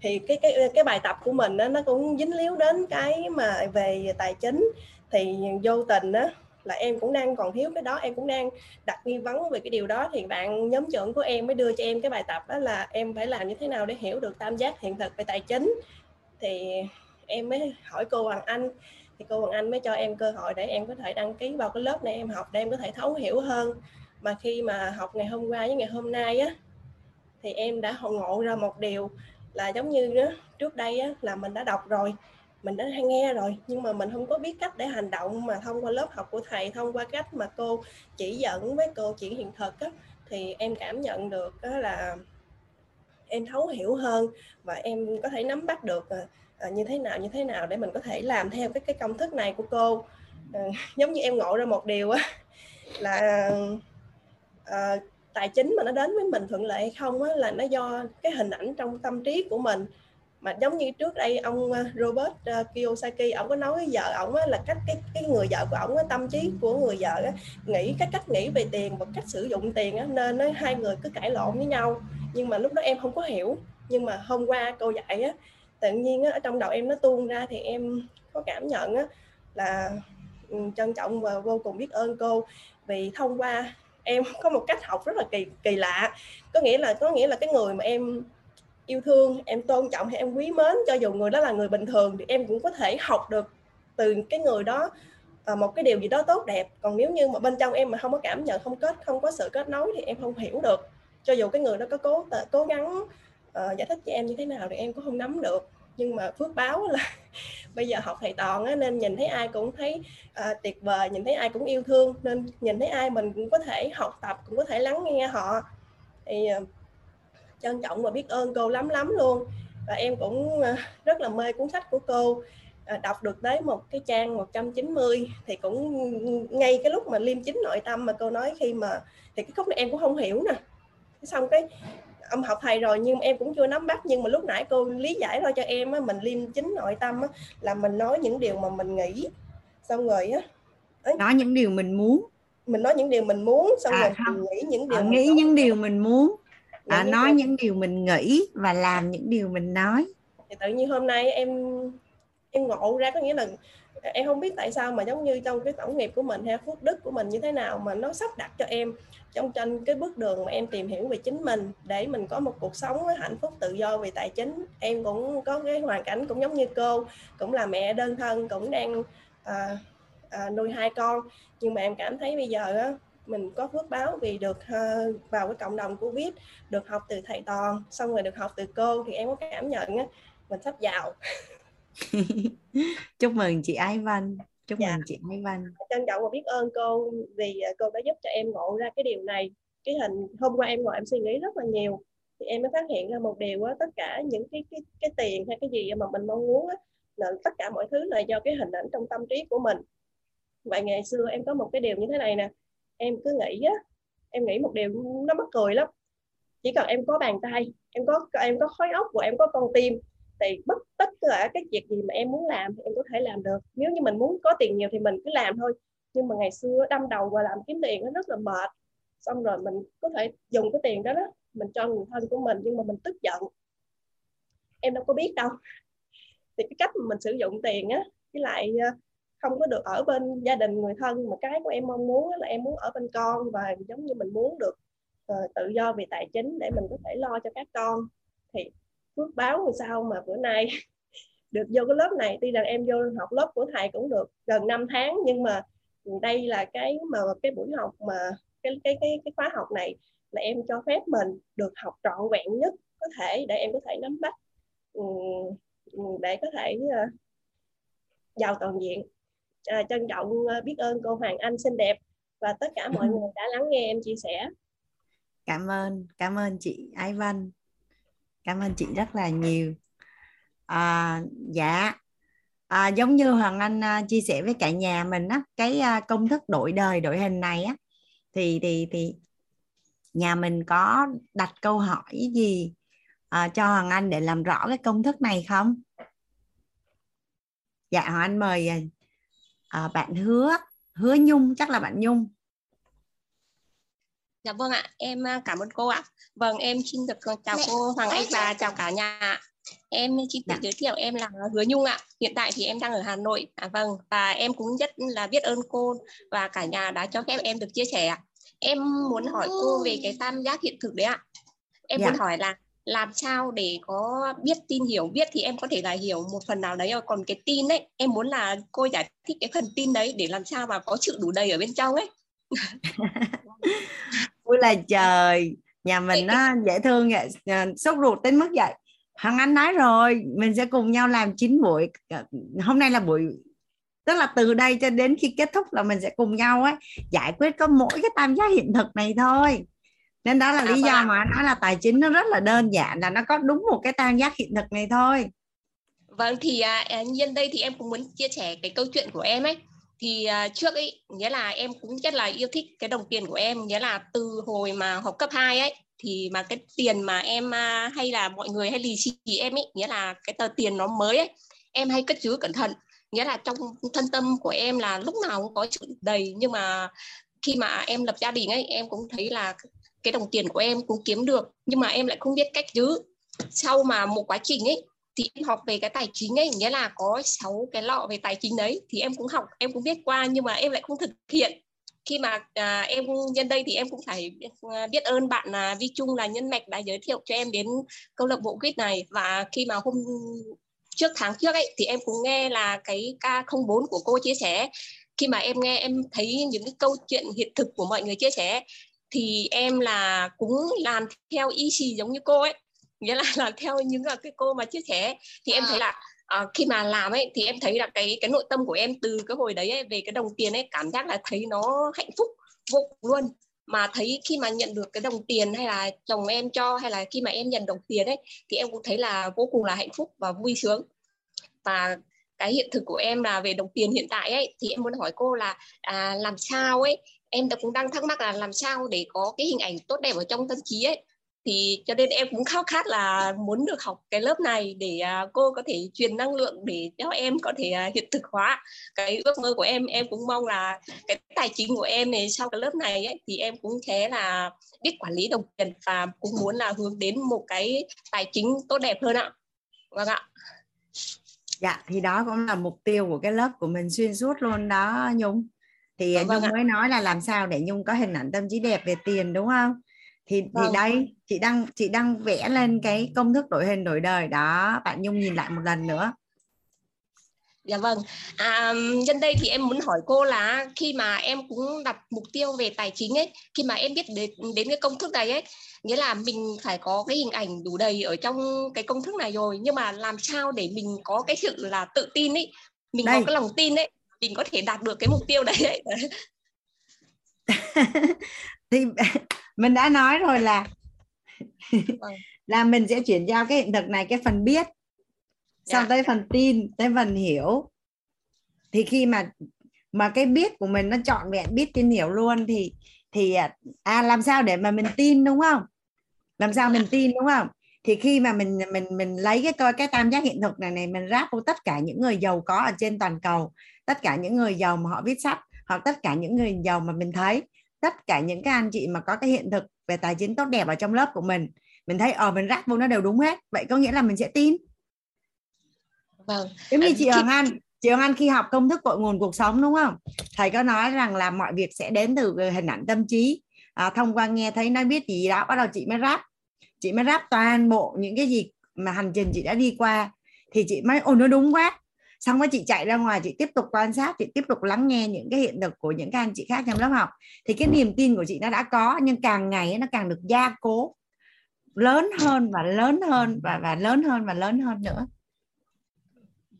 thì cái cái cái bài tập của mình á, nó cũng dính líu đến cái mà về tài chính. Thì vô tình á là em cũng đang còn thiếu cái đó em cũng đang đặt nghi vấn về cái điều đó. Thì bạn nhóm trưởng của em mới đưa cho em cái bài tập đó là em phải làm như thế nào để hiểu được tam giác hiện thực về tài chính. Thì em mới hỏi cô Hoàng Anh thì cô Hoàng Anh mới cho em cơ hội để em có thể đăng ký vào cái lớp này em học để em có thể thấu hiểu hơn. Mà khi mà học ngày hôm qua với ngày hôm nay á thì em đã ngộ ra một điều là giống như đó, trước đây á, là mình đã đọc rồi mình đã hay nghe rồi nhưng mà mình không có biết cách để hành động mà thông qua lớp học của thầy thông qua cách mà cô chỉ dẫn với cô chuyển hiện thực á, thì em cảm nhận được đó là em thấu hiểu hơn và em có thể nắm bắt được à, à, như thế nào như thế nào để mình có thể làm theo cái cái công thức này của cô. À, giống như em ngộ ra một điều á là à, tài chính mà nó đến với mình thuận lợi hay không á, là nó do cái hình ảnh trong tâm trí của mình mà giống như trước đây ông ờ, Robert ờ, Kiyosaki ông có nói với vợ ông á, là cách cái cái người vợ của ông á, tâm trí của người vợ á, nghĩ cái cách nghĩ về tiền và cách sử dụng tiền á, nên á, hai người cứ cãi lộn với nhau. Nhưng mà lúc đó em không có hiểu. Nhưng mà hôm qua cô dạy á tự nhiên á, ở trong đầu em nó tuôn ra thì em có cảm nhận á, là ừ, trân trọng và vô cùng biết ơn cô. Vì thông qua em có một cách học rất là kỳ kỳ lạ. Có nghĩa là có nghĩa là cái người mà em yêu thương em tôn trọng hay em quý mến cho dù người đó là người bình thường thì em cũng có thể học được từ cái người đó à, một cái điều gì đó tốt đẹp. Còn nếu như mà bên trong em mà không có cảm nhận không kết không có sự kết nối thì em không hiểu được. Cho dù cái người đó có cố à, cố gắng uh, giải thích cho em như thế nào thì em cũng không nắm được. Nhưng mà phước báo là bây giờ học thầy toàn á, nên nhìn thấy ai cũng thấy uh, tuyệt vời nhìn thấy ai cũng yêu thương. Nên nhìn thấy ai mình cũng có thể học tập cũng có thể lắng nghe họ. Thì uh, trân trọng và biết ơn cô lắm lắm luôn. Và em cũng à, rất là mê cuốn sách của cô. À, đọc được tới một cái trang 190 thì cũng ngay cái lúc mà liêm chính nội tâm mà cô nói khi mà thì cái khúc này em cũng không hiểu nè. Xong cái ông học thầy rồi nhưng em cũng chưa nắm bắt nhưng mà lúc nãy cô lý giải ra cho em á, mình liêm chính nội tâm á, là mình nói những điều mà mình nghĩ. Xong rồi á nói những điều mình muốn. Mình nói những điều mình muốn xong À, rồi không. mình nghĩ những điều à, nghĩ những điều mình muốn à, những nói điều- những điều mình nghĩ và làm những điều mình nói. Thì tự nhiên hôm nay em em ngộ ra có nghĩa là em không biết tại sao mà giống như trong cái tổng nghiệp của mình hay phước đức của mình như thế nào mà nó sắp đặt cho em trong trên cái bước đường mà em tìm hiểu về chính mình để mình có một cuộc sống hạnh phúc tự do về tài chính. Em cũng có cái hoàn cảnh cũng giống như cô cũng là mẹ đơn thân cũng đang à, à, nuôi hai con. Nhưng mà em cảm thấy bây giờ á, mình có phước báo vì được uh, vào cái cộng đồng của biết được học từ thầy toàn xong rồi được học từ cô thì em có cảm nhận á, mình sắp giàu. Chúc mừng chị Ái Văn chúc dạ. mừng chị Ái Văn. Trân trọng và biết ơn cô vì ờ, cô đã giúp cho em ngộ ra cái điều này. Cái hình hôm qua em ngồi em suy nghĩ rất là nhiều thì em mới phát hiện ra một điều á tất cả những cái cái cái tiền hay cái gì mà mình mong muốn á là tất cả mọi thứ là do cái hình ảnh trong tâm trí của mình. Vậy ngày xưa em có một cái điều như thế này nè em cứ nghĩ á, em nghĩ một điều nó mắc cười lắm. Chỉ cần em có bàn tay, em có em có khối óc và em có con tim, thì bất tất cả cái việc gì mà em muốn làm thì em có thể làm được. Nếu như mình muốn có tiền nhiều thì mình cứ làm thôi. Nhưng mà ngày xưa đâm đầu vào làm kiếm tiền nó rất là mệt. Xong rồi mình có thể dùng cái tiền đó đó, mình cho người thân của mình nhưng mà mình tức giận. Em đâu có biết đâu. Thì cái cách mà mình sử dụng tiền á, với lại ờ, không có được ở bên gia đình người thân mà cái của em mong muốn là em muốn ở bên con và giống như mình muốn được uh, tự do về tài chính để mình có thể lo cho các con. Thì phước báo làm sao mà bữa nay được vô cái lớp này tuy rằng em vô học lớp của thầy cũng được gần 5 tháng nhưng mà đây là cái mà cái buổi học mà cái cái cái cái khóa học này là em cho phép mình được học trọn vẹn nhất có thể để em có thể nắm bắt để có thể ờ, uh, giàu toàn diện à, trân trọng uh, biết ơn cô Hoàng Anh xinh đẹp và tất cả mọi người đã lắng nghe em chia sẻ. Cảm ơn cảm ơn chị Ái Văn. Cảm ơn chị rất là nhiều. À, dạ. À, giống như hoàng anh à, chia sẻ với cả nhà mình á cái à, công thức đổi đời đổi hình này á thì thì thì nhà mình có đặt câu hỏi gì à, cho hoàng anh để làm rõ cái công thức này không? Dạ hoàng anh mời à, bạn hứa hứa nhung chắc là bạn nhung Dạ vâng ạ, em à, cảm ơn cô ạ. Vâng, em xin được chào cô Hoàng Anh và chào cả nhà. Em xin tự dạ. giới thiệu em là Hứa Nhung ạ. Hiện tại thì em đang ở Hà Nội. À, vâng, và em cũng rất là biết ơn cô và cả nhà đã cho phép em được chia sẻ ạ. Em muốn hỏi cô về cái tam giác hiện thực đấy ạ. Em dạ. muốn hỏi là làm sao để có biết tin, hiểu biết thì em có thể là hiểu một phần nào đấy. Còn cái tin đấy em muốn là cô giải thích cái phần tin đấy để làm sao mà có sự đủ đầy ở bên trong ấy. Vui là trời, nhà mình nó dễ thương vậy. À, sốt ruột đến mức vậy. Hằng anh nói rồi, mình sẽ cùng nhau làm chín buổi. À, hôm nay là buổi, tức là từ đây cho đến khi kết thúc là mình sẽ cùng nhau ấy, giải quyết có mỗi cái tam giác hiện thực này thôi nên đó là à, lý do mà nói là tài chính nó rất là đơn giản là nó có đúng một cái tam giác hiện thực này thôi. Vâng thì à, à nhân đây thì em cũng muốn chia sẻ cái câu chuyện của em ấy. Thì uh, trước ấy nghĩa là em cũng rất là yêu thích cái đồng tiền của em nghĩa là từ hồi mà học cấp 2 ấy thì mà cái tiền mà em uh, hay là mọi người hay lì xì em ấy nghĩa là cái tờ tiền nó mới ấy em hay cất chứa cẩn thận. Nghĩa là trong thân tâm của em là lúc nào cũng có chữ đầy nhưng mà khi mà em lập gia đình ấy em cũng thấy là cái đồng tiền của em cũng kiếm được nhưng mà em lại không biết cách giữ. Sau mà một quá trình ấy thì em học về cái tài chính ấy nghĩa là có sáu cái lọ về tài chính đấy thì em cũng học em cũng biết qua nhưng mà em lại không thực hiện. Khi mà à, em nhân đây thì em cũng phải à, biết ơn bạn à, Vi Trung là nhân mạch đã giới thiệu cho em đến câu lạc bộ quýt này. Và khi mà hôm trước tháng trước ấy thì em cũng nghe là cái K04 của cô chia sẻ. Khi mà em nghe em thấy những cái câu chuyện hiện thực của mọi người chia sẻ thì em là cũng làm theo y xì giống như cô ấy. Nghĩa là làm theo những là cái cô mà chia sẻ. Thì em thấy là uh, khi mà làm ấy thì em thấy là cái cái nội tâm của em từ cái hồi đấy ấy, về cái đồng tiền ấy cảm giác là thấy nó hạnh phúc vô cùng luôn. Mà thấy khi mà nhận được cái đồng tiền hay là chồng em cho hay là khi mà em nhận đồng tiền ấy thì em cũng thấy là vô cùng là hạnh phúc và vui sướng. Và cái hiện thực của em là về đồng tiền hiện tại ấy thì em muốn hỏi cô là à, làm sao ấy em cũng đang thắc mắc là làm sao để có cái hình ảnh tốt đẹp ở trong tâm trí ấy. Thì cho nên em cũng khao khát là muốn được học cái lớp này để à, cô có thể truyền năng lượng để cho em có thể à, hiện thực hóa cái ước mơ của em. Em cũng mong là cái tài chính của em này sau cái lớp này ấy, thì em cũng thế là biết quản lý đồng tiền và cũng muốn là hướng đến một cái tài chính tốt đẹp hơn ạ. Vâng ạ. Dạ thì đó cũng là mục tiêu của cái lớp của mình xuyên suốt luôn đó nhung thì Dạ, vâng nhung ạ. mới nói là làm sao để nhung có hình ảnh tâm trí đẹp về tiền đúng không thì thì Vâng. đây chị đang chị đang vẽ lên cái công thức đổi hình đổi đời đó bạn nhung nhìn lại một lần nữa Dạ vâng. À, nhân đây thì em muốn hỏi cô là khi mà em cũng đặt mục tiêu về tài chính ấy, khi mà em biết đến, đến cái công thức này ấy, nghĩa là mình phải có cái hình ảnh đủ đầy ở trong cái công thức này rồi, nhưng mà làm sao để mình có cái sự là tự tin ấy, mình Đây. có cái lòng tin ấy, mình có thể đạt được cái mục tiêu đấy ấy. thì mình đã nói rồi là Vâng. là mình sẽ chuyển giao cái hiện thực này cái phần biết xong Dạ. tới phần tin tới phần hiểu thì khi mà mà cái biết của mình nó trọn vẹn biết tin hiểu luôn thì thì à, à làm sao để mà mình tin đúng không làm sao mình tin đúng không thì khi mà mình mình mình lấy cái coi cái tam giác hiện thực này này mình ráp vô tất cả những người giàu có ở trên toàn cầu tất cả những người giàu mà họ viết sách hoặc tất cả những người giàu mà mình thấy tất cả những cái anh chị mà có cái hiện thực về tài chính tốt đẹp ở trong lớp của mình mình thấy ờ mình ráp vô nó đều đúng hết. Vậy có nghĩa là mình sẽ tin. Vâng. giống như À, chị Hoàng Anh chị Hoàng Anh khi học công thức cội nguồn cuộc sống đúng không? Thầy có nói rằng là mọi việc sẽ đến từ hình ảnh tâm trí. À, thông qua nghe thấy nói biết gì đó bắt đầu chị mới ráp chị mới ráp toàn bộ những cái gì mà hành trình chị đã đi qua. Thì chị mới ôi nó đúng quá. Xong rồi chị chạy ra ngoài chị tiếp tục quan sát chị tiếp tục lắng nghe những cái hiện thực của những các anh chị khác trong lớp học. Thì cái niềm tin của chị nó đã có nhưng càng ngày nó càng được gia cố lớn hơn và lớn hơn và và lớn hơn và lớn hơn nữa.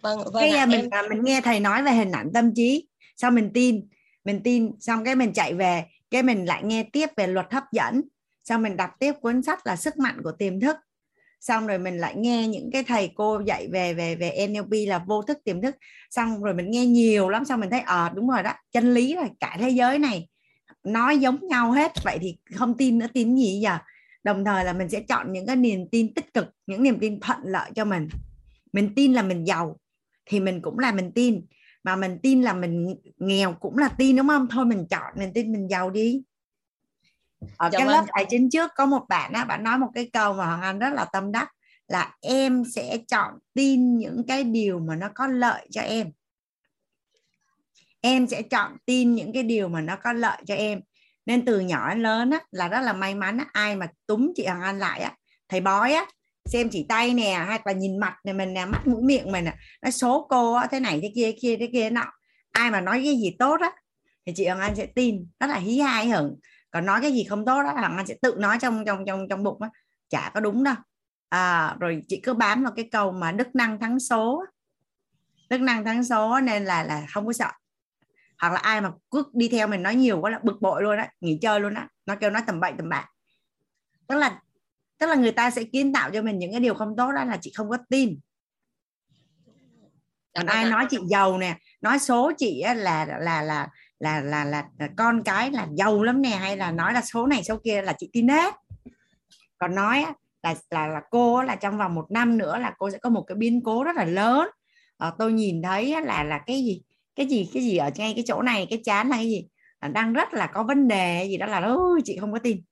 Vâng, vâng cái à, mình em à, mình nghe thầy nói về hình ảnh tâm trí xong mình tin mình tin xong cái mình chạy về cái mình lại nghe tiếp về luật hấp dẫn xong mình đọc tiếp cuốn sách là sức mạnh của tiềm thức. Xong rồi mình lại nghe những cái thầy cô dạy về về về NLP là vô thức tiềm thức. Xong rồi mình nghe nhiều lắm, xong mình thấy ờ đúng rồi đó, chân lý rồi cả thế giới này nói giống nhau hết. Vậy thì không tin nữa, tin gì giờ? Đồng thời là mình sẽ chọn những cái niềm tin tích cực, những niềm tin thuận lợi cho mình. Mình tin là mình giàu thì mình cũng là mình tin. Mà mình tin là mình nghèo cũng là tin, đúng không? Thôi mình chọn mình tin mình giàu đi ở Dạ cái vâng. lớp tài chính trước có một bạn á bạn nói một cái câu mà hoàng anh rất là tâm đắc là em sẽ chọn tin những cái điều mà nó có lợi cho em. Em sẽ chọn tin những cái điều mà nó có lợi cho em. Nên từ nhỏ đến lớn á, là rất là may mắn á, ai mà túm chị Hằng Anh lại á, thầy bói á xem chỉ tay nè hay là nhìn mặt này mình nè mắt mũi miệng mình nè nó số cô á, thế này thế kia kia thế kia nọ. Ai mà nói cái gì tốt á thì chị Hằng Anh sẽ tin rất là hí hai hưởng còn nói cái gì không tốt đó Hằng Anh sẽ tự nói trong trong trong trong bụng á. Chả có đúng đâu. À, rồi chị cứ bám vào cái câu mà đức năng thắng số đức năng thắng số nên là là không có sợ. Hoặc là ai mà cứ đi theo mình nói nhiều quá là bực bội luôn á nghỉ chơi luôn á. Nó kêu nói tầm bậy tầm bạ. Tức là tức là người ta sẽ kiến tạo cho mình những cái điều không tốt đó là chị không có tin. Còn ai nói chị giàu nè nói số chị á, là là là là là là, là con cái là giàu lắm nè hay là nói là số này số kia là chị tin hết. Còn nói là là là cô là trong vòng một năm nữa là cô sẽ có một cái biến cố rất là lớn. À, tôi nhìn thấy là là cái gì cái gì cái gì ở ngay cái chỗ này cái chán là cái gì? Đang rất là có vấn đề gì đó là ôi chị không có tin.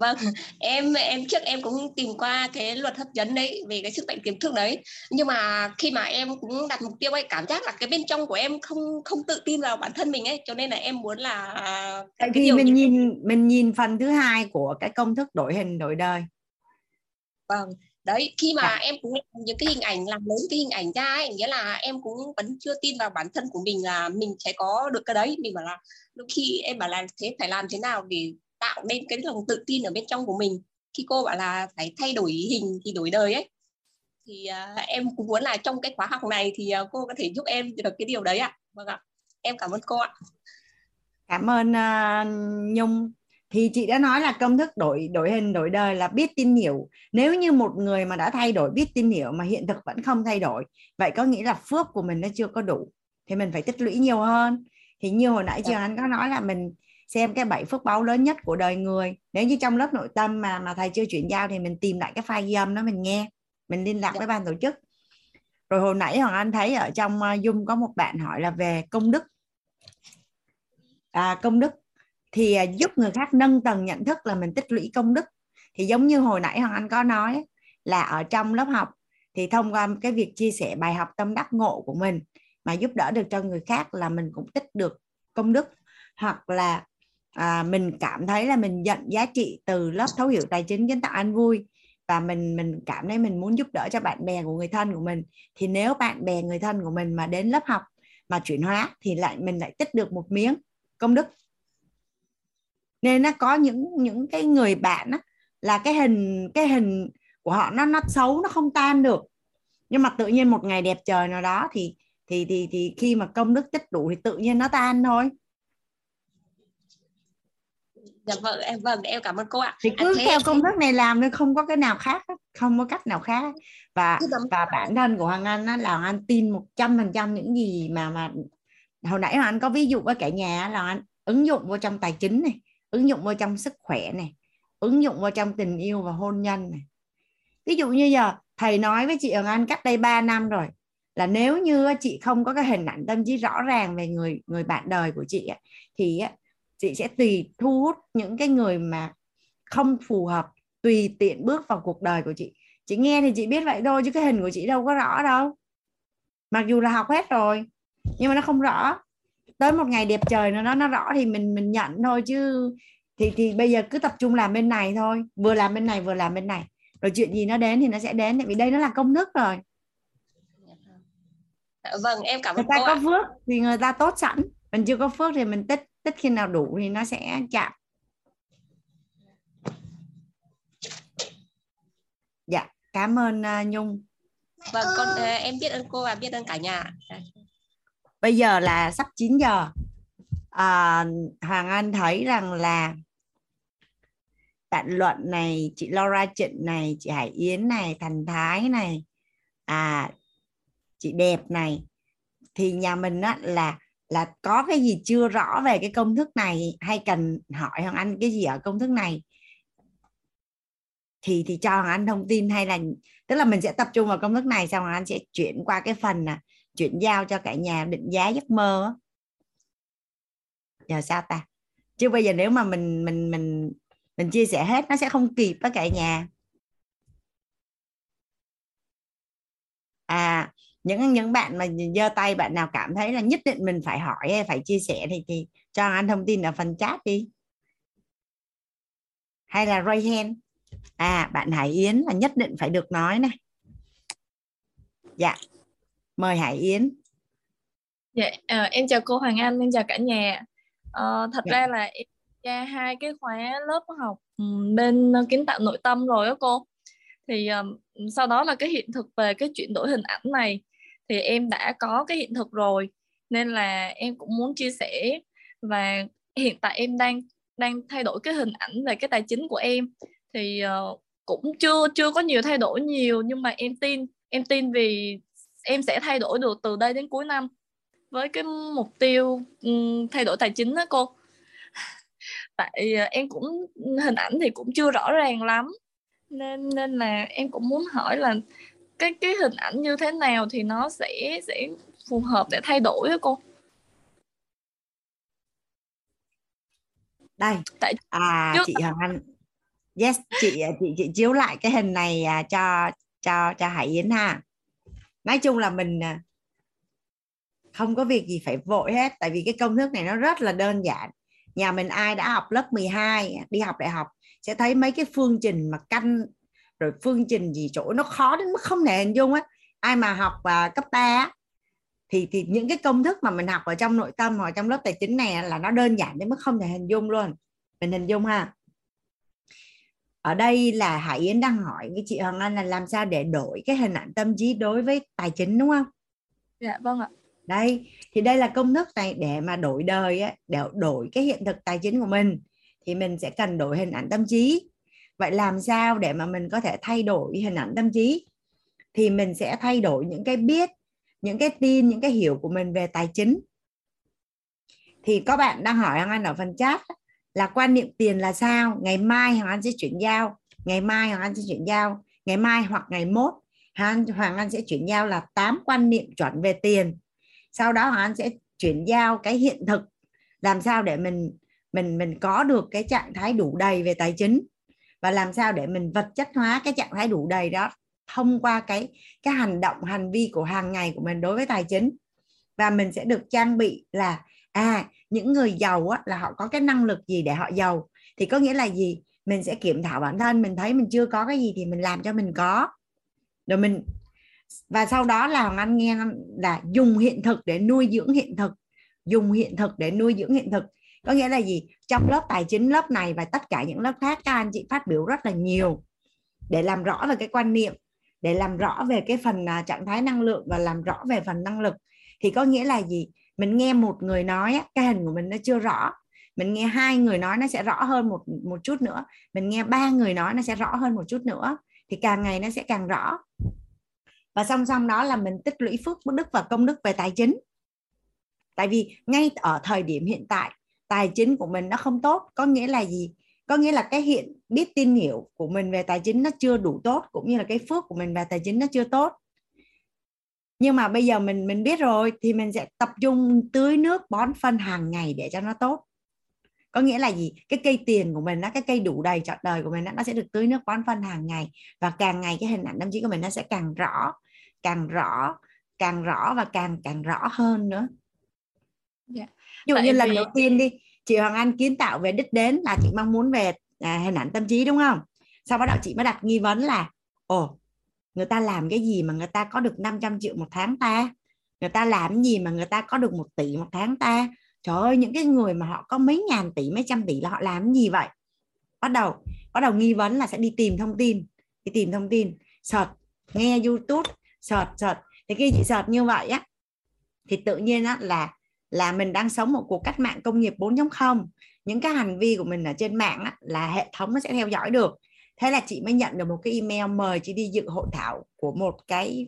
Vâng, em em trước em cũng tìm qua cái luật hấp dẫn đấy về cái sức mạnh tiềm thức đấy. Nhưng mà khi mà em cũng đặt mục tiêu ấy cảm giác là cái bên trong của em không không tự tin vào bản thân mình ấy, cho nên là em muốn là tại vì mình những- nhìn mình nhìn phần thứ hai của cái công thức đổi hình đổi đời Vâng, đấy khi mà Dạ. em cũng làm những cái hình ảnh làm lớn cái hình ảnh ra ấy, nghĩa là em cũng vẫn chưa tin vào bản thân của mình là mình sẽ có được cái đấy. Mình bảo là đôi khi em bảo là thế phải làm thế nào để tạo nên cái lòng tự tin ở bên trong của mình. Khi cô bảo là phải thay đổi hình thì đổi đời ấy, thì à, em cũng muốn là trong cái khóa học này thì à, cô có thể giúp em được cái điều đấy ạ. Vâng ạ, em cảm ơn cô ạ. cảm ơn uh, nhung thì chị đã nói là công thức đổi đổi hình đổi đời là biết tin hiểu nếu như một người mà đã thay đổi biết tin hiểu mà hiện thực vẫn không thay đổi vậy có nghĩa là phước của mình nó chưa có đủ thì mình phải tích lũy nhiều hơn thì như hồi nãy chị Dạ. anh có nói là mình xem cái bảy phước báu lớn nhất của đời người. Nếu như trong lớp nội tâm mà mà thầy chưa chuyển giao thì mình tìm lại cái file ghi âm đó mình nghe. Mình liên lạc Dạ. với ban tổ chức. Rồi hồi nãy hoàng anh thấy ở trong uh, zoom có một bạn hỏi là về công đức. À, công đức thì à, giúp người khác nâng tầng nhận thức là mình tích lũy công đức. Thì giống như hồi nãy hoàng anh có nói là ở trong lớp học thì thông qua cái việc chia sẻ bài học tâm đắc ngộ của mình mà giúp đỡ được cho người khác là mình cũng tích được công đức. Hoặc là à, mình cảm thấy là mình nhận giá trị từ lớp thấu hiểu tài chính kiến tạo an vui và mình mình cảm thấy mình muốn giúp đỡ cho bạn bè của người thân của mình. Thì nếu bạn bè người thân của mình mà đến lớp học mà chuyển hóa thì lại mình lại tích được một miếng công đức. Nên nó có những những cái người bạn á, là cái hình cái hình của họ nó nó xấu nó không tan được. Nhưng mà tự nhiên một ngày đẹp trời nào đó thì thì thì thì khi mà công đức tích đủ thì tự nhiên nó tan thôi dạ vâng em vâng em cảm ơn cô ạ. Thì À, cứ thế theo công thức này làm nên không có cái nào khác không có cách nào khác và và bản thân của Hoàng Anh á, là Hoàng Anh tin một trăm phần trăm những gì mà mà hồi nãy Hoàng Anh có ví dụ với cả nhà là Anh ứng dụng vô trong tài chính này ứng dụng vô trong sức khỏe này ứng dụng vào trong tình yêu và hôn nhân này. Ví dụ như giờ thầy nói với chị Hoàng Anh cách đây 3 năm rồi là nếu như chị không có cái hình ảnh tâm trí rõ ràng về người người bạn đời của chị thì chị sẽ tùy thu hút những cái người mà không phù hợp tùy tiện bước vào cuộc đời của chị. Chị nghe thì chị biết vậy thôi chứ cái hình của chị đâu có rõ đâu. Mặc dù là học hết rồi nhưng mà nó không rõ. Tới một ngày đẹp trời nó nó nó rõ thì mình mình nhận thôi chứ. Thì thì bây giờ cứ tập trung làm bên này thôi. Vừa làm bên này vừa làm bên này. Rồi chuyện gì nó đến thì nó sẽ đến. Tại vì đây nó là công thức rồi. Dạ vâng em cảm người ơn ta cô có ạ. phước thì người ta tốt sẵn. Mình chưa có phước thì mình tích tích khi nào đủ thì nó sẽ chạm. Dạ cảm ơn uh, nhung. Vâng con ờ, em biết ơn cô và biết ơn cả nhà. Dạ. bây giờ là sắp 9 giờ. À, Hoàng Anh thấy rằng là bạn Luận này chị Laura Trịnh này chị Hải Yến này Thành Thái này à chị đẹp này thì nhà mình á, là là có cái gì chưa rõ về cái công thức này, hay cần hỏi Hoàng Anh cái gì ở công thức này? Thì thì cho Hoàng Anh thông tin, hay là, tức là mình sẽ tập trung vào công thức này, xong Hoàng Anh sẽ chuyển qua cái phần là chuyển giao cho cả nhà định giá giấc mơ giờ sao ta? Chứ bây giờ nếu mà mình mình mình mình chia sẻ hết, nó sẽ không kịp với cả nhà. À những những bạn mà giơ tay bạn nào cảm thấy là nhất định mình phải hỏi hay phải chia sẻ thì thì cho anh thông tin ở phần chat đi hay là raise hand à bạn Hải Yến là nhất định phải được nói này dạ mời Hải Yến Dạ, à, em chào cô Hoàng Anh, em chào cả nhà. Ờ, thật Dạ. ra là em ra hai cái khóa lớp học ừm, bên kiến tạo nội tâm rồi đó cô. Thì ừm, sau đó là cái hiện thực về cái chuyển đổi hình ảnh này thì em đã có cái hiện thực rồi. Nên là em cũng muốn chia sẻ và hiện tại em đang đang thay đổi cái hình ảnh về cái tài chính của em. Thì uh, cũng chưa chưa có nhiều thay đổi nhiều nhưng mà em tin em tin vì em sẽ thay đổi được từ đây đến cuối năm với cái mục tiêu um, thay đổi tài chính đó cô. Tại uh, em cũng hình ảnh thì cũng chưa rõ ràng lắm. Nên nên là em cũng muốn hỏi là cái cái hình ảnh như thế nào thì nó sẽ sẽ phù hợp để thay đổi đó cô? Đây. Tại à trước chị Hoàng Anh. Yes chị chị chị chiếu lại cái hình này à, cho cho cho Hải Yến ha. Nói chung là mình à, không có việc gì phải vội hết tại vì cái công thức này nó rất là đơn giản. Nhà mình ai đã học lớp 12 đi học đại học sẽ thấy mấy cái phương trình mà căn rồi phương trình gì chỗ nó khó đến mức không thể hình dung á. Ai mà học à, cấp 3 á, thì thì những cái công thức mà mình học ở trong nội tâm hoặc trong lớp tài chính này là nó đơn giản đến mức không thể hình dung luôn. Mình hình dung ha. Ở đây là Hải Yến đang hỏi với chị Hoàng Anh là làm sao để đổi cái hình ảnh tâm trí đối với tài chính đúng không? Dạ vâng ạ. Đây thì đây là công thức này để mà đổi đời á, để đổi cái hiện thực tài chính của mình thì mình sẽ cần đổi hình ảnh tâm trí vậy làm sao để mà mình có thể thay đổi hình ảnh tâm trí? Thì mình sẽ thay đổi những cái biết những cái tin những cái hiểu của mình về tài chính. Thì có bạn đang hỏi Hoàng Anh ở phần chat là quan niệm tiền là sao? Ngày mai Hoàng Anh sẽ chuyển giao. Ngày mai Hoàng Anh sẽ chuyển giao. Ngày mai hoặc ngày mốt Hoàng Anh, Hoàng Anh sẽ chuyển giao là 8 quan niệm chuẩn về tiền. Sau đó Hoàng Anh sẽ chuyển giao cái hiện thực. Làm sao để mình mình mình có được cái trạng thái đủ đầy về tài chính? Và làm sao để mình vật chất hóa cái trạng thái đủ đầy đó thông qua cái cái hành động hành vi của hàng ngày của mình đối với tài chính. Và mình sẽ được trang bị là à những người giàu á, là họ có cái năng lực gì để họ giàu? Thì có nghĩa là gì? Mình sẽ kiểm thảo bản thân mình thấy mình chưa có cái gì thì mình làm cho mình có. Rồi mình và sau đó là Hoàng Anh nghe là dùng hiện thực để nuôi dưỡng hiện thực dùng hiện thực để nuôi dưỡng hiện thực có nghĩa là gì? Trong lớp tài chính lớp này và tất cả những lớp khác, các anh chị phát biểu rất là nhiều để làm rõ về cái quan niệm, để làm rõ về cái phần à, trạng thái năng lượng và làm rõ về phần năng lực. Thì có nghĩa là gì? Mình nghe một người nói cái hình của mình nó chưa rõ. Mình nghe hai người nói nó sẽ rõ hơn một một chút nữa. Mình nghe ba người nói nó sẽ rõ hơn một chút nữa. Thì càng ngày nó sẽ càng rõ. Và song song đó là mình tích lũy phước, đức và công đức về tài chính. Tại vì ngay ở thời điểm hiện tại tài chính của mình nó không tốt, có nghĩa là gì? Có nghĩa là cái hiện, biết tin hiểu của mình về tài chính nó chưa đủ tốt, cũng như là cái phước của mình về tài chính nó chưa tốt. Nhưng mà bây giờ mình mình biết rồi, thì mình sẽ tập trung tưới nước bón phân hàng ngày để cho nó tốt. Có nghĩa là gì? Cái cây tiền của mình nó cái cây đủ đầy trọn đời của mình nó sẽ được tưới nước bón phân hàng ngày. Và càng ngày cái hình ảnh tâm trí của mình nó sẽ càng rõ càng rõ càng rõ và càng càng rõ hơn nữa. Yeah. Dụ như vì... lần đầu tiên đi chị Hoàng Anh kiến tạo về đích đến là chị mong muốn về à, hình ảnh tâm trí đúng không? Sau bắt đầu chị mới đặt nghi vấn là ồ người ta làm cái gì mà người ta có được 500 triệu một tháng ta? Người ta làm gì mà người ta có được một tỷ một tháng ta? Trời ơi những cái người mà họ có mấy ngàn tỷ mấy trăm tỷ là họ làm gì vậy? Bắt đầu bắt đầu nghi vấn là sẽ đi tìm thông tin đi tìm thông tin. Search nghe youtube search search. Thì khi chị search như vậy á thì tự nhiên á là là mình đang sống một cuộc cách mạng công nghiệp 4.0 những cái hành vi của mình ở trên mạng á, là hệ thống nó sẽ theo dõi được. Thế là chị mới nhận được một cái email mời chị đi dự hội thảo của một cái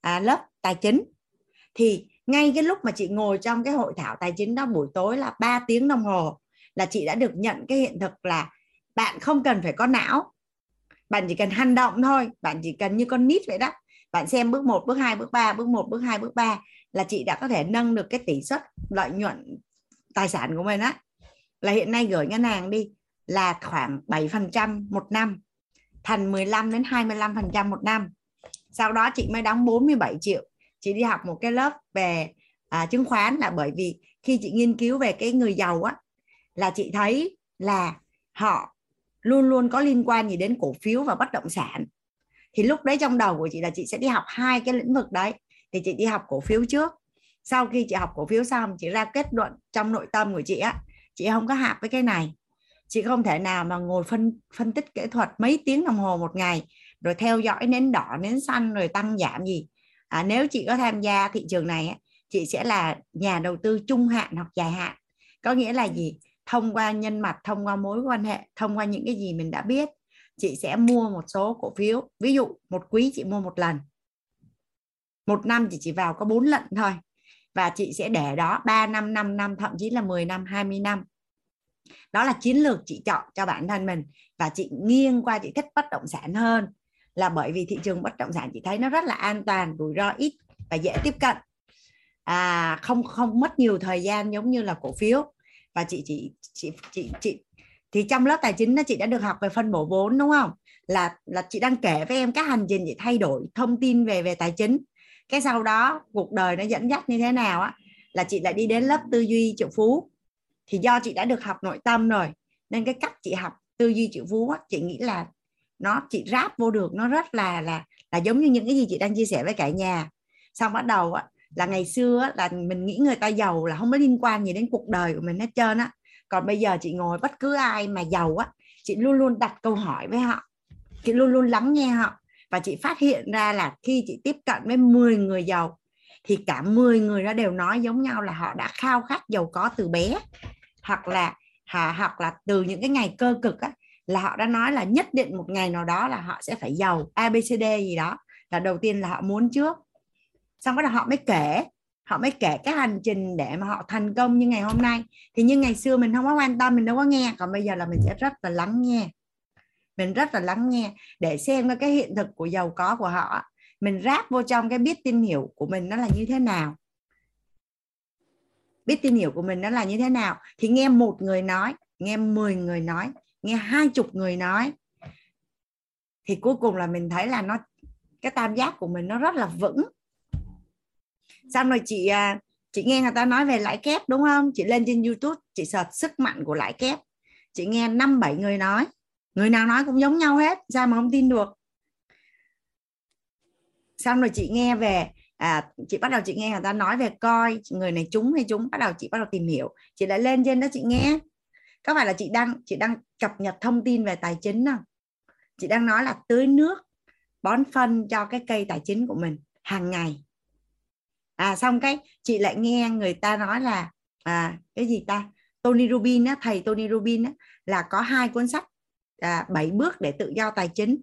à, lớp tài chính. Thì ngay cái lúc mà chị ngồi trong cái hội thảo tài chính đó buổi tối là 3 tiếng đồng hồ là chị đã được nhận cái hiện thực là bạn không cần phải có não. Bạn chỉ cần hành động thôi bạn chỉ cần như con nít vậy đó. Bạn xem bước 1, bước 2, bước 3, bước 1, bước 2, bước 3 là chị đã có thể nâng được cái tỷ suất lợi nhuận tài sản của mình á. Là hiện nay gửi ngân hàng đi là khoảng 7% một năm thành 15 đến 25% một năm. Sau đó chị mới đóng 47 triệu. Chị đi học một cái lớp về à, chứng khoán là bởi vì khi chị nghiên cứu về cái người giàu á là chị thấy là họ luôn luôn có liên quan gì đến cổ phiếu và bất động sản. Thì lúc đấy trong đầu của chị là chị sẽ đi học hai cái lĩnh vực đấy thì chị đi học cổ phiếu trước. Sau khi chị học cổ phiếu xong chị ra kết luận trong nội tâm của chị á chị không có hạp với cái này. Chị không thể nào mà ngồi phân phân tích kỹ thuật mấy tiếng đồng hồ một ngày rồi theo dõi nến đỏ nến xanh rồi tăng giảm gì. À, nếu chị có tham gia thị trường này á chị sẽ là nhà đầu tư trung hạn hoặc dài hạn. Có nghĩa là gì? Thông qua nhân mặt thông qua mối quan hệ thông qua những cái gì mình đã biết chị sẽ mua một số cổ phiếu. Ví dụ một quý chị mua một lần một năm chị chỉ vào có bốn lần thôi. Và chị sẽ để đó 3 năm 5 năm, thậm chí là 10 năm 20 năm. Đó là chiến lược chị chọn cho bản thân mình. Và chị nghiêng qua chị thích bất động sản hơn. Là bởi vì thị trường bất động sản chị thấy nó rất là an toàn, rủi ro ít và dễ tiếp cận. À không không mất nhiều thời gian giống như là cổ phiếu. Và chị chị chị chị chị, thì trong lớp tài chính nó chị đã được học về phân bổ vốn, đúng không? Là là chị đang kể với em các hành trình chị thay đổi thông tin về về tài chính cái sau đó cuộc đời nó dẫn dắt như thế nào á là chị lại đi đến lớp tư duy triệu phú. Thì do chị đã được học nội tâm rồi nên cái cách chị học tư duy triệu phú á, chị nghĩ là nó chị ráp vô được nó rất là là là giống như những cái gì chị đang chia sẻ với cả nhà. Xong bắt đầu á, là ngày xưa á, là mình nghĩ người ta giàu là không có liên quan gì đến cuộc đời của mình hết trơn á. Còn bây giờ chị ngồi bất cứ ai mà giàu á chị luôn luôn đặt câu hỏi với họ chị luôn luôn lắng nghe họ và chị phát hiện ra là khi chị tiếp cận với 10 người giàu thì cả 10 người đó đều nói giống nhau là họ đã khao khát giàu có từ bé. Hoặc là họ hoặc là từ những cái ngày cơ cực á, là họ đã nói là nhất định một ngày nào đó là họ sẽ phải giàu abcd gì đó là đầu tiên là họ muốn trước. Xong bắt đầu họ mới kể họ mới kể cái hành trình để mà họ thành công như ngày hôm nay. Thì như ngày xưa mình không có quan tâm mình đâu có nghe còn bây giờ là mình sẽ rất là lắng nghe mình rất là lắng nghe để xem cái hiện thực của giàu có của họ. Mình ráp vô trong cái biết tin hiểu của mình nó là như thế nào. Biết tin hiểu của mình nó là như thế nào? Thì nghe một người nói, nghe 10 người nói, nghe hai chục người nói, thì cuối cùng là mình thấy là nó, cái tam giác của mình nó rất là vững. Xong rồi chị à, chị nghe người ta nói về lãi kép, đúng không? Chị lên trên youtube, chị search sức mạnh của lãi kép. Chị nghe năm bảy người nói người nào nói cũng giống nhau hết sao mà không tin được. Xong rồi chị nghe về à, chị bắt đầu chị nghe người ta nói về coi người này trúng hay trúng bắt đầu chị bắt đầu tìm hiểu. Chị lại lên trên đó chị nghe. Có phải là chị đang chị đang cập nhật thông tin về tài chính không? Chị đang nói là tưới nước bón phân cho cái cây tài chính của mình hàng ngày. À xong cái chị lại nghe người ta nói là à cái gì ta? Tony Robbins á, thầy Tony Robbins á, là có hai cuốn sách à, 7 bước để tự do tài chính.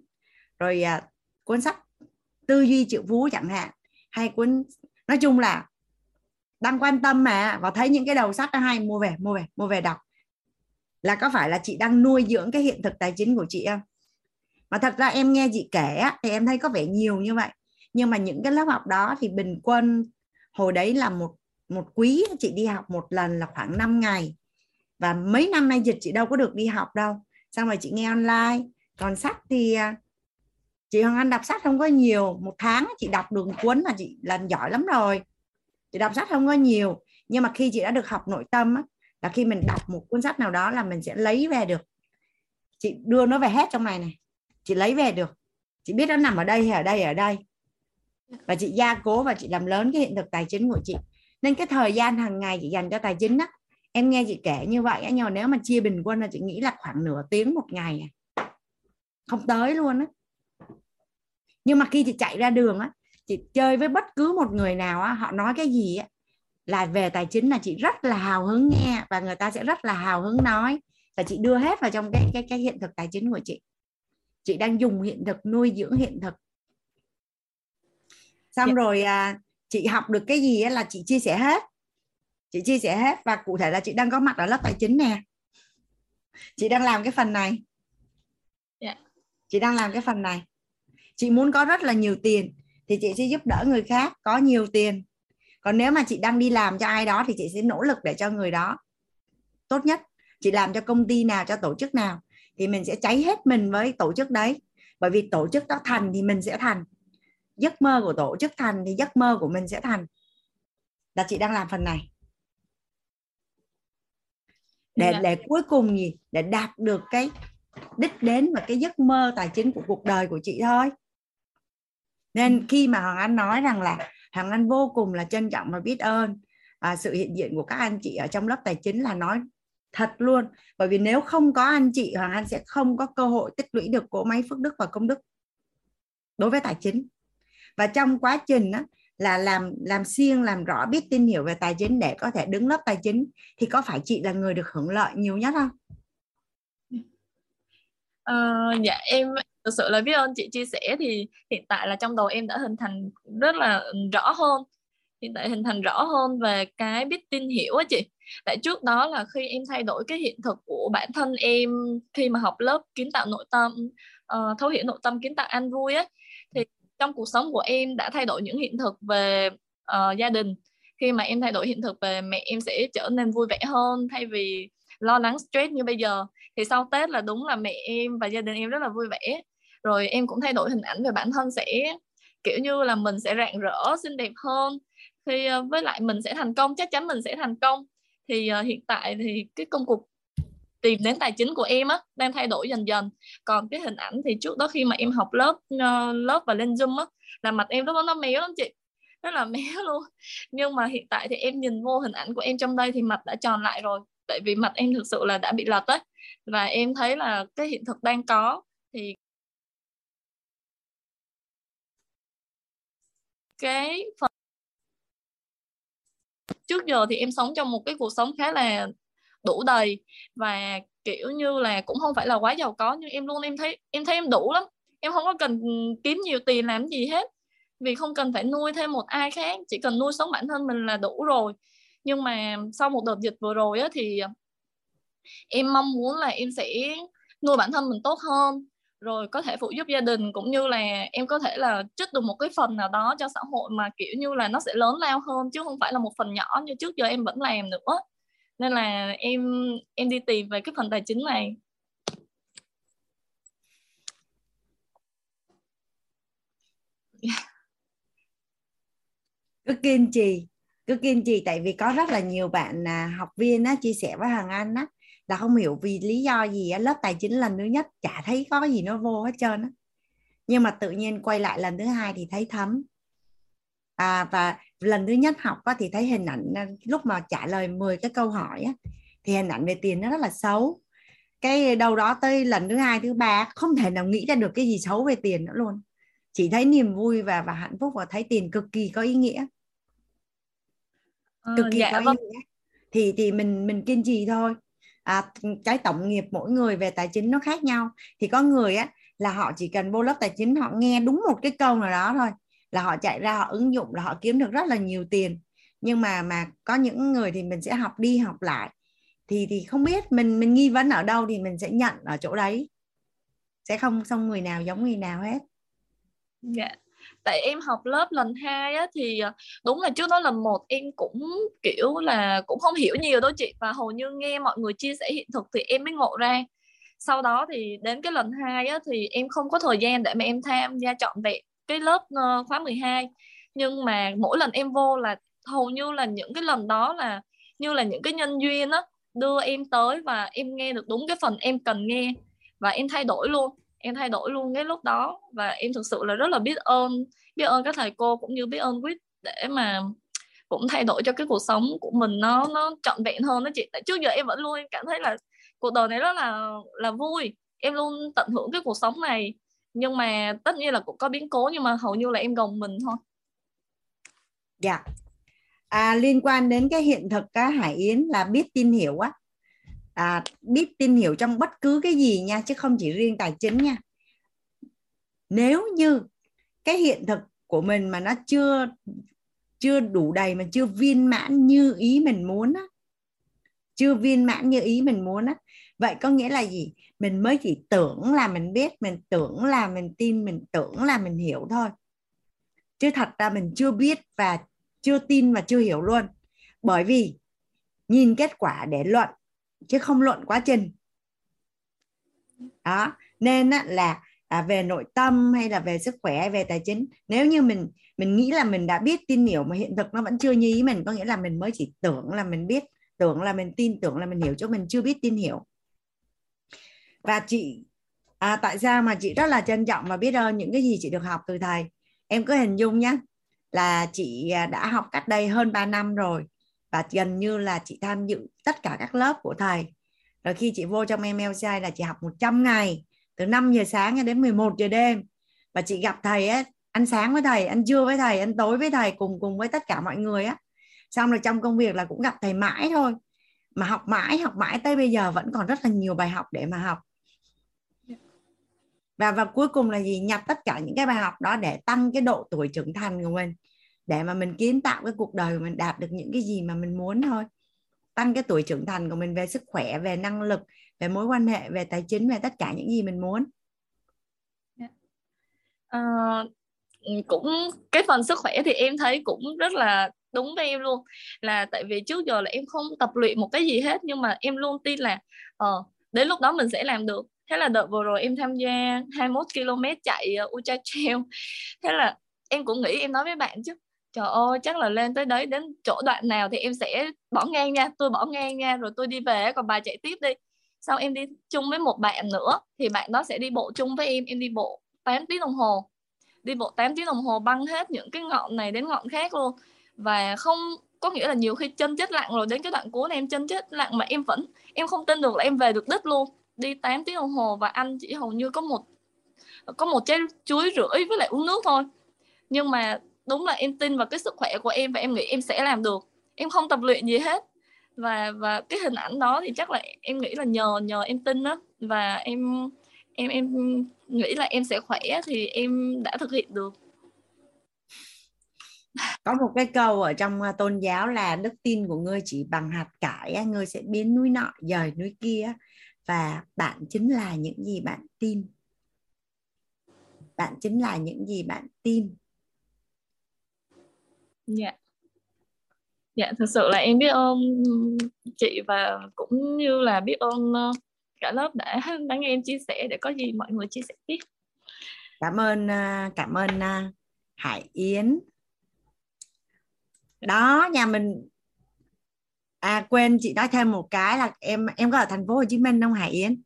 Rồi à, cuốn sách tư duy triệu phú chẳng hạn hay cuốn nói chung là đang quan tâm mà và thấy những cái đầu sách hay mua về mua về mua về đọc. Là có phải là chị đang nuôi dưỡng cái hiện thực tài chính của chị không? Mà thật ra em nghe chị kể thì em thấy có vẻ nhiều như vậy. Nhưng mà những cái lớp học đó thì bình quân hồi đấy là một một quý chị đi học một lần là khoảng 5 ngày. Và mấy năm nay dịch chị đâu có được đi học đâu xong rồi chị nghe online. Còn sách thì à, chị Hoàng Anh đọc sách không có nhiều. Một tháng chị đọc được cuốn là chị lần giỏi lắm rồi. Chị đọc sách không có nhiều. Nhưng mà khi chị đã được học nội tâm á, là khi mình đọc một cuốn sách nào đó là mình sẽ lấy về được. Chị đưa nó về hết trong này này. Chị lấy về được. Chị biết nó nằm ở đây hay ở đây ở đây. Và chị gia cố và chị làm lớn cái hiện thực tài chính của chị. Nên cái thời gian hàng ngày chị dành cho tài chính á em nghe chị kể như vậy nhưng mà nếu mà chia bình quân là chị nghĩ là khoảng nửa tiếng một ngày à. không tới luôn á nhưng mà khi chị chạy ra đường á chị chơi với bất cứ một người nào á họ nói cái gì á là về tài chính là chị rất là hào hứng nghe và người ta sẽ rất là hào hứng nói và chị đưa hết vào trong cái cái cái hiện thực tài chính của chị chị đang dùng hiện thực nuôi dưỡng hiện thực xong yeah. Dạ. rồi à, chị học được cái gì là chị chia sẻ hết chị chia sẻ hết và cụ thể là chị đang có mặt ở lớp tài chính nè. Chị đang làm cái phần này. Yeah. Dạ. chị đang làm cái phần này. Chị muốn có rất là nhiều tiền thì chị sẽ giúp đỡ người khác có nhiều tiền. Còn nếu mà chị đang đi làm cho ai đó thì chị sẽ nỗ lực để cho người đó tốt nhất. Chị làm cho công ty nào cho tổ chức nào thì mình sẽ cháy hết mình với tổ chức đấy. Bởi vì tổ chức đó thành thì mình sẽ thành. Giấc mơ của tổ chức thành thì giấc mơ của mình sẽ thành. Là chị đang làm phần này để dạ. để cuối cùng gì? Để đạt được cái đích đến và cái giấc mơ tài chính của cuộc đời của chị thôi. Nên khi mà hoàng anh nói rằng là hoàng anh vô cùng là trân trọng và biết ơn à, sự hiện diện của các anh chị ở trong lớp tài chính là nói thật luôn. Bởi vì nếu không có anh chị hoàng anh sẽ không có cơ hội tích lũy được cỗ máy phước đức và công đức đối với tài chính. Và trong quá trình á, là làm làm siêng làm rõ biết tin hiểu về tài chính để có thể đứng lớp tài chính thì có phải chị là người được hưởng lợi nhiều nhất không? Uh, dạ em thực sự là biết ơn chị chia sẻ thì hiện tại là trong đầu em đã hình thành rất là rõ hơn hiện tại hình thành rõ hơn về cái biết tin hiểu á chị tại trước đó là khi em thay đổi cái hiện thực của bản thân em khi mà học lớp kiến tạo nội tâm uh, thấu hiểu nội tâm kiến tạo an vui á trong cuộc sống của em đã thay đổi những hiện thực về uh, gia đình. Khi mà em thay đổi hiện thực về mẹ em sẽ trở nên vui vẻ hơn thay vì lo lắng stress như bây giờ. Thì sau Tết là đúng là mẹ em và gia đình em rất là vui vẻ. Rồi em cũng thay đổi hình ảnh về bản thân sẽ kiểu như là mình sẽ rạng rỡ xinh đẹp hơn. Thì ờ, với lại mình sẽ thành công chắc chắn mình sẽ thành công. Thì uh, hiện tại thì cái công cuộc tìm đến tài chính của em á đang thay đổi dần dần. Còn cái hình ảnh thì trước đó khi mà em học lớp uh, lớp và lên zoom á là mặt em lúc đó nó méo lắm chị rất là méo luôn. Nhưng mà hiện tại thì em nhìn vô hình ảnh của em trong đây thì mặt đã tròn lại rồi tại vì mặt em thực sự là đã bị lật ấy. Và em thấy là cái hiện thực đang có thì cái phần trước giờ thì em sống trong một cái cuộc sống khá là đủ đầy. Và, kiểu như là, cũng không phải là quá giàu có, nhưng em luôn em thấy em thấy em đủ lắm. Em không có cần kiếm nhiều tiền làm gì hết. Vì không cần phải nuôi thêm một ai khác, chỉ cần nuôi sống bản thân mình là đủ rồi. Nhưng mà sau một đợt dịch vừa rồi á thì em mong muốn là em sẽ nuôi bản thân mình tốt hơn. Rồi có thể phụ giúp gia đình, cũng như là em có thể là trích được một cái phần nào đó cho xã hội mà, kiểu như là, nó sẽ lớn lao hơn, chứ không phải là một phần nhỏ như trước giờ em vẫn làm nữa nên là em em đi tìm về cái phần tài chính này. Cứ kiên trì cứ kiên trì. Tại vì có rất là nhiều bạn à, học viên á, chia sẻ với Hằng Anh á, là không hiểu vì lý do gì á, lớp tài chính lần thứ nhất chả thấy có gì nó vô hết trơn á. Nhưng mà tự nhiên quay lại lần thứ hai thì thấy thấm à, và lần thứ nhất học á, thì thấy hình ảnh à, lúc mà trả lời 10 cái câu hỏi á, thì hình ảnh về tiền nó rất là xấu. Cái đâu đó tới lần thứ hai thứ ba không thể nào nghĩ ra được cái gì xấu về tiền nữa luôn. Chỉ thấy niềm vui và và hạnh phúc và thấy tiền cực kỳ có ý nghĩa. Cực kỳ dạ có vâng. ý nghĩa. Thì thì mình mình kiên trì thôi. À, cái tổng nghiệp mỗi người về tài chính nó khác nhau. Thì có người á là họ chỉ cần vô lớp tài chính họ nghe đúng một cái câu nào đó thôi là họ chạy ra, họ ứng dụng là họ kiếm được rất là nhiều tiền. Nhưng mà mà có những người thì mình sẽ học đi, học lại. Thì thì không biết mình mình nghi vấn ở đâu thì mình sẽ nhận ở chỗ đấy. Sẽ không, xong người nào giống người nào hết. Dạ. Tại em học lớp lần 2 á thì ờ, đúng là trước đó lần một em cũng, kiểu là, cũng không hiểu nhiều đâu chị. Và hầu như nghe mọi người chia sẻ hiện thực thì em mới ngộ ra. Sau đó thì đến cái lần 2 á thì em không có thời gian để mà em tham gia trọn vẹn cái lớp ờ, khóa 12. Nhưng mà mỗi lần em vô là hầu như là những cái lần đó là như là những cái nhân duyên á đưa em tới và em nghe được đúng cái phần em cần nghe và em thay đổi luôn. Em thay đổi luôn cái lúc đó và em thực sự là rất là biết ơn biết ơn các thầy cô cũng như biết ơn quýt để mà cũng thay đổi cho cái cuộc sống của mình nó nó trọn vẹn hơn đó chị. Tại trước giờ em vẫn luôn em cảm thấy là cuộc đời này rất là là vui. Em luôn tận hưởng cái cuộc sống này nhưng mà tất nhiên là cũng có biến cố nhưng mà hầu như là em gồng mình thôi. Dạ. À, liên quan đến cái hiện thực cá Hải Yến là biết tin hiểu á. À, biết tin hiểu trong bất cứ cái gì nha chứ không chỉ riêng tài chính nha. Nếu như cái hiện thực của mình mà nó chưa chưa đủ đầy mà chưa viên mãn như ý mình muốn á chưa viên mãn như ý mình muốn á vậy có nghĩa là gì? Mình mới chỉ tưởng là mình biết mình tưởng là mình tin mình tưởng là mình hiểu thôi. Chứ thật ra mình chưa biết và chưa tin và chưa hiểu luôn. Bởi vì nhìn kết quả để luận chứ không luận quá trình. Đó nên là à, về nội tâm hay là về sức khỏe hay về tài chính nếu như mình mình nghĩ là mình đã biết tin hiểu mà hiện thực nó vẫn chưa như ý mình có nghĩa là mình mới chỉ tưởng là mình biết tưởng là mình tin tưởng là mình hiểu chứ mình chưa biết tin hiểu và chị à, tại sao mà chị rất là trân trọng và biết ơn những cái gì chị được học từ thầy? Em cứ hình dung nhé là chị à, đã học cách đây hơn 3 năm rồi và gần như là chị tham dự tất cả các lớp của thầy. Rồi khi chị vô trong MLCI là chị học 100 ngày từ 5 giờ sáng đến 11 giờ đêm. Và chị gặp thầy á ăn sáng với thầy ăn trưa với thầy ăn tối với thầy cùng cùng với tất cả mọi người á. Xong rồi trong công việc là cũng gặp thầy mãi thôi. Mà học mãi học mãi tới bây giờ vẫn còn rất là nhiều bài học để mà học và và cuối cùng là gì? Nhập tất cả những cái bài học đó để tăng cái độ tuổi trưởng thành của mình để mà mình kiến tạo cái cuộc đời của mình đạt được những cái gì mà mình muốn thôi. Tăng cái tuổi trưởng thành của mình về sức khỏe về năng lực về mối quan hệ về tài chính về tất cả những gì mình muốn. À, cũng cái phần sức khỏe thì em thấy cũng rất là đúng với em luôn. Là tại vì trước giờ là em không tập luyện một cái gì hết nhưng mà em luôn tin là ờ đến lúc đó mình sẽ làm được thế là đợt vừa rồi em tham gia 21 km chạy ờ, uh, ultra trail. Thế là em cũng nghĩ em nói với bạn chứ trời ơi chắc là lên tới đấy đến chỗ đoạn nào thì em sẽ bỏ ngang nha tôi bỏ ngang nha rồi tôi đi về còn bà chạy tiếp đi. Sau em đi chung với một bạn nữa thì bạn đó sẽ đi bộ chung với em em đi bộ 8 tiếng đồng hồ. Đi bộ 8 tiếng đồng hồ băng hết những cái ngọn này đến ngọn khác luôn. Và không có nghĩa là nhiều khi chân chết lặng rồi đến cái đoạn cuối này em chân chết lặng mà em vẫn em không tin được là em về được đích luôn đi 8 tiếng đồng hồ và ăn chỉ hầu như có một có một trái chuối rưỡi với lại uống nước thôi. Nhưng mà đúng là em tin vào cái sức khỏe của em và em nghĩ em sẽ làm được. Em không tập luyện gì hết. Và và cái hình ảnh đó thì chắc là em nghĩ là nhờ nhờ em tin đó và em em em nghĩ là em sẽ khỏe thì em đã thực hiện được. Có một cái câu ở trong à, tôn giáo là đức tin của ngươi chỉ bằng hạt cải ngươi sẽ biến núi nọ dời núi kia và bạn chính là những gì bạn tin. Bạn chính là những gì bạn tin. Dạ. Dạ thực sự là em biết ơn chị và cũng như là biết ơn ờ, cả lớp đã lắng nghe em chia sẻ để có gì mọi người chia sẻ tiếp. Cảm ơn à, cảm ơn à, Hải Yến. Đó nhà mình à quên chị nói thêm một cái là em em có ở thành phố Hồ Chí Minh không Hải Yến?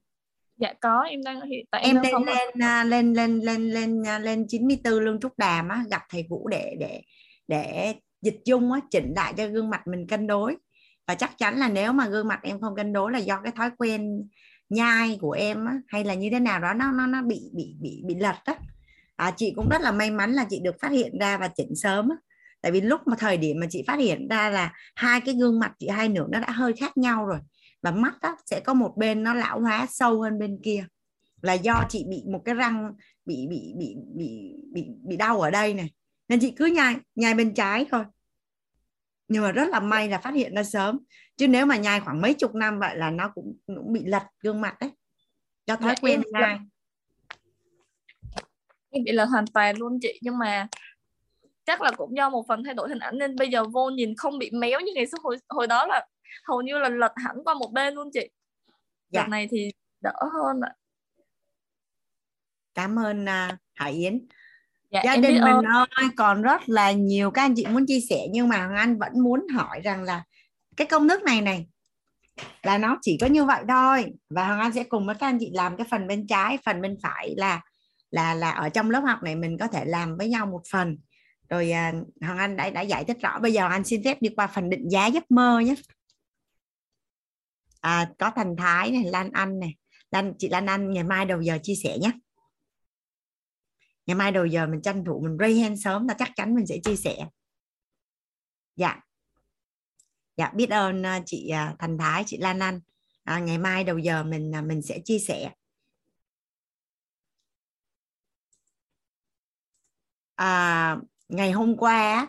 Dạ có em đang hiện tại em đang lên lên à, lên lên lên lên à, lên 94 Lương Trúc Đàm á gặp thầy Vũ để để để dịch dung á chỉnh lại cho gương mặt mình cân đối. Và chắc chắn là nếu mà gương mặt em không cân đối là do cái thói quen nhai của em á, hay là như thế nào đó nó nó nó bị bị bị bị lật á. À, chị cũng rất là may mắn là chị được phát hiện ra và chỉnh sớm á tại vì lúc mà thời điểm mà chị phát hiện ra là hai cái gương mặt chị hai nửa nó đã hơi khác nhau rồi và mắt á, sẽ có một bên nó lão hóa sâu hơn bên kia là do chị bị một cái răng bị bị bị bị bị bị đau ở đây này. Nên chị cứ nhai nhai bên trái thôi. Nhưng mà rất là may là phát hiện ra sớm. Chứ nếu mà nhai khoảng mấy chục năm vậy là nó cũng, cũng bị lật gương mặt đấy. Do thói Dạ, quen nhai. em bị là hoàn toàn luôn chị. Nhưng mà chắc là cũng do một phần thay đổi hình ảnh nên bây giờ vô nhìn không bị méo như ngày xưa. Hồi hồi đó là hầu như là lật hẳn qua một bên luôn chị. Dạ. đợt này thì đỡ hơn ạ. Cảm ơn uh, Hải Yến. Dạ, gia đình mình ơn. ơi còn rất là nhiều các anh chị muốn chia sẻ nhưng mà Hoàng Anh vẫn muốn hỏi rằng là cái công thức này này là nó chỉ có như vậy thôi. Và Hoàng Anh sẽ cùng với các anh chị làm cái phần bên trái phần bên phải là là là ở trong lớp học này mình có thể làm với nhau một phần rồi à, Hoàng Anh đã đã giải thích rõ. Bây giờ Anh xin phép đi qua phần định giá giấc mơ nhé. À, có Thành Thái này Lan Anh này. Lan chị Lan Anh ngày mai đầu giờ chia sẻ nhé. Ngày mai đầu giờ mình tranh thủ mình ray hand sớm là chắc chắn mình sẽ chia sẻ. Dạ. Dạ biết ơn à, chị à, Thành Thái chị Lan Anh. À, ngày mai đầu giờ mình à, mình sẽ chia sẻ. À, ngày hôm qua á,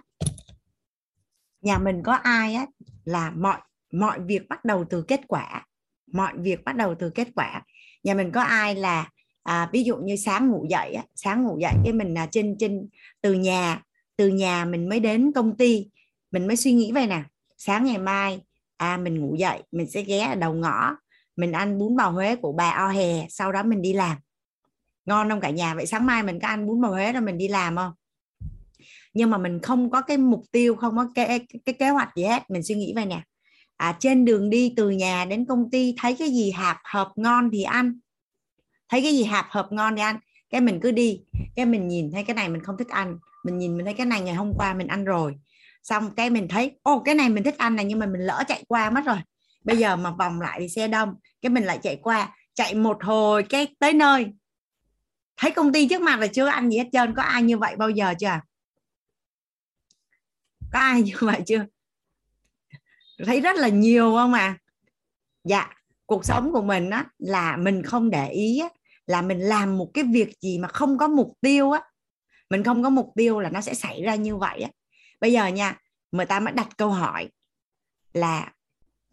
nhà mình có ai á là mọi mọi việc bắt đầu từ kết quả mọi việc bắt đầu từ kết quả. Nhà mình có ai là à, ví dụ như sáng ngủ dậy á, sáng ngủ dậy cái mình là trên trên từ nhà từ nhà mình mới đến công ty mình mới suy nghĩ vậy nè. Sáng ngày mai à mình ngủ dậy mình sẽ ghé ở đầu ngõ mình ăn bún bò Huế của bà O Hè sau đó mình đi làm. Ngon không cả nhà? Vậy sáng mai mình có ăn bún bò Huế rồi mình đi làm không? Nhưng mà mình không có cái mục tiêu không có cái cái, cái kế hoạch gì hết mình suy nghĩ vậy nè. À, trên đường đi từ nhà đến công ty thấy cái gì hạp hợp ngon thì ăn. Thấy cái gì hạp hợp ngon thì ăn. Cái mình cứ đi. Cái mình nhìn thấy cái này mình không thích ăn. Mình nhìn mình thấy cái này ngày hôm qua mình ăn rồi. Xong cái mình thấy ô cái này mình thích ăn này nhưng mà mình lỡ chạy qua mất rồi. Bây giờ mà vòng lại thì xe đông. Cái mình lại chạy qua chạy một hồi cái tới nơi. Thấy công ty trước mặt là chưa ăn gì hết trơn. Có ai như vậy bao giờ chưa à? Có ai như vậy chưa? Thấy rất là nhiều không à? Dạ cuộc sống của mình á là mình không để ý á, là mình làm một cái việc gì mà không có mục tiêu á. Mình không có mục tiêu là nó sẽ xảy ra như vậy á. Bây giờ nha người ta mới đặt câu hỏi là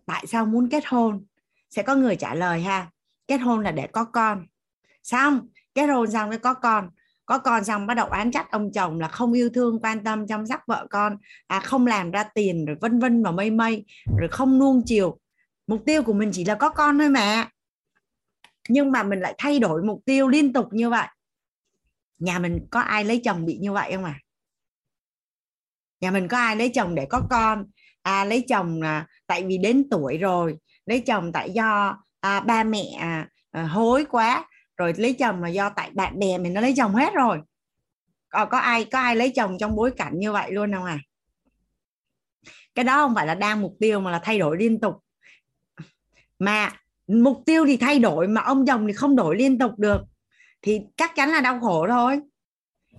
tại sao muốn kết hôn? Sẽ có người trả lời ha kết hôn là để có con. Xong kết hôn xong cái có con có con xong bắt đầu án trách ông chồng là không yêu thương quan tâm chăm sóc vợ con à không làm ra tiền rồi vân vân và mây mây rồi không nuông chiều. Mục tiêu của mình chỉ là có con thôi mà. Nhưng mà mình lại thay đổi mục tiêu liên tục như vậy. Nhà mình có ai lấy chồng bị như vậy không à? Nhà mình có ai lấy chồng để có con? À lấy chồng là tại vì đến tuổi rồi lấy chồng tại do à, ba mẹ à, à, hối quá rồi lấy chồng là do tại bạn bè mình nó lấy chồng hết rồi. Có, có ai có ai lấy chồng trong bối cảnh như vậy luôn không à? Cái đó không phải là đang mục tiêu mà là thay đổi liên tục. Mà mục tiêu thì thay đổi mà ông chồng thì không đổi liên tục được. Thì chắc chắn là đau khổ thôi.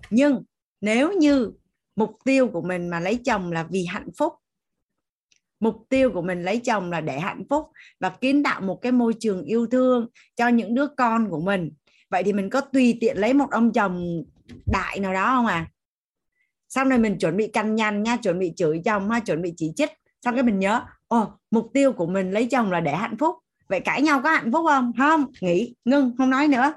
Nhưng nếu như mục tiêu của mình mà lấy chồng là vì hạnh phúc mục tiêu của mình lấy chồng là để hạnh phúc và kiến tạo một cái môi trường yêu thương cho những đứa con của mình. Vậy thì mình có tùy tiện lấy một ông chồng đại nào đó không à sau này mình chuẩn bị cằn nhằn nha, chuẩn bị chửi chồng ha, chuẩn bị chỉ trích. Xong cái mình nhớ, ồ, mục tiêu của mình lấy chồng là để hạnh phúc. Vậy cãi nhau có hạnh phúc không? Không. Nghỉ, ngưng, không nói nữa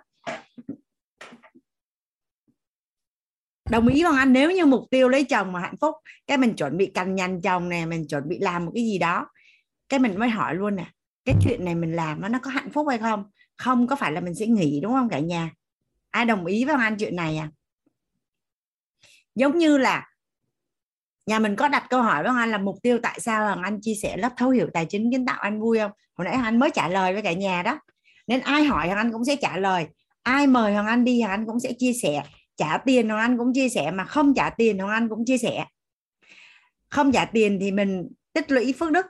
đồng ý bằng anh, nếu như mục tiêu lấy chồng mà hạnh phúc, cái mình chuẩn bị cằn nhằn chồng nè, mình chuẩn bị làm một cái gì đó, cái mình mới hỏi luôn nè, cái chuyện này mình làm nó nó có hạnh phúc hay không? Không có phải là mình sẽ nghỉ, đúng không cả nhà? Ai đồng ý với anh chuyện này à? Giống như là nhà mình có đặt câu hỏi với anh là mục tiêu tại sao Hoàng Anh chia sẻ lớp thấu hiểu tài chính kiến tạo anh vui không? Hồi nãy Anh mới trả lời với cả nhà đó. Nên ai hỏi Hoàng Anh cũng sẽ trả lời, ai mời Hoàng Anh đi Hoàng Anh cũng sẽ chia sẻ trả tiền Hoàng Anh cũng chia sẻ mà không trả tiền Hoàng Anh cũng chia sẻ. Không trả tiền thì mình tích lũy phước đức.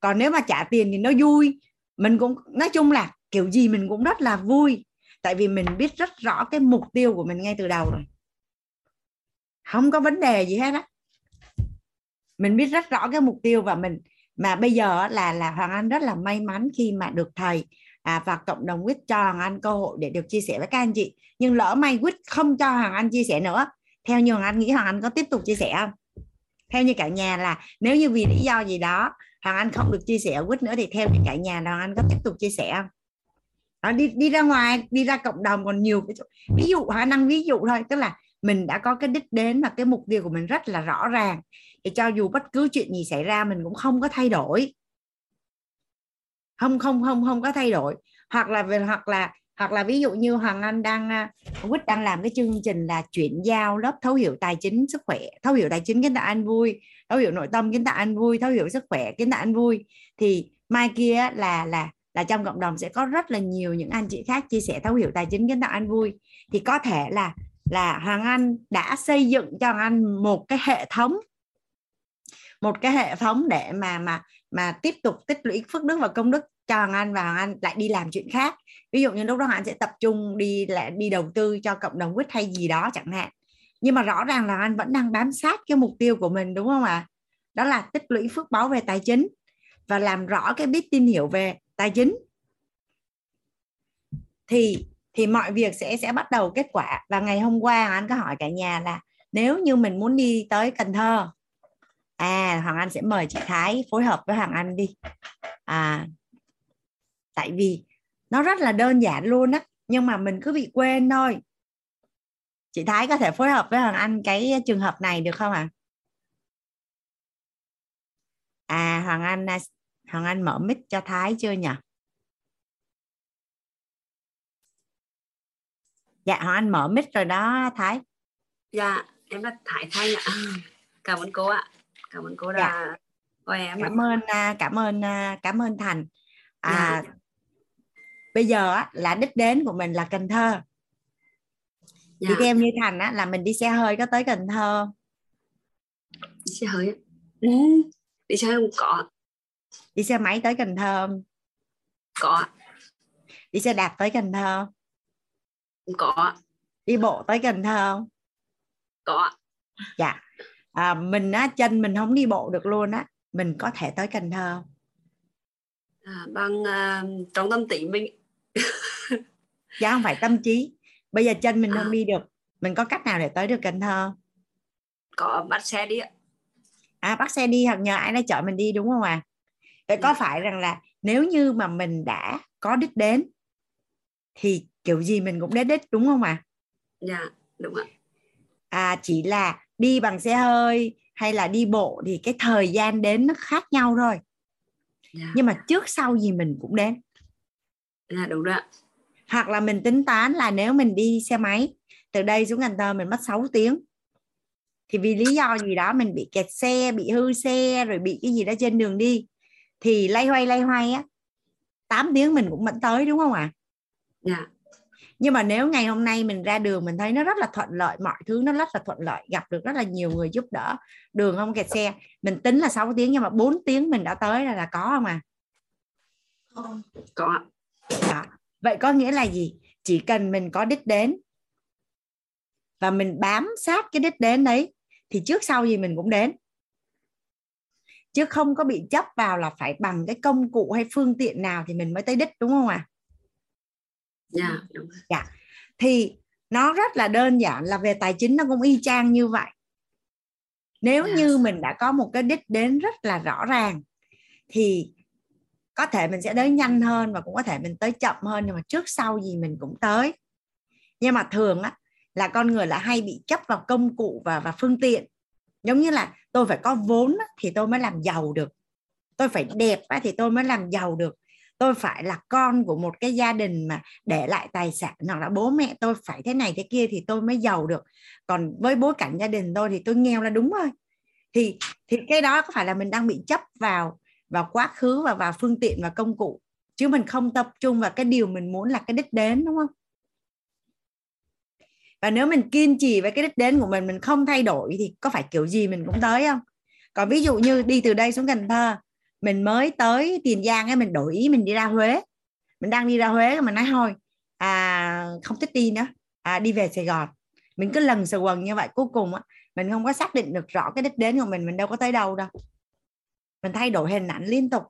Còn nếu mà trả tiền thì nó vui. Mình cũng, nói chung là kiểu gì mình cũng rất là vui. Tại vì mình biết rất rõ cái mục tiêu của mình ngay từ đầu rồi. Không có vấn đề gì hết á. Mình biết rất rõ cái mục tiêu và mình, mà bây giờ là là Hoàng Anh rất là may mắn khi mà được thầy à, và cộng đồng quýt cho Hoàng Anh cơ hội để được chia sẻ với các anh chị. Nhưng lỡ may quýt không cho Hoàng Anh chia sẻ nữa theo như Hoàng Anh nghĩ Hoàng Anh có tiếp tục chia sẻ không? Theo như cả nhà là nếu như vì lý do gì đó Hoàng Anh không được chia sẻ quýt nữa thì theo như cả nhà là Hoàng Anh có tiếp tục chia sẻ không? Đó, đi đi ra ngoài đi ra cộng đồng còn nhiều ví dụ Hoàng Anh ví dụ thôi tức là mình đã có cái đích đến và cái mục tiêu của mình rất là rõ ràng. Thì cho dù bất cứ chuyện gì xảy ra mình cũng không có thay đổi không không không không có thay đổi. Hoặc là hoặc là hoặc là ví dụ như hoàng anh đang à, quýt đang làm cái chương trình là chuyển giao lớp thấu hiểu tài chính sức khỏe, thấu hiểu tài chính kiến tạo anh vui, thấu hiểu nội tâm kiến tạo anh vui, thấu hiểu sức khỏe kiến tạo anh vui. Thì mai kia là là là trong cộng đồng sẽ có rất là nhiều những anh chị khác chia sẻ thấu hiểu tài chính kiến tạo anh vui. Thì có thể là là Hoàng Anh đã xây dựng cho Hoàng Anh một cái hệ thống, một cái hệ thống để mà mà mà tiếp tục tích lũy phước đức và công đức cho Hoàng Anh và Hoàng Anh lại đi làm chuyện khác. Ví dụ như lúc đó Hoàng Anh sẽ tập trung đi lại, đi đầu tư cho cộng đồng quýt hay gì đó chẳng hạn. Nhưng mà rõ ràng là anh vẫn đang bám sát cái mục tiêu của mình, đúng không ạ? À? đó là tích lũy phước báo về tài chính và làm rõ cái biết tin hiểu về tài chính. Thì thì mọi việc sẽ sẽ bắt đầu kết quả. Và ngày hôm qua anh có hỏi cả nhà là nếu như mình muốn đi tới Cần Thơ à Hoàng Anh sẽ mời chị Thái phối hợp với Hoàng Anh đi. À tại vì nó rất là đơn giản luôn á, nhưng mà mình cứ bị quên thôi. Chị Thái có thể phối hợp với Hoàng Anh cái trường hợp này được không ạ? À? à Hoàng Anh Hoàng Anh mở mic cho Thái chưa nhỉ? Dạ Hoàng Anh mở mic rồi đó, Thái. Dạ em là Thái Thanh ạ. Cảm ơn cô ạ cảm ơn cô đã dạ. coi em cảm ơn à, cảm ơn à, cảm ơn Thành. À, dạ. bây giờ là đích đến của mình là Cần Thơ. Dạ. thì theo như Thành á, là mình đi xe hơi có tới Cần Thơ đi xe hơi ừ. đi xe hơi không có. Đi xe máy tới Cần Thơ có đi xe đạp tới Cần Thơ có đi bộ tới Cần Thơ có dạ à, mình á chân mình không đi bộ được luôn á mình có thể tới Cần Thơ à, bằng uh, trong tâm trí mình dạ không phải tâm trí bây giờ chân mình à. không đi được mình có cách nào để tới được Cần Thơ có bắt xe đi ạ à bắt xe đi hoặc nhờ ai đó chở mình đi đúng không ạ à? vậy có dạ. phải rằng là nếu như mà mình đã có đích đến thì kiểu gì mình cũng đến đích đúng không ạ à? dạ đúng ạ à chỉ là đi bằng xe hơi hay là đi bộ thì cái thời gian đến nó khác nhau thôi yeah. Dạ. nhưng mà trước sau gì mình cũng đến dạ đúng rồi hoặc là mình tính toán là nếu mình đi xe máy từ đây xuống Cần Thơ mình mất 6 tiếng thì vì lý do gì đó mình bị kẹt xe bị hư xe rồi bị cái gì đó trên đường đi thì lay hoay lay hoay á 8 tiếng mình cũng vẫn tới đúng không ạ à? dạ yeah nhưng mà nếu ngày hôm nay mình ra đường mình thấy nó rất là thuận lợi mọi thứ nó rất là thuận lợi gặp được rất là nhiều người giúp đỡ đường không kẹt xe mình tính là 6 tiếng nhưng mà 4 tiếng mình đã tới là là có không à? Có Đó. vậy có nghĩa là gì? Chỉ cần mình có đích đến và mình bám sát cái đích đến đấy thì trước sau gì mình cũng đến. Chứ không có bị chấp vào là phải bằng cái công cụ hay phương tiện nào thì mình mới tới đích đúng không ạ? à? Dạ đúng dạ. Thì nó rất là đơn giản là về tài chính nó cũng y chang như vậy. Nếu yes. Dạ. như mình đã có một cái đích đến rất là rõ ràng thì có thể mình sẽ tới nhanh hơn và cũng có thể mình tới chậm hơn nhưng mà trước sau gì mình cũng tới. Nhưng mà thường á là con người là hay bị chấp vào công cụ và và phương tiện. Giống như là tôi phải có vốn á, thì tôi mới làm giàu được. Tôi phải đẹp á, thì tôi mới làm giàu được tôi phải là con của một cái gia đình mà để lại tài sản hoặc là bố mẹ tôi phải thế này thế kia thì tôi mới giàu được. Còn với bối cảnh gia đình tôi thì tôi nghèo là đúng rồi. Thì thì cái đó có phải là mình đang bị chấp vào vào quá khứ và vào phương tiện và công cụ. Chứ mình không tập trung vào cái điều mình muốn là cái đích đến, đúng không? Và nếu mình kiên trì với cái đích đến của mình mình không thay đổi thì có phải kiểu gì mình cũng tới không? Còn ví dụ như đi từ đây xuống Cần Thơ mình mới tới Tiền Giang ấy mình đổi ý mình đi ra Huế. Mình đang đi ra Huế mà nói thôi à không thích đi nữa. À, đi về Sài Gòn. Mình cứ lần sờ quần như vậy. Cuối cùng á mình không có xác định được rõ cái đích đến của mình mình đâu có tới đâu đâu. Mình thay đổi hình ảnh liên tục.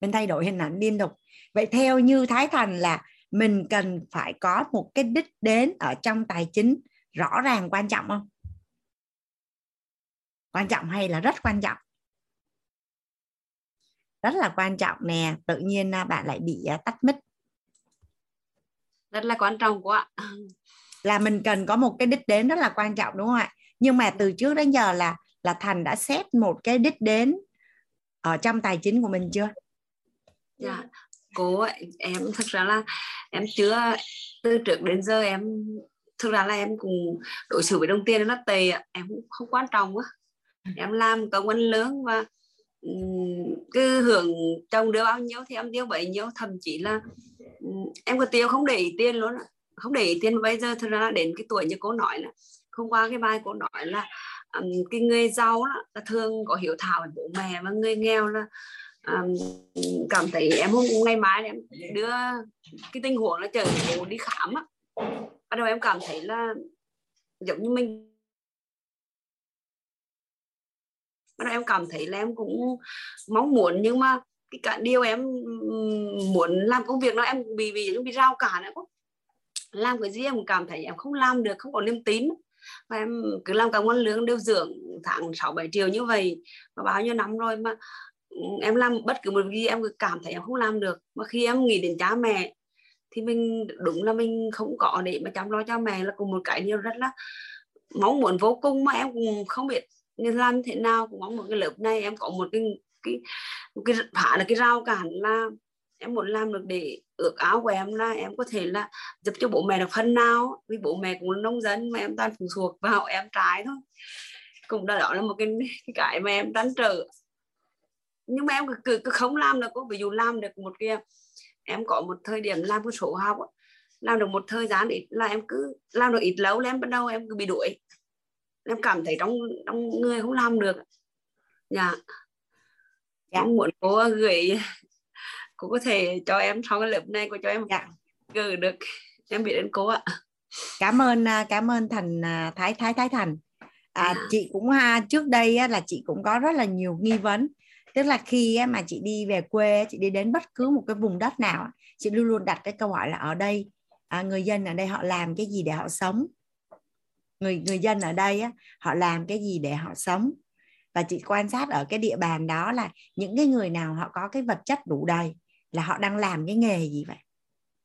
Mình thay đổi hình ảnh liên tục. Vậy theo như Thái Thành là mình cần phải có một cái đích đến ở trong tài chính rõ ràng quan trọng không? Quan trọng hay là rất quan trọng? Rất là quan trọng nè tự nhiên à, bạn lại bị à, tắt mic. Rất là quan trọng quá. Là mình cần có một cái đích đến rất là quan trọng đúng không ạ? Nhưng mà từ trước đến giờ là là thành đã xét một cái đích đến ở trong tài chính của mình chưa? Dạ. Cô em thực ra là em chưa từ trước đến giờ em thực ra là em cùng đối xử với đồng tiền nó tệ em cũng không quan trọng quá. Em làm công ăn lương và cứ hưởng chồng đưa bao nhiêu thì em tiêu bấy nhiêu thậm chí là em có tiêu không để ý tiền luôn không để ý tiền bây giờ thật ra đến cái tuổi như cô nói là không qua cái bài cô nói là um, cái người giàu đó, là thường có hiểu thảo với bố mẹ và người nghèo là um, cảm thấy em hôm ngày mai em đưa cái tình huống là chờ bố đi khám á. Bắt đầu em cảm thấy là giống như mình bắt đầu em cảm thấy là em cũng mong muốn, nhưng mà cái cả điều em muốn làm công việc nó em bị bị bị rao cả nữa làm cái gì em cảm thấy em không làm được, không có niềm tin. Và em cứ làm cả ăn lương đều dưỡng tháng 6 7 triệu như vậy, mà bao nhiêu năm rồi mà em làm bất cứ một gì em cảm thấy em không làm được. Mà khi em nghĩ đến cha mẹ thì mình, đúng là mình không có để mà chăm lo cho mẹ là cùng một cái điều rất là mong muốn vô cùng mà em cũng không biết nên làm thế nào cũng mong một cái lớp này em có một cái cái một cái phá là cái rào cản là em muốn làm được để ước áo của em là em có thể là giúp cho bố mẹ được phần nào vì bố mẹ cũng là nông dân mà em toàn phụ thuộc vào em trái thôi. Cũng đó, đó là một cái cái, mà em trăn trở. Nhưng mà em cứ, cứ không làm được có ví dụ làm được một cái em có một thời điểm làm cái số học làm được một thời gian ít là em cứ làm được ít lâu là em bắt đầu em cứ bị đuổi em cảm thấy trong trong người không làm được. Dạ. Dạ. em muốn cô gửi cô có thể cho em sau cái lớp này cô cho em dạ. gửi được. Em biết đến cô ạ. Cảm ơn à, cảm ơn thành à, thái thái thái thành à, dạ. chị cũng ha trước đây là chị cũng có rất là nhiều nghi vấn. Tức là khi mà chị đi về quê chị đi đến bất cứ một cái vùng đất nào chị luôn luôn đặt cái câu hỏi là ở đây à, người dân ở đây họ làm cái gì để họ sống người người dân ở đây á, họ làm cái gì để họ sống? Và chị quan sát ở cái địa bàn đó là những cái người nào họ có cái vật chất đủ đầy là họ đang làm cái nghề gì vậy?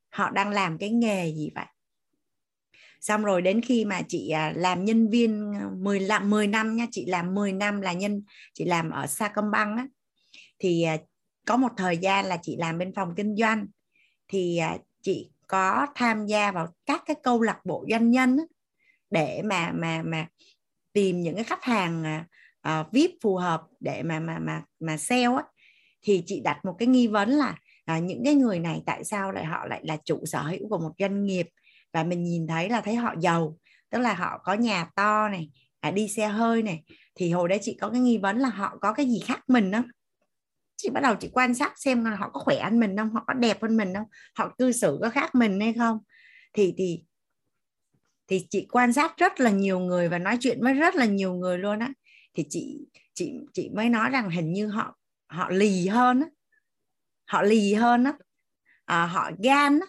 Họ đang làm cái nghề gì vậy? Xong rồi đến khi mà chị à, làm nhân viên 10 làm 10 năm nha chị làm 10 năm là nhân chị làm ở Sacombank á thì à, có một thời gian là chị làm bên phòng kinh doanh. Thì à, chị có tham gia vào các cái câu lạc bộ doanh nhân á, để mà mà mà tìm những cái khách hàng uh, VIP phù hợp để mà mà mà mà sale á thì chị đặt một cái nghi vấn là à, những cái người này tại sao lại họ lại là chủ sở hữu của một doanh nghiệp? Và mình nhìn thấy là thấy họ giàu tức là họ có nhà to này à, đi xe hơi này thì hồi đấy chị có cái nghi vấn là họ có cái gì khác mình đó chị bắt đầu chị quan sát xem là họ có khỏe hơn mình không họ có đẹp hơn mình không họ cư xử có khác mình hay không? Thì thì thì chị quan sát rất là nhiều người và nói chuyện với rất là nhiều người luôn á. Thì chị chị chị mới nói rằng hình như họ họ lì hơn á. Họ lì hơn á. À, họ gan á.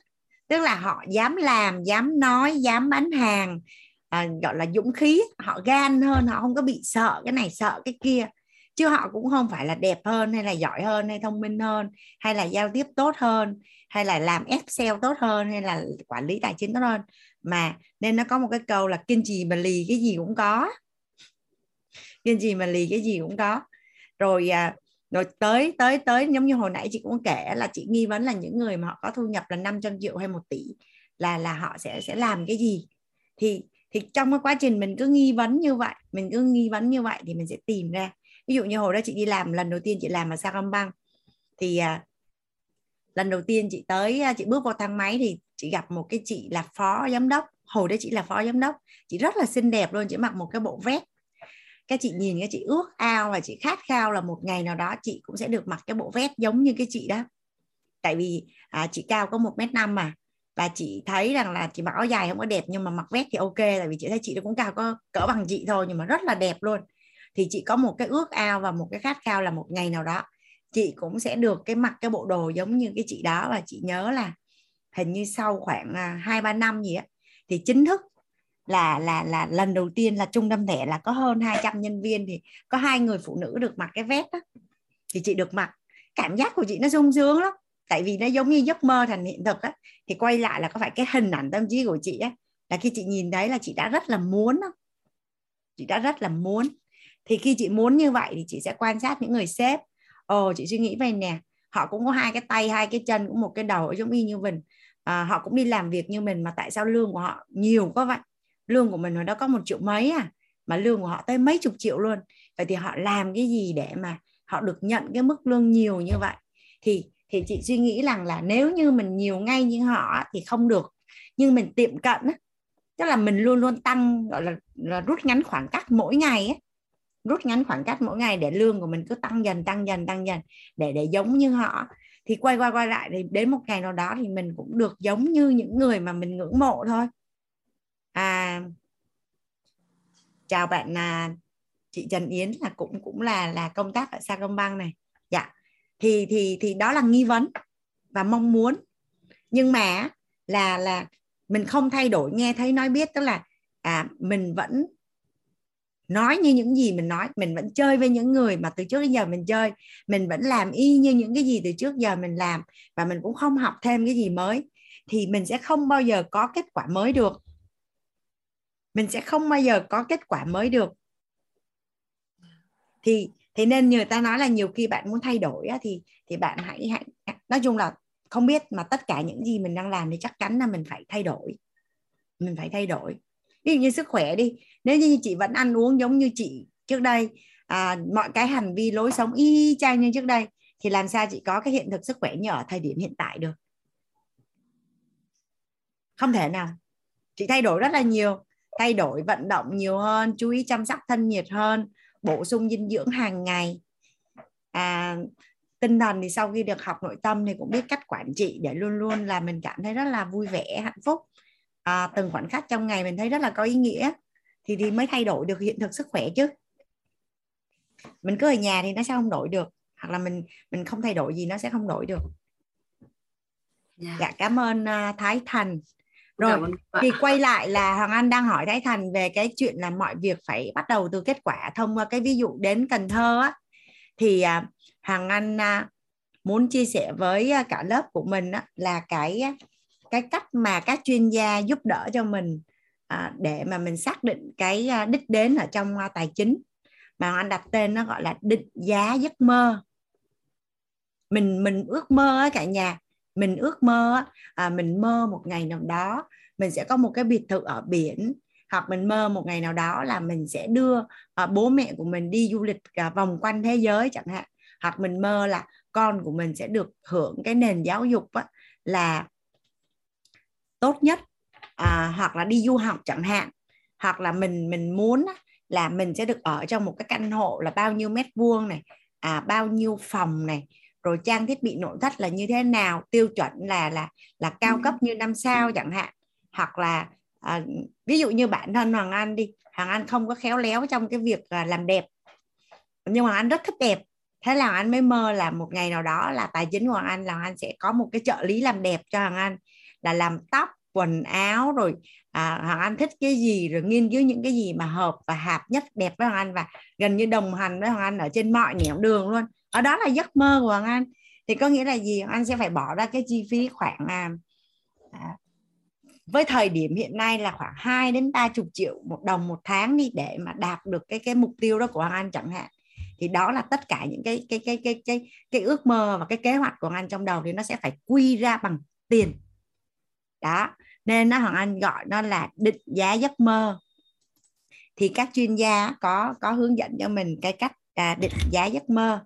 Tức là họ dám làm dám nói dám bán hàng à, gọi là dũng khí họ gan hơn họ không có bị sợ cái này sợ cái kia. Chứ họ cũng không phải là đẹp hơn hay là giỏi hơn hay thông minh hơn hay là giao tiếp tốt hơn hay là làm excel tốt hơn hay là quản lý tài chính tốt hơn mà nên nó có một cái câu là kiên trì mà lì cái gì cũng có. Kiên trì mà lì cái gì cũng có. Rồi à, rồi tới tới tới giống như hồi nãy chị cũng kể là chị nghi vấn là những người mà họ có thu nhập là 500 triệu hay một tỷ là là họ sẽ sẽ làm cái gì. Thì thì trong cái quá trình mình cứ nghi vấn như vậy mình cứ nghi vấn như vậy thì mình sẽ tìm ra. Ví dụ như hồi đó chị đi làm lần đầu tiên chị làm ở Sacombank thì à, lần đầu tiên chị tới à, chị bước vào thang máy thì chị gặp một cái chị là phó giám đốc hồi đấy chị là phó giám đốc. Chị rất là xinh đẹp luôn chị mặc một cái bộ vest. Các chị nhìn các chị ước ao và chị khát khao là một ngày nào đó chị cũng sẽ được mặc cái bộ vest giống như cái chị đó. Tại vì à, chị cao có một mét năm mà và chị thấy rằng là chị mặc áo dài không có đẹp nhưng mà mặc vest thì ok tại vì chị thấy chị cũng cao có cỡ bằng chị thôi nhưng mà rất là đẹp luôn. Thì chị có một cái ước ao và một cái khát khao là một ngày nào đó chị cũng sẽ được cái mặc cái bộ đồ giống như cái chị đó và chị nhớ là hình như sau khoảng à, hai, ba năm gì á, thì chính thức là là là lần đầu tiên là trung tâm thẻ là có hơn 200 nhân viên thì có hai người phụ nữ được mặc cái vest đó thì chị được mặc, cảm giác của chị nó sung sướng lắm, tại vì nó giống như giấc mơ thành hiện thực á. Thì quay lại là có phải cái hình ảnh tâm trí của chị á, là khi chị nhìn thấy là chị đã rất là muốn đó. chị đã rất là muốn. Thì khi chị muốn như vậy thì chị sẽ quan sát những người sếp. Ồ, chị suy nghĩ về nè, họ cũng có hai cái tay, hai cái chân, cũng một cái đầu giống y như mình à, họ cũng đi làm việc như mình mà tại sao lương của họ nhiều có vậy? Lương của mình hồi đó có một triệu mấy à mà lương của họ tới mấy chục triệu luôn. Vậy thì họ làm cái gì để mà họ được nhận cái mức lương nhiều như vậy? Thì thì chị suy nghĩ rằng là nếu như mình nhiều ngay như họ thì không được. Nhưng mình tiệm cận tức là mình luôn luôn tăng gọi là, là rút ngắn khoảng cách mỗi ngày ấy. rút ngắn khoảng cách mỗi ngày để lương của mình cứ tăng dần tăng dần tăng dần để để giống như họ thì quay qua quay lại thì đến một ngày nào đó thì mình cũng được giống như những người mà mình ngưỡng mộ thôi. À chào bạn là chị Trần Yến là cũng cũng là là công tác ở Sacombank này. Dạ. Thì thì thì đó là nghi vấn và mong muốn. Nhưng mà là là mình không thay đổi, nghe thấy nói biết tức là à mình vẫn nói như những gì mình nói mình vẫn chơi với những người mà từ trước đến giờ mình chơi. Mình vẫn làm y như những cái gì từ trước giờ mình làm và mình cũng không học thêm cái gì mới. Thì mình sẽ không bao giờ có kết quả mới được. Mình sẽ không bao giờ có kết quả mới được. Thì thế nên người ta nói là nhiều khi bạn muốn thay đổi á, thì thì bạn hãy hãy nói chung là không biết mà tất cả những gì mình đang làm thì chắc chắn là mình phải thay đổi. Mình phải thay đổi ví dụ như sức khỏe đi nếu như chị vẫn ăn uống giống như chị trước đây à, mọi cái hành vi lối sống y chang như trước đây thì làm sao chị có cái hiện thực sức khỏe như ở thời điểm hiện tại được? Không thể nào. Chị thay đổi rất là nhiều thay đổi vận động nhiều hơn chú ý chăm sóc thân nhiệt hơn bổ sung dinh dưỡng hàng ngày. À, tinh thần thì sau khi được học nội tâm thì cũng biết cách quản trị để luôn luôn là mình cảm thấy rất là vui vẻ hạnh phúc à, từng khoảnh khắc trong ngày mình thấy rất là có ý nghĩa. Thì thì mới thay đổi được hiện thực sức khỏe chứ. Mình cứ ở nhà thì nó sẽ không đổi được. Hoặc là mình mình không thay đổi gì nó sẽ không đổi được. Yeah. dạ cảm ơn uh, Thái Thành. Rồi thì quay lại là Hoàng Anh đang hỏi Thái Thành về cái chuyện là mọi việc phải bắt đầu từ kết quả thông qua cái ví dụ đến Cần Thơ á. Thì uh, Hoàng Anh uh, muốn chia sẻ với uh, cả lớp của mình á, là cái cái cách mà các chuyên gia giúp đỡ cho mình à, để mà mình xác định cái à, đích đến ở trong à, tài chính. Mà anh đặt tên nó gọi là định giá giấc mơ. Mình mình ước mơ á cả nhà mình ước mơ à, mình mơ một ngày nào đó mình sẽ có một cái biệt thự ở biển hoặc mình mơ một ngày nào đó là mình sẽ đưa à, bố mẹ của mình đi du lịch à, vòng quanh thế giới chẳng hạn. Hoặc mình mơ là con của mình sẽ được hưởng cái nền giáo dục á, là tốt nhất à, hoặc là đi du học chẳng hạn hoặc là mình mình muốn là mình sẽ được ở trong một cái căn hộ là bao nhiêu mét vuông này à, bao nhiêu phòng này rồi trang thiết bị nội thất là như thế nào tiêu chuẩn là là là cao cấp như năm sao chẳng hạn. Hoặc là à, ví dụ như bản thân Hoàng Anh đi Hoàng Anh không có khéo léo trong cái việc à, làm đẹp nhưng mà anh rất thích đẹp. Thế là anh mới mơ là một ngày nào đó là tài chính của Hoàng Anh là Hoàng Anh sẽ có một cái trợ lý làm đẹp cho Hoàng Anh là làm tóc quần áo rồi à, Hoàng Anh thích cái gì rồi nghiên cứu những cái gì mà hợp và hạp nhất đẹp với Hoàng Anh và gần như đồng hành với Hoàng Anh ở trên mọi nẻo đường luôn. Ở đó là giấc mơ của Hoàng Anh. Thì có nghĩa là gì? Hoàng Anh sẽ phải bỏ ra cái chi phí khoảng à, à, với thời điểm hiện nay là khoảng 2 đến 30 triệu một đồng một tháng đi để mà đạt được cái cái mục tiêu đó của Hoàng Anh chẳng hạn. Thì đó là tất cả những cái cái cái cái cái cái ước mơ và cái kế hoạch của Hoàng Anh trong đầu thì nó sẽ phải quy ra bằng tiền đó. Nên nó hoàng anh gọi nó là định giá giấc mơ. Thì các chuyên gia có có hướng dẫn cho mình cái cách à, định giá giấc mơ.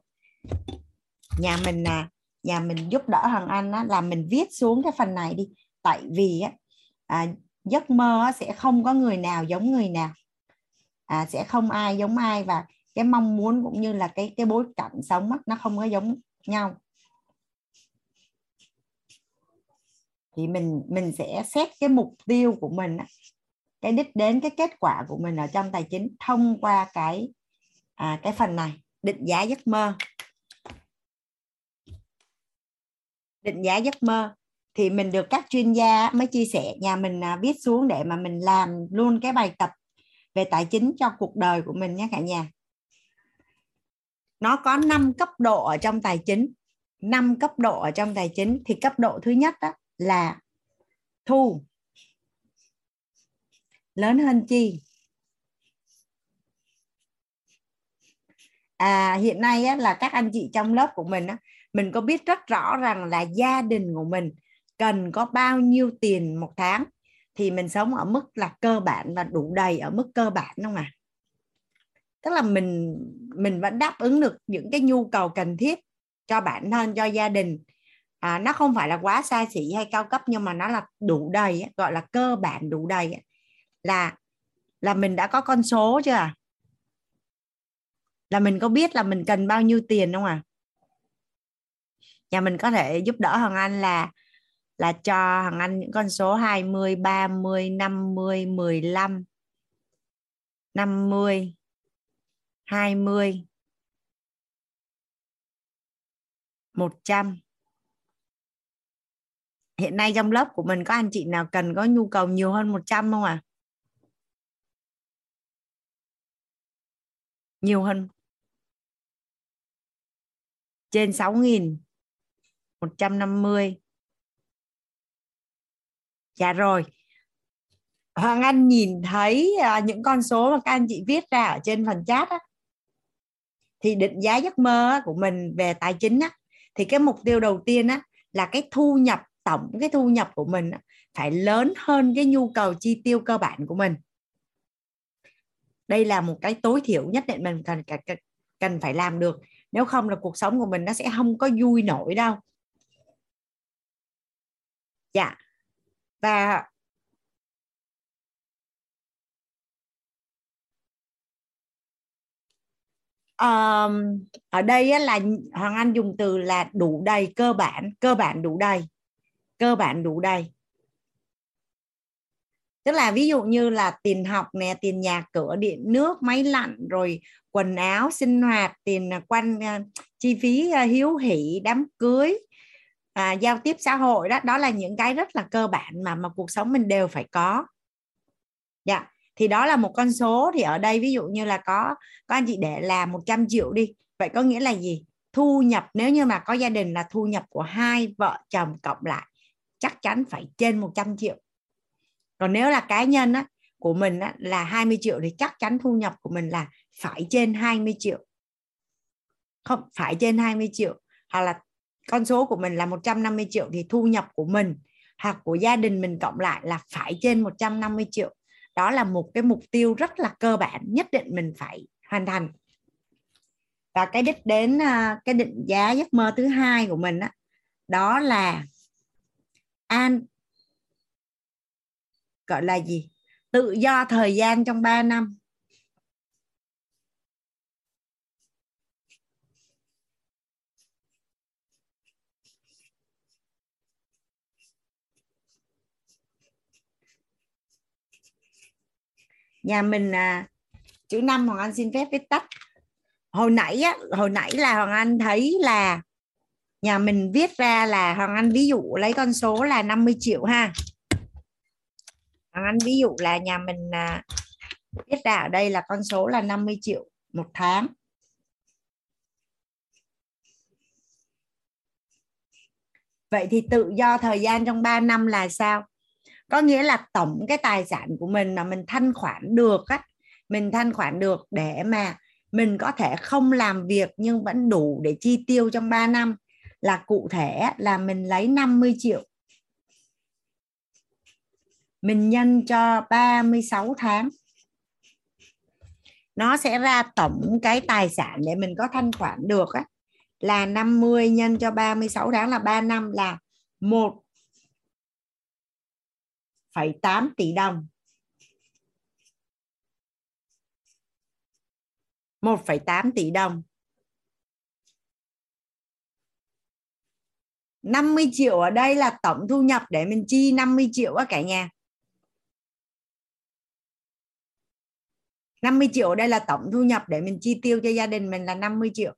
Nhà mình à, nhà mình giúp đỡ hoàng anh á, là mình viết xuống cái phần này đi. Tại vì á, à, giấc mơ á, sẽ không có người nào giống người nào. À, sẽ không ai giống ai và cái mong muốn cũng như là cái cái bối cảnh sống á, nó không có giống nhau. Thì mình mình sẽ xét cái mục tiêu của mình cái đích đến cái kết quả của mình ở trong tài chính thông qua cái à, cái phần này định giá giấc mơ. Định giá giấc mơ. Thì mình được các chuyên gia mới chia sẻ nhà mình à, viết xuống để mà mình làm luôn cái bài tập về tài chính cho cuộc đời của mình nhé cả nhà. Nó có 5 cấp độ ở trong tài chính. 5 cấp độ ở trong tài chính thì cấp độ thứ nhất đó là thu. Lớn hơn chi? À hiện nay á, là các anh chị trong lớp của mình á, mình có biết rất rõ rằng là gia đình của mình cần có bao nhiêu tiền một tháng thì mình sống ở mức là cơ bản và đủ đầy ở mức cơ bản không à tức là mình mình vẫn đáp ứng được những cái nhu cầu cần thiết cho bản thân cho gia đình à, nó không phải là quá xa xỉ hay cao cấp nhưng mà nó là đủ đầy gọi là cơ bản đủ đầy là là mình đã có con số chưa à? là mình có biết là mình cần bao nhiêu tiền không à nhà mình có thể giúp đỡ Hoàng Anh là là cho Hoàng Anh những con số 20, 30, 50, 15, 50, 20, 100. Hiện nay trong lớp của mình có anh chị nào cần có nhu cầu nhiều hơn 100 không ạ? À? Nhiều hơn trên 6.000 150 Dạ rồi Hoàng Anh nhìn thấy à, những con số mà các anh chị viết ra ở trên phần chat á, thì định giá giấc mơ của mình về tài chính á, thì cái mục tiêu đầu tiên á, là cái thu nhập tổng cái thu nhập của mình phải lớn hơn cái nhu cầu chi tiêu cơ bản của mình. Đây là một cái tối thiểu nhất định mình cần cần phải làm được. Nếu không là cuộc sống của mình nó sẽ không có vui nổi đâu. Dạ. Và um, ở đây á, là hoàng anh dùng từ là đủ đầy cơ bản cơ bản đủ đầy cơ bản đủ đầy. Tức là ví dụ như là tiền học nè tiền nhà cửa điện nước máy lạnh rồi quần áo sinh hoạt tiền à, quanh à, chi phí à, hiếu hỉ đám cưới à, giao tiếp xã hội đó đó là những cái rất là cơ bản mà mà cuộc sống mình đều phải có. Dạ thì đó là một con số. Thì ở đây ví dụ như là có có anh chị để là 100 triệu đi. Vậy có nghĩa là gì? Thu nhập nếu như mà có gia đình là thu nhập của hai vợ chồng cộng lại chắc chắn phải trên 100 triệu. Còn nếu là cá nhân á, của mình á, là 20 triệu thì chắc chắn thu nhập của mình là phải trên 20 triệu. Không phải trên 20 triệu. Hoặc là con số của mình là 150 triệu thì thu nhập của mình hoặc của gia đình mình cộng lại là phải trên 150 triệu. Đó là một cái mục tiêu rất là cơ bản nhất định mình phải hoàn thành. Và cái đích đến à, cái định giá giấc mơ thứ hai của mình đó, đó là an gọi là gì? Tự do thời gian trong 3 năm. Nhà mình à, chữ năm hoàng anh xin phép viết tắt. Hồi nãy á hồi nãy là hoàng anh thấy là nhà mình viết ra là hoàng anh ví dụ lấy con số là 50 triệu ha. Hoàng anh ví dụ là nhà mình à, viết ra ở đây là con số là 50 triệu một tháng. Vậy thì tự do thời gian trong 3 năm là sao? Có nghĩa là tổng cái tài sản của mình mà mình thanh khoản được á, mình thanh khoản được để mà mình có thể không làm việc nhưng vẫn đủ để chi tiêu trong 3 năm là cụ thể là mình lấy 50 triệu. Mình nhân cho 36 tháng. Nó sẽ ra tổng cái tài sản để mình có thanh khoản được á là 50 nhân cho 36 tháng là 3 năm là 1,8 tỷ đồng. 1,8 tỷ đồng. 50 triệu ở đây là tổng thu nhập để mình chi 50 triệu á cả nhà. 50 triệu ở đây là tổng thu nhập để mình chi tiêu cho gia đình mình là 50 triệu.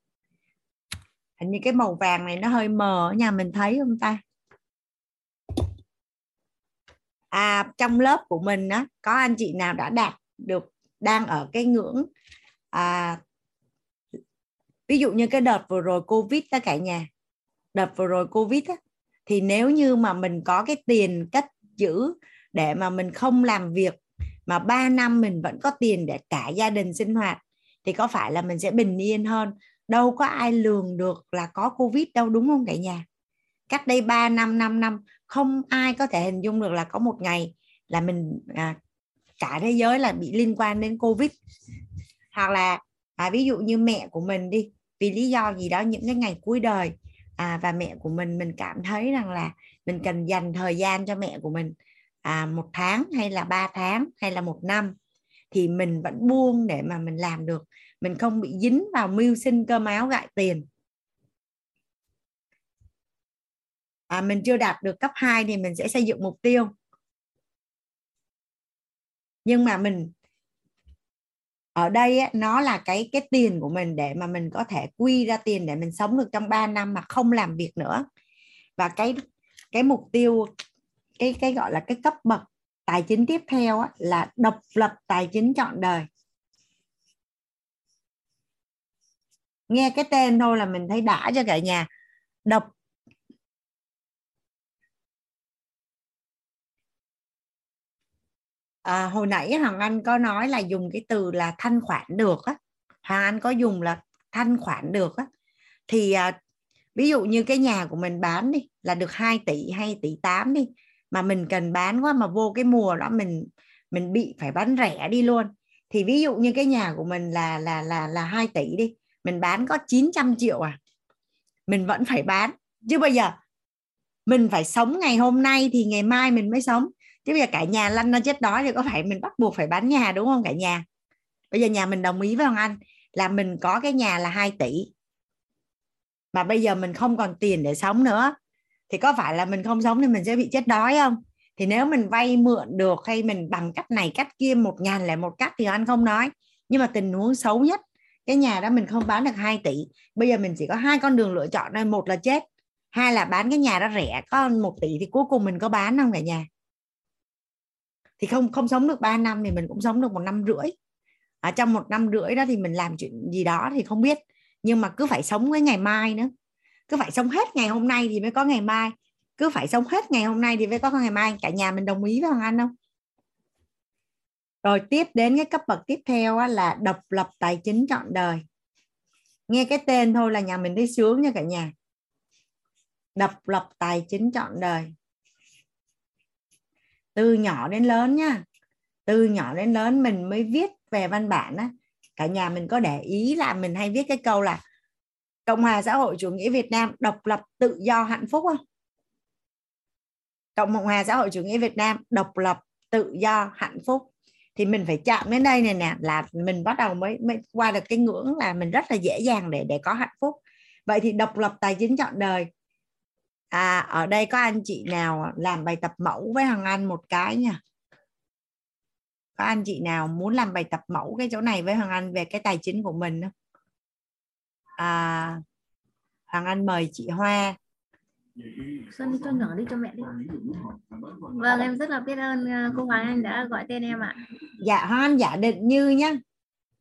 Hình như cái màu vàng này nó hơi mờ ở nhà mình thấy không ta? À trong lớp của mình á có anh chị nào đã đạt được đang ở cái ngưỡng à, ví dụ như cái đợt vừa rồi covid đó cả nhà đợt vừa rồi covid á, thì nếu như mà mình có cái tiền cất giữ để mà mình không làm việc mà 3 năm mình vẫn có tiền để cả gia đình sinh hoạt thì có phải là mình sẽ bình yên hơn? Đâu có ai lường được là có covid đâu đúng không cả nhà? Cách đây 3 năm 5 năm không ai có thể hình dung được là có một ngày là mình à, cả thế giới là bị liên quan đến covid. Hoặc là à, ví dụ như mẹ của mình đi vì lý do gì đó những cái ngày cuối đời à, và mẹ của mình mình cảm thấy rằng là mình cần dành thời gian cho mẹ của mình à, một tháng hay là ba tháng hay là một năm thì mình vẫn buông để mà mình làm được. Mình không bị dính vào mưu sinh cơm áo gại tiền. À, mình chưa đạt được cấp 2 thì mình sẽ xây dựng mục tiêu. Nhưng mà mình ở đây á, nó là cái cái tiền của mình để mà mình có thể quy ra tiền để mình sống được trong 3 năm mà không làm việc nữa. Và cái cái mục tiêu cái cái gọi là cái cấp bậc tài chính tiếp theo á, là độc lập tài chính trọn đời. Nghe cái tên thôi là mình thấy đã cho cả nhà? Độc à, hồi nãy Hoàng Anh có nói là dùng cái từ là thanh khoản được á. Hoàng Anh có dùng là thanh khoản được á. Thì à, ví dụ như cái nhà của mình bán đi là được 2 tỷ hay tỷ 8 đi mà mình cần bán quá mà vô cái mùa đó mình mình bị phải bán rẻ đi luôn. Thì ví dụ như cái nhà của mình là là là là 2 tỷ đi mình bán có 900 triệu à mình vẫn phải bán. Chứ bây giờ mình phải sống ngày hôm nay thì ngày mai mình mới sống chứ bây giờ cả nhà lăn ra chết đói thì có phải mình bắt buộc phải bán nhà đúng không cả nhà? Bây giờ nhà mình đồng ý với ông anh là mình có cái nhà là 2 tỷ. Mà bây giờ mình không còn tiền để sống nữa. Thì có phải là mình không sống thì mình sẽ bị chết đói không? Thì nếu mình vay mượn được hay mình bằng cách này cách kia một ngàn lẻ một cách thì anh không nói. Nhưng mà tình huống xấu nhất cái nhà đó mình không bán được 2 tỷ. Bây giờ mình chỉ có hai con đường lựa chọn thôi, một là chết hai là bán cái nhà đó rẻ. Có một tỷ thì cuối cùng mình có bán không cả nhà? Thì không không sống được 3 năm thì mình cũng sống được một năm rưỡi. Ở trong một năm rưỡi đó thì mình làm chuyện gì đó thì không biết. Nhưng mà cứ phải sống với ngày mai nữa. Cứ phải sống hết ngày hôm nay thì mới có ngày mai. Cứ phải sống hết ngày hôm nay thì mới có ngày mai. Cả nhà mình đồng ý với hoàng anh không? Rồi tiếp đến cái cấp bậc tiếp theo là độc lập tài chính trọn đời. Nghe cái tên thôi là nhà mình thấy sướng nha cả nhà. Độc lập tài chính trọn đời từ nhỏ đến lớn nha. Từ nhỏ đến lớn mình mới viết về văn bản á. Cả nhà mình có để ý là mình hay viết cái câu là Cộng hòa xã hội chủ nghĩa Việt Nam, độc lập, tự do, hạnh phúc không? Cộng hòa xã hội chủ nghĩa Việt Nam, độc lập, tự do, hạnh phúc. Thì mình phải chạm đến đây này nè, là mình bắt đầu mới mới qua được cái ngưỡng là mình rất là dễ dàng để để có hạnh phúc. Vậy thì độc lập tài chính chọn đời à ở đây có anh chị nào làm bài tập mẫu với Hằng Anh một cái nha? Có anh chị nào muốn làm bài tập mẫu cái chỗ này với Hằng Anh về cái tài chính của mình không? À, Hoàng Anh mời chị Hoa. Đi cho nhỏ đi cho mẹ đi. Vâng em rất là biết ơn ờ, cô Hoàng Anh đã gọi tên em ạ. Dạ Hoàng Anh giả định như nhá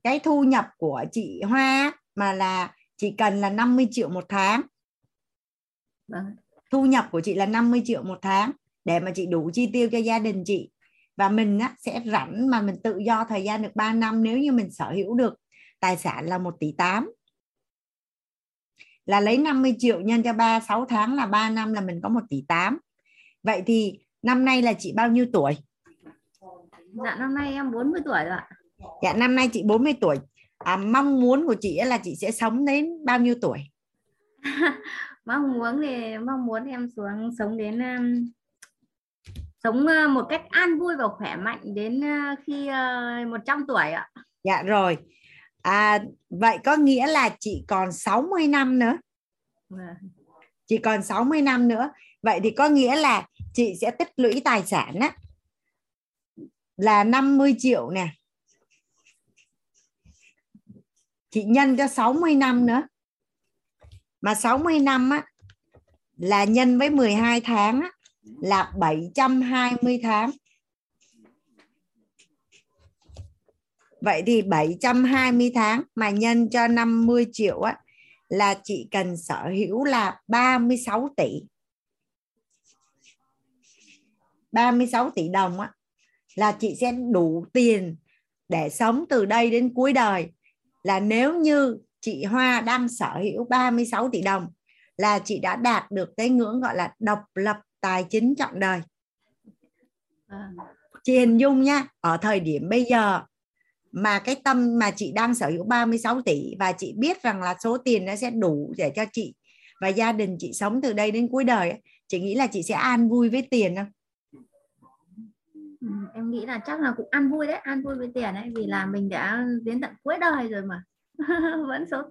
Cái thu nhập của chị Hoa mà là chị cần là 50 triệu một tháng. Vâng. Thu nhập của chị là 50 triệu một tháng để mà chị đủ chi tiêu cho gia đình chị và mình á, sẽ rảnh mà mình tự do thời gian được 3 năm nếu như mình sở hữu được tài sản là 1 tỷ 8 là lấy 50 triệu nhân cho 3 6 tháng là 3 năm là mình có 1 tỷ 8 vậy thì năm nay là chị bao nhiêu tuổi Dạ năm nay em 40 tuổi rồi ạ. Dạ năm nay chị 40 tuổi. À, mong muốn của chị là chị sẽ sống đến bao nhiêu tuổi? mong muốn thì mong muốn em xuống sống đến um, sống uh, một cách an vui và khỏe mạnh đến uh, khi uh, 100 tuổi ạ. Dạ rồi. À, vậy có nghĩa là chị còn 60 năm nữa. Vâng. Chị còn 60 năm nữa. Vậy thì có nghĩa là chị sẽ tích lũy tài sản á là 50 triệu nè. Chị nhân cho 60 năm nữa. Mà 60 năm á là nhân với 12 tháng á, là 720 tháng. Vậy thì 720 tháng mà nhân cho 50 triệu á là chị cần sở hữu là 36 tỷ. 36 tỷ đồng á là chị sẽ đủ tiền để sống từ đây đến cuối đời. Là nếu như chị Hoa đang sở hữu 36 tỷ đồng là chị đã đạt được cái ngưỡng gọi là độc lập tài chính trọn đời. Chị hình dung nha, ở thời điểm bây giờ mà cái tâm mà chị đang sở hữu 36 tỷ và chị biết rằng là số tiền nó sẽ đủ để cho chị và gia đình chị sống từ đây đến cuối đời chị nghĩ là chị sẽ an vui với tiền không? Ừ, em nghĩ là chắc là cũng ăn vui đấy ăn vui với tiền đấy vì là mình đã đến tận cuối đời rồi mà vẫn sốt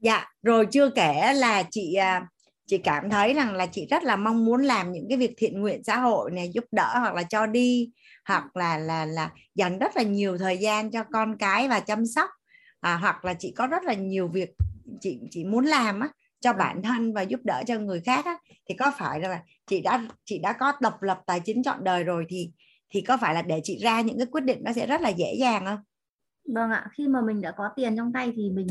dạ rồi chưa kể là chị à, chị cảm thấy rằng là chị rất là mong muốn làm những cái việc thiện nguyện xã hội này giúp đỡ hoặc là cho đi hoặc là là là dành rất là nhiều thời gian cho con cái và chăm sóc à, hoặc là chị có rất là nhiều việc chị chị muốn làm á cho bản thân và giúp đỡ cho người khác á, thì có phải là chị đã chị đã có độc lập tài chính chọn đời rồi thì thì có phải là để chị ra những cái quyết định nó sẽ rất là dễ dàng không? Vâng ạ, khi mà mình đã có tiền trong tay thì mình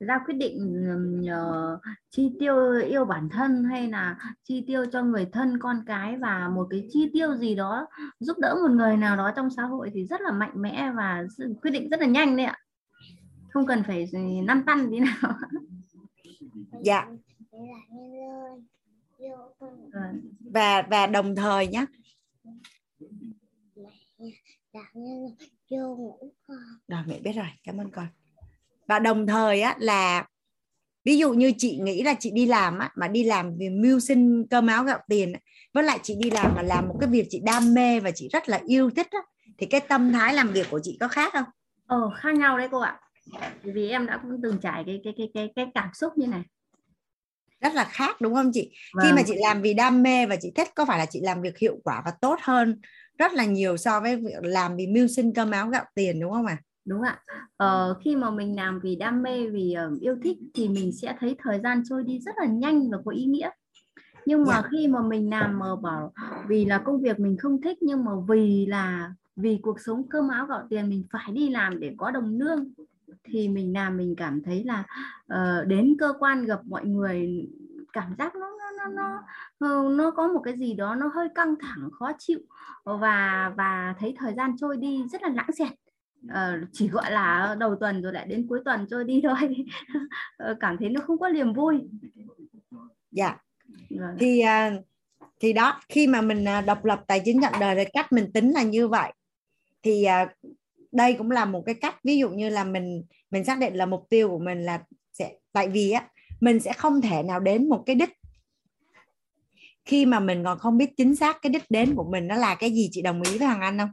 ra quyết định uh, chi tiêu yêu bản thân hay là chi tiêu cho người thân con cái và một cái chi tiêu gì đó giúp đỡ một người nào đó trong xã hội thì rất là mạnh mẽ và quyết định rất là nhanh đấy ạ. Không cần phải năn tăn tí nào. Dạ. Và và đồng thời nhé rồi mẹ biết rồi cảm ơn con và đồng thời á là ví dụ như chị nghĩ là chị đi làm á mà đi làm vì mưu sinh cơm áo gạo tiền với lại chị đi làm mà làm một cái việc chị đam mê và chị rất là yêu thích á thì cái tâm thái làm việc của chị có khác không? Ờ khác nhau đấy cô ạ. Vì em đã cũng từng trải cái cái cái cái cái cảm xúc như này. Rất là khác đúng không chị? Vâng. Khi mà chị làm vì đam mê và chị thích có phải là chị làm việc hiệu quả và tốt hơn rất là nhiều so với việc làm vì mưu sinh cơm áo gạo tiền đúng không ạ? À? Đúng ạ. Ờ, khi mà mình làm vì đam mê, vì uh, yêu thích thì mình sẽ thấy thời gian trôi đi rất là nhanh và có ý nghĩa. Nhưng mà yeah. Dạ. khi mà mình làm mà bảo vì là công việc mình không thích nhưng mà vì là vì cuộc sống cơm áo gạo tiền mình phải đi làm để có đồng lương thì mình làm mình cảm thấy là uh, đến cơ quan gặp mọi người cảm giác nó nó nó nó nó có một cái gì đó nó hơi căng thẳng khó chịu. Và và thấy thời gian trôi đi rất là lãng xẹt. Uh, chỉ gọi là đầu tuần rồi lại đến cuối tuần trôi đi thôi. Ờ, cảm thấy nó không có niềm vui. Dạ. Vâng. thì uh, thì đó khi mà mình độc lập tài chính nhận đời thì cách mình tính là như vậy. Thì uh, đây cũng là một cái cách ví dụ như là mình mình xác định là mục tiêu của mình là sẽ tại vì á mình sẽ không thể nào đến một cái đích khi mà mình còn không biết chính xác cái đích đến của mình nó là cái gì chị đồng ý với thằng anh không?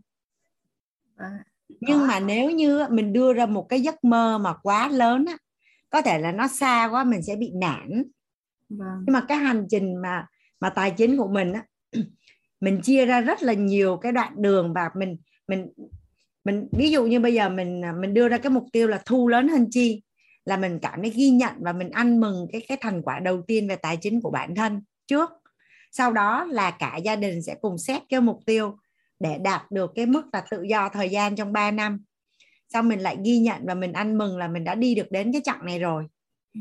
À, nhưng mà nếu như mình đưa ra một cái giấc mơ mà quá lớn á có thể là nó xa quá mình sẽ bị nản. Vâng. nhưng mà cái hành trình mà mà tài chính của mình á mình chia ra rất là nhiều cái đoạn đường và mình mình mình ví dụ như bây giờ mình mình đưa ra cái mục tiêu là thu lớn hơn chi là mình cảm thấy ghi nhận và mình ăn mừng cái cái thành quả đầu tiên về tài chính của bản thân trước sau đó là cả gia đình sẽ cùng xét cái mục tiêu để đạt được cái mức là tự do thời gian trong 3 năm. Sau mình lại ghi nhận và mình ăn mừng là mình đã đi được đến cái chặng này rồi.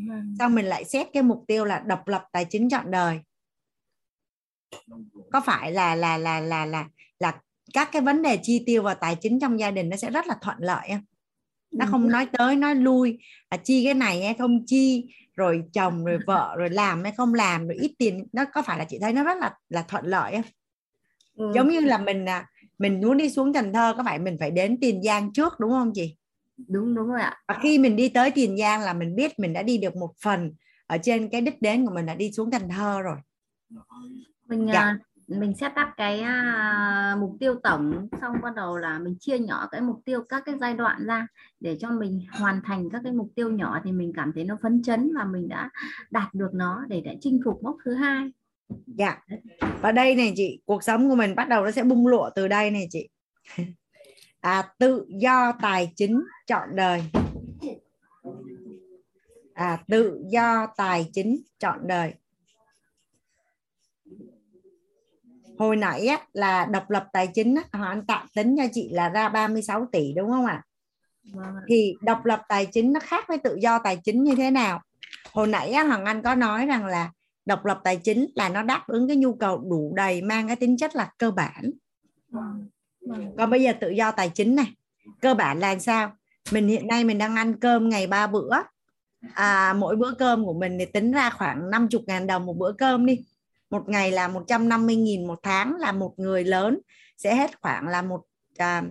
Vâng. sau mình lại xét cái mục tiêu là độc lập tài chính trọn đời. Có phải là là là là là là các cái vấn đề chi tiêu và tài chính trong gia đình nó sẽ rất là thuận lợi không? Nó không nói tới nói lui à, chi cái này hay không chi rồi chồng rồi vợ rồi làm hay không làm rồi ít tiền nó có phải là chị thấy nó rất là là thuận lợi không ừ. giống như là mình à, mình muốn đi xuống Cần Thơ có phải mình phải đến Tiền Giang trước đúng không chị đúng đúng rồi ạ và khi mình đi tới Tiền Giang là mình biết mình đã đi được một phần ở trên cái đích đến của mình là đi xuống Cần Thơ rồi mình Dạ mình set up cái uh, mục tiêu tổng xong bắt đầu là mình chia nhỏ cái mục tiêu các cái giai đoạn ra để cho mình hoàn thành các cái mục tiêu nhỏ thì mình cảm thấy nó phấn chấn và mình đã đạt được nó để để chinh phục mốc thứ hai. Dạ. Và đây này chị cuộc sống của mình bắt đầu nó sẽ bung lụa từ đây này chị. À, tự do tài chính chọn đời. À, tự do tài chính chọn đời. Hồi nãy á, là độc lập tài chính á, họ anh tạm tính cho chị là ra 36 tỷ đúng không ạ? Vâng ạ. thì độc lập tài chính nó khác với tự do tài chính như thế nào? Hồi nãy á, Hoàng Anh có nói rằng là độc lập tài chính là nó đáp ứng cái nhu cầu đủ đầy mang cái tính chất là cơ bản. Còn bây giờ tự do tài chính này cơ bản là sao? Mình hiện nay mình đang ăn cơm ngày ba bữa. À, mỗi bữa cơm của mình thì tính ra khoảng 50 ngàn đồng một bữa cơm đi một ngày là 150 nghìn một tháng là một người lớn sẽ hết khoảng là một à,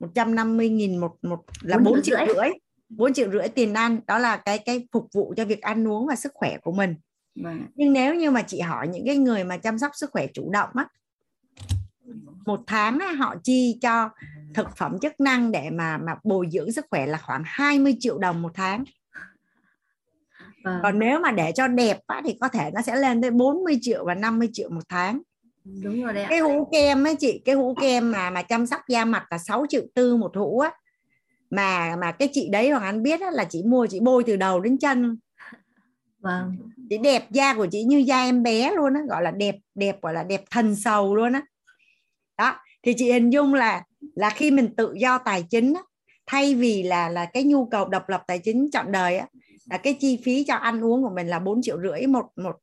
150 nghìn một một là Bốn 4 triệu triệu rưỡi. rưỡi 4 triệu rưỡi tiền ăn đó là cái cái phục vụ cho việc ăn uống và sức khỏe của mình Vâng. nhưng nếu như mà chị hỏi những cái người mà chăm sóc sức khỏe chủ động á một tháng á, họ chi cho thực phẩm chức năng để mà mà bồi dưỡng sức khỏe là khoảng 20 triệu đồng một tháng Vâng. còn nếu mà để cho đẹp á, thì có thể nó sẽ lên tới 40 triệu và 50 triệu một tháng. Đúng rồi đấy cái hũ kem ấy chị cái hũ kem mà mà chăm sóc da mặt là 6 triệu tư một hũ á. Mà mà cái chị đấy Hoàng Anh biết á, là chị mua chị bôi từ đầu đến chân. Vâng. Chị đẹp da của chị như da em bé luôn á gọi là đẹp đẹp gọi là đẹp thần sầu luôn á. Đó thì chị hình dung là là khi mình tự do tài chính á, thay vì là là cái nhu cầu độc lập tài chính trọn đời á là cái chi phí cho ăn uống của mình là 4 triệu rưỡi một một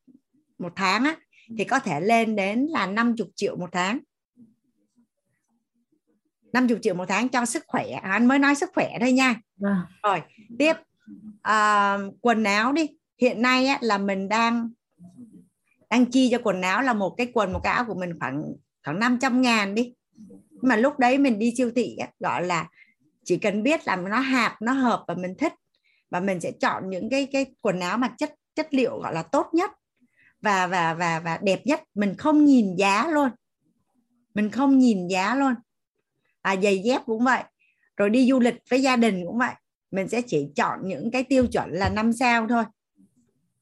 một tháng á thì có thể lên đến là 50 triệu một tháng. 50 triệu một tháng cho sức khỏe. Anh mới nói sức khỏe thôi nha. Vâng. Rồi tiếp. À, quần áo đi. Hiện nay á, là mình đang đang chi cho quần áo là một cái quần một cái áo của mình khoảng khoảng 500 ngàn đi. Nhưng mà lúc đấy mình đi siêu thị á, gọi là chỉ cần biết là nó hạp nó hợp và mình thích và mình sẽ chọn những cái cái quần áo mà chất chất liệu gọi là tốt nhất và và và và đẹp nhất. Mình không nhìn giá luôn. Mình không nhìn giá luôn. À, giày dép cũng vậy. Rồi đi du lịch với gia đình cũng vậy. Mình sẽ chỉ chọn những cái tiêu chuẩn là năm sao thôi.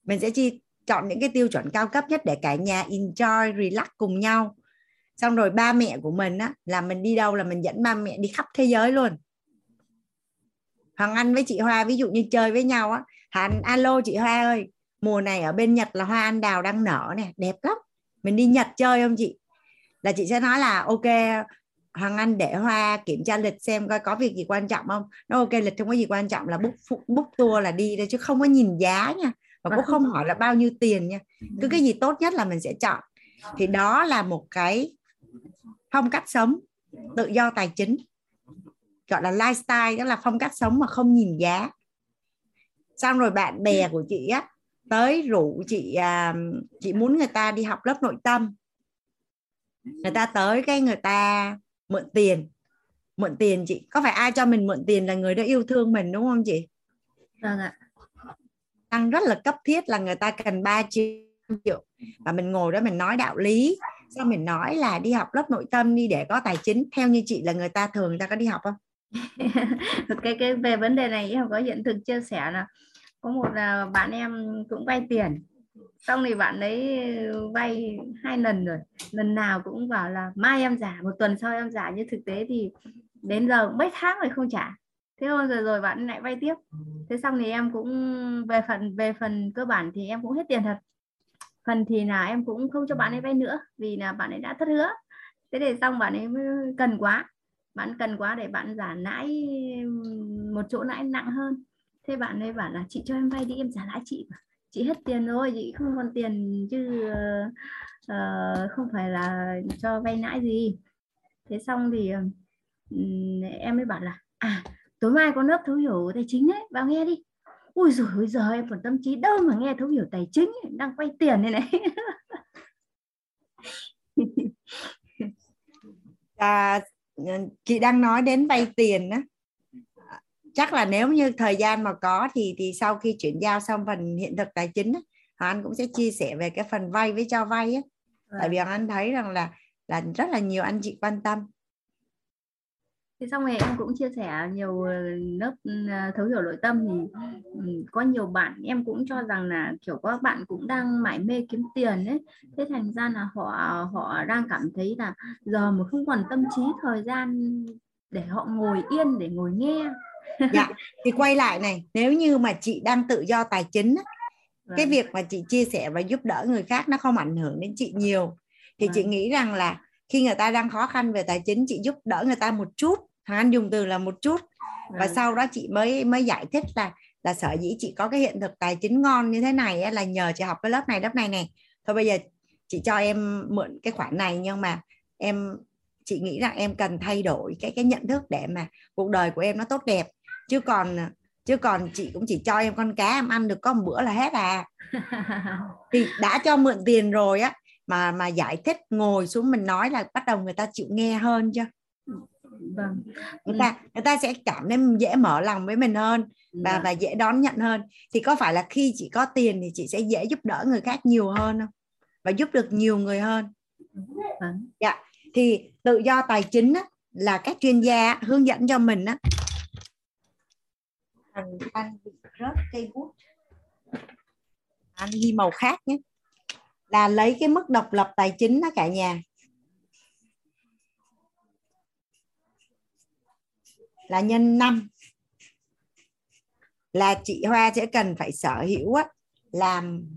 Mình sẽ chi chọn những cái tiêu chuẩn cao cấp nhất để cả nhà enjoy relax cùng nhau. Xong rồi ba mẹ của mình á là mình đi đâu là mình dẫn ba mẹ đi khắp thế giới luôn. Hoàng Anh với chị Hoa, ví dụ như chơi với nhau á Hắn alo chị Hoa ơi, mùa này ở bên Nhật là hoa anh đào đang nở nè, đẹp lắm. Mình đi Nhật chơi không chị? Là chị sẽ nói là, ok, Hoàng Anh để Hoa kiểm tra lịch xem coi có việc gì quan trọng không. Nó ok, lịch không có gì quan trọng là book book tour là đi thôi chứ không có nhìn giá nha. Và cũng không hỏi là bao nhiêu tiền nha. Cứ cái gì tốt nhất là mình sẽ chọn. Thì đó là một cái phong cách sống, tự do tài chính gọi là lifestyle đó là phong cách sống mà không nhìn giá. Xong rồi bạn bè của chị á tới rủ chị à, chị muốn người ta đi học lớp nội tâm. Người ta tới cái người ta mượn tiền. Mượn tiền chị có phải ai cho mình mượn tiền là người đó yêu thương mình đúng không chị? Vâng ạ. Đang rất là cấp thiết là người ta cần 3 triệu. Và mình ngồi đó mình nói đạo lý. Sao mình nói là đi học lớp nội tâm đi để có tài chính. Theo như chị là người ta thường người ta có đi học không cái cái về vấn đề này em có hiện thực chia sẻ là có một là bạn em cũng vay tiền. Xong thì bạn ấy vay hai lần rồi. Lần nào cũng bảo là mai em trả, một tuần sau em trả. Nhưng thực tế thì đến giờ mấy tháng rồi không trả. Thế thôi, rồi rồi bạn lại vay tiếp. Thế xong thì em cũng, về phần về phần cơ bản thì em cũng hết tiền thật. Phần thì là em cũng không cho bạn ấy vay nữa vì là bạn ấy đã thất hứa. Thế để xong bạn ấy mới cần quá bạn cần quá để bạn trả lãi một chỗ lãi nặng hơn. Thế bạn ấy bảo là chị cho em vay đi em trả lãi chị. Chị hết tiền rồi chị không còn tiền chứ uh, không phải là cho vay lãi gì. Thế xong thì um, em mới bảo là à tối mai có lớp thấu hiểu tài chính đấy vào nghe đi. Ui rồi ui giờ em còn tâm trí đâu mà nghe thấu hiểu tài chính đang quay tiền này này. À, chị đang nói đến vay tiền á chắc là nếu như thời gian mà có thì thì sau khi chuyển giao xong phần hiện thực tài chính á, Hoàng Anh cũng sẽ chia sẻ về cái phần vay với cho vay á. Tại vì Hoàng Anh thấy rằng là là rất là nhiều anh chị quan tâm. Thì xong rồi em cũng chia sẻ nhiều ờ, lớp ừ, thấu hiểu nội tâm thì ừ, có nhiều bạn em cũng cho rằng là kiểu các bạn cũng đang mải mê kiếm tiền ấy thế thành ra là họ họ đang cảm thấy là giờ mà không còn tâm trí thời gian để họ ngồi yên để ngồi nghe dạ thì quay lại này nếu như mà chị đang tự do tài chính cái Vâng. việc mà chị chia sẻ và giúp đỡ người khác nó không ảnh hưởng đến chị nhiều thì chị Vâng. nghĩ rằng là khi người ta đang khó khăn về tài chính chị giúp đỡ người ta một chút Hoàng Anh dùng từ là một chút. Và Vâng. sau đó chị mới mới giải thích là là sở dĩ chị có cái hiện thực tài chính ngon như thế này là nhờ chị học cái lớp này lớp này này thôi bây giờ chị cho em mượn cái khoản này nhưng mà em chị nghĩ rằng em cần thay đổi cái cái nhận thức để mà cuộc đời của em nó tốt đẹp. Chứ còn chứ còn chị cũng chỉ cho em con cá em ăn được có một bữa là hết à. Thì đã cho mượn tiền rồi á mà mà giải thích ngồi xuống mình nói là bắt đầu người ta chịu nghe hơn chưa vâng. Người ta người ta sẽ cảm thấy dễ mở lòng với mình hơn và Dạ. và dễ đón nhận hơn. Thì có phải là khi chị có tiền thì chị sẽ dễ giúp đỡ người khác nhiều hơn không? Và giúp được nhiều người hơn? Vâng. dạ. Thì tự do tài chính á, là các chuyên gia hướng dẫn cho mình á. Anh anh bị rớt cây bút. Anh ghi màu khác nhé là lấy cái mức độc lập tài chính đó cả nhà. Là nhân 5 là chị Hoa sẽ cần phải sở hữu á, làm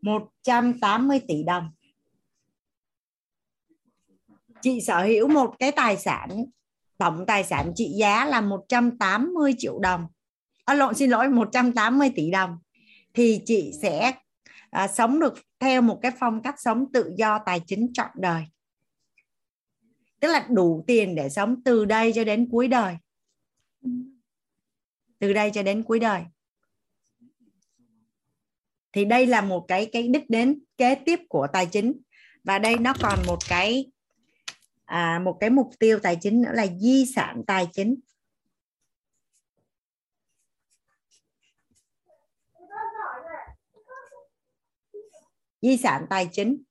180 tỷ đồng. Chị sở hữu một cái tài sản tổng tài sản trị giá là 180 triệu đồng. À, lộn xin lỗi 180 tỷ đồng thì chị sẽ à, sống được theo một cái phong cách sống tự do tài chính trọn đời. Tức là đủ tiền để sống từ đây cho đến cuối đời. Từ đây cho đến cuối đời. Thì đây là một cái cái đích đến kế tiếp của tài chính. Và đây nó còn một cái à, một cái mục tiêu tài chính nữa là di sản tài chính. Di sản tài chính.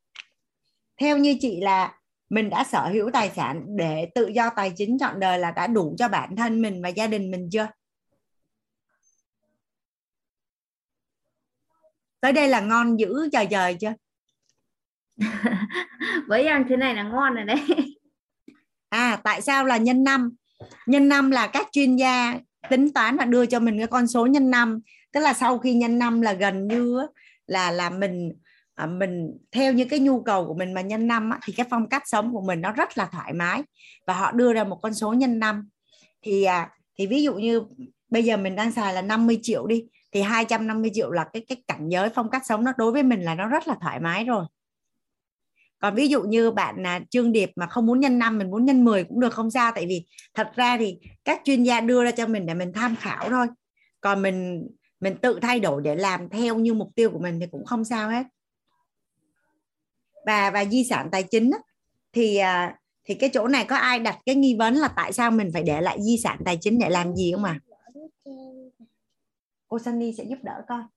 Theo như chị là mình đã sở hữu tài sản để tự do tài chính trọn đời là đã đủ cho bản thân mình và gia đình mình chưa? Tới đây là ngon dữ trời trời chưa? Với em thế này là ngon rồi đấy. À tại sao là nhân năm? Nhân năm là các chuyên gia tính toán và đưa cho mình cái con số nhân năm. Tức là sau khi nhân năm là gần như là là mình à, mình theo như cái nhu cầu của mình mà nhân năm á, thì cái phong cách sống của mình nó rất là thoải mái và họ đưa ra một con số nhân năm. Thì à, thì ví dụ như bây giờ mình đang xài là 50 triệu đi thì 250 triệu là cái cái cảnh giới phong cách sống nó đối với mình là nó rất là thoải mái rồi. Còn ví dụ như bạn là Trương Điệp mà không muốn nhân năm mình muốn nhân 10 cũng được không sao tại vì thật ra thì các chuyên gia đưa ra cho mình để mình tham khảo thôi. Còn mình mình tự thay đổi để làm theo như mục tiêu của mình thì cũng không sao hết và và di sản tài chính á, thì à, thì cái chỗ này có ai đặt cái nghi vấn là tại sao mình phải để lại di sản tài chính để làm gì không mà cô Sunny sẽ giúp đỡ con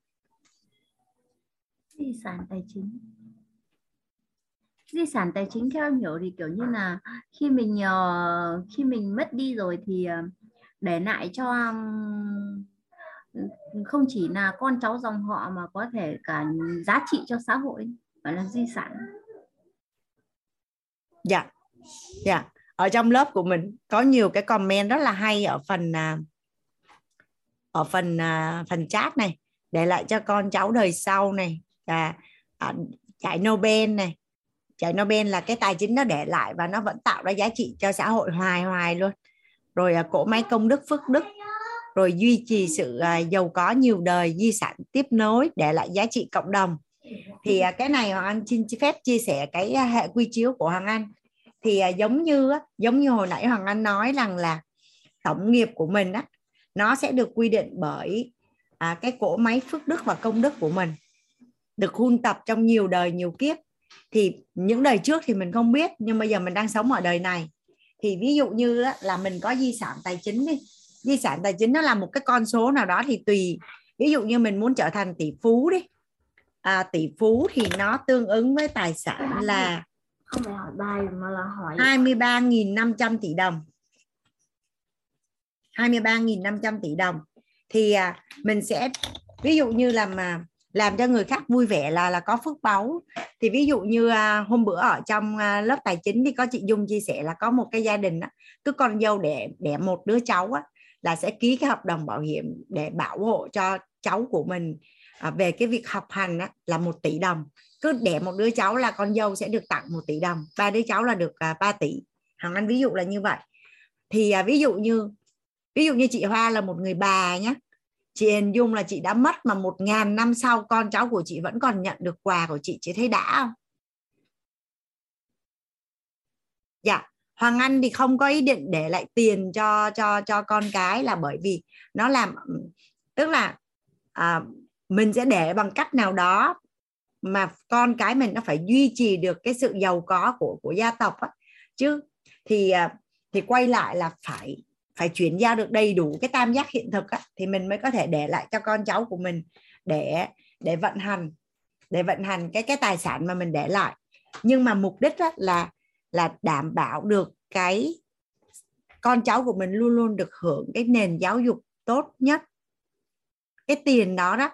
di sản tài chính. Di sản tài chính theo em hiểu thì kiểu như là khi mình ờ, khi mình mất đi rồi thì ờ, để lại cho không chỉ là con cháu dòng họ mà có thể cả giá trị cho xã hội gọi là di sản dạ. Dạ. Ở trong lớp của mình có nhiều cái comment rất là hay ở phần à, ở phần à, phần chat này để lại cho con cháu đời sau này à, à, giải Nobel này. Giải Nobel là cái tài chính nó để lại và nó vẫn tạo ra giá trị cho xã hội hoài hoài luôn. Rồi à, cỗ máy công đức phước đức. Rồi duy trì sự à, giàu có nhiều đời di sản tiếp nối để lại giá trị cộng đồng thì à, cái này Hoàng Anh xin phép chia sẻ cái à, hệ quy chiếu của Hoàng Anh. Thì à, giống như giống như hồi nãy Hoàng Anh nói rằng là tổng nghiệp của mình á nó sẽ được quy định bởi à, cái cỗ máy phước đức và công đức của mình. Được huân tập trong nhiều đời nhiều kiếp. Thì những đời trước thì mình không biết nhưng bây giờ mình đang sống ở đời này. Thì ví dụ như là mình có di sản tài chính đi. Di sản tài chính nó là một cái con số nào đó thì tùy. Ví dụ như mình muốn trở thành tỷ phú đi à, tỷ phú thì nó tương ứng với tài sản là không phải hỏi bài mà là hỏi 23.500 tỷ đồng. 23.500 tỷ đồng. Thì à, mình sẽ ví dụ như là mà làm cho người khác vui vẻ là là có phước báu. Thì ví dụ như à, hôm bữa ở trong à, lớp tài chính thì có chị Dung chia sẻ là có một cái gia đình á, cứ con dâu đẻ đẻ một đứa cháu á, là sẽ ký cái hợp đồng bảo hiểm để bảo hộ cho cháu của mình à, về cái việc học hành á, là một tỷ đồng. Cứ đẻ một đứa cháu là con dâu sẽ được tặng một tỷ đồng. Ba đứa cháu là được à, 3 tỷ. Hằng anh ví dụ là như vậy. Thì à, ví dụ như ví dụ như chị Hoa là một người bà nhé chị hình dung là chị đã mất mà một ngàn năm sau con cháu của chị vẫn còn nhận được quà của chị. Chị thấy đã không? Dạ Hoàng Anh thì không có ý định để lại tiền cho cho cho con cái là bởi vì nó làm tức là à, mình sẽ để bằng cách nào đó mà con cái mình nó phải duy trì được cái sự giàu có của của gia tộc á. Chứ thì à, thì quay lại là phải phải chuyển giao được đầy đủ cái tam giác hiện thực á, thì mình mới có thể để lại cho con cháu của mình để để vận hành để vận hành cái cái tài sản mà mình để lại. Nhưng mà mục đích á, là là đảm bảo được cái con cháu của mình luôn luôn được hưởng cái nền giáo dục tốt nhất. Cái tiền đó đó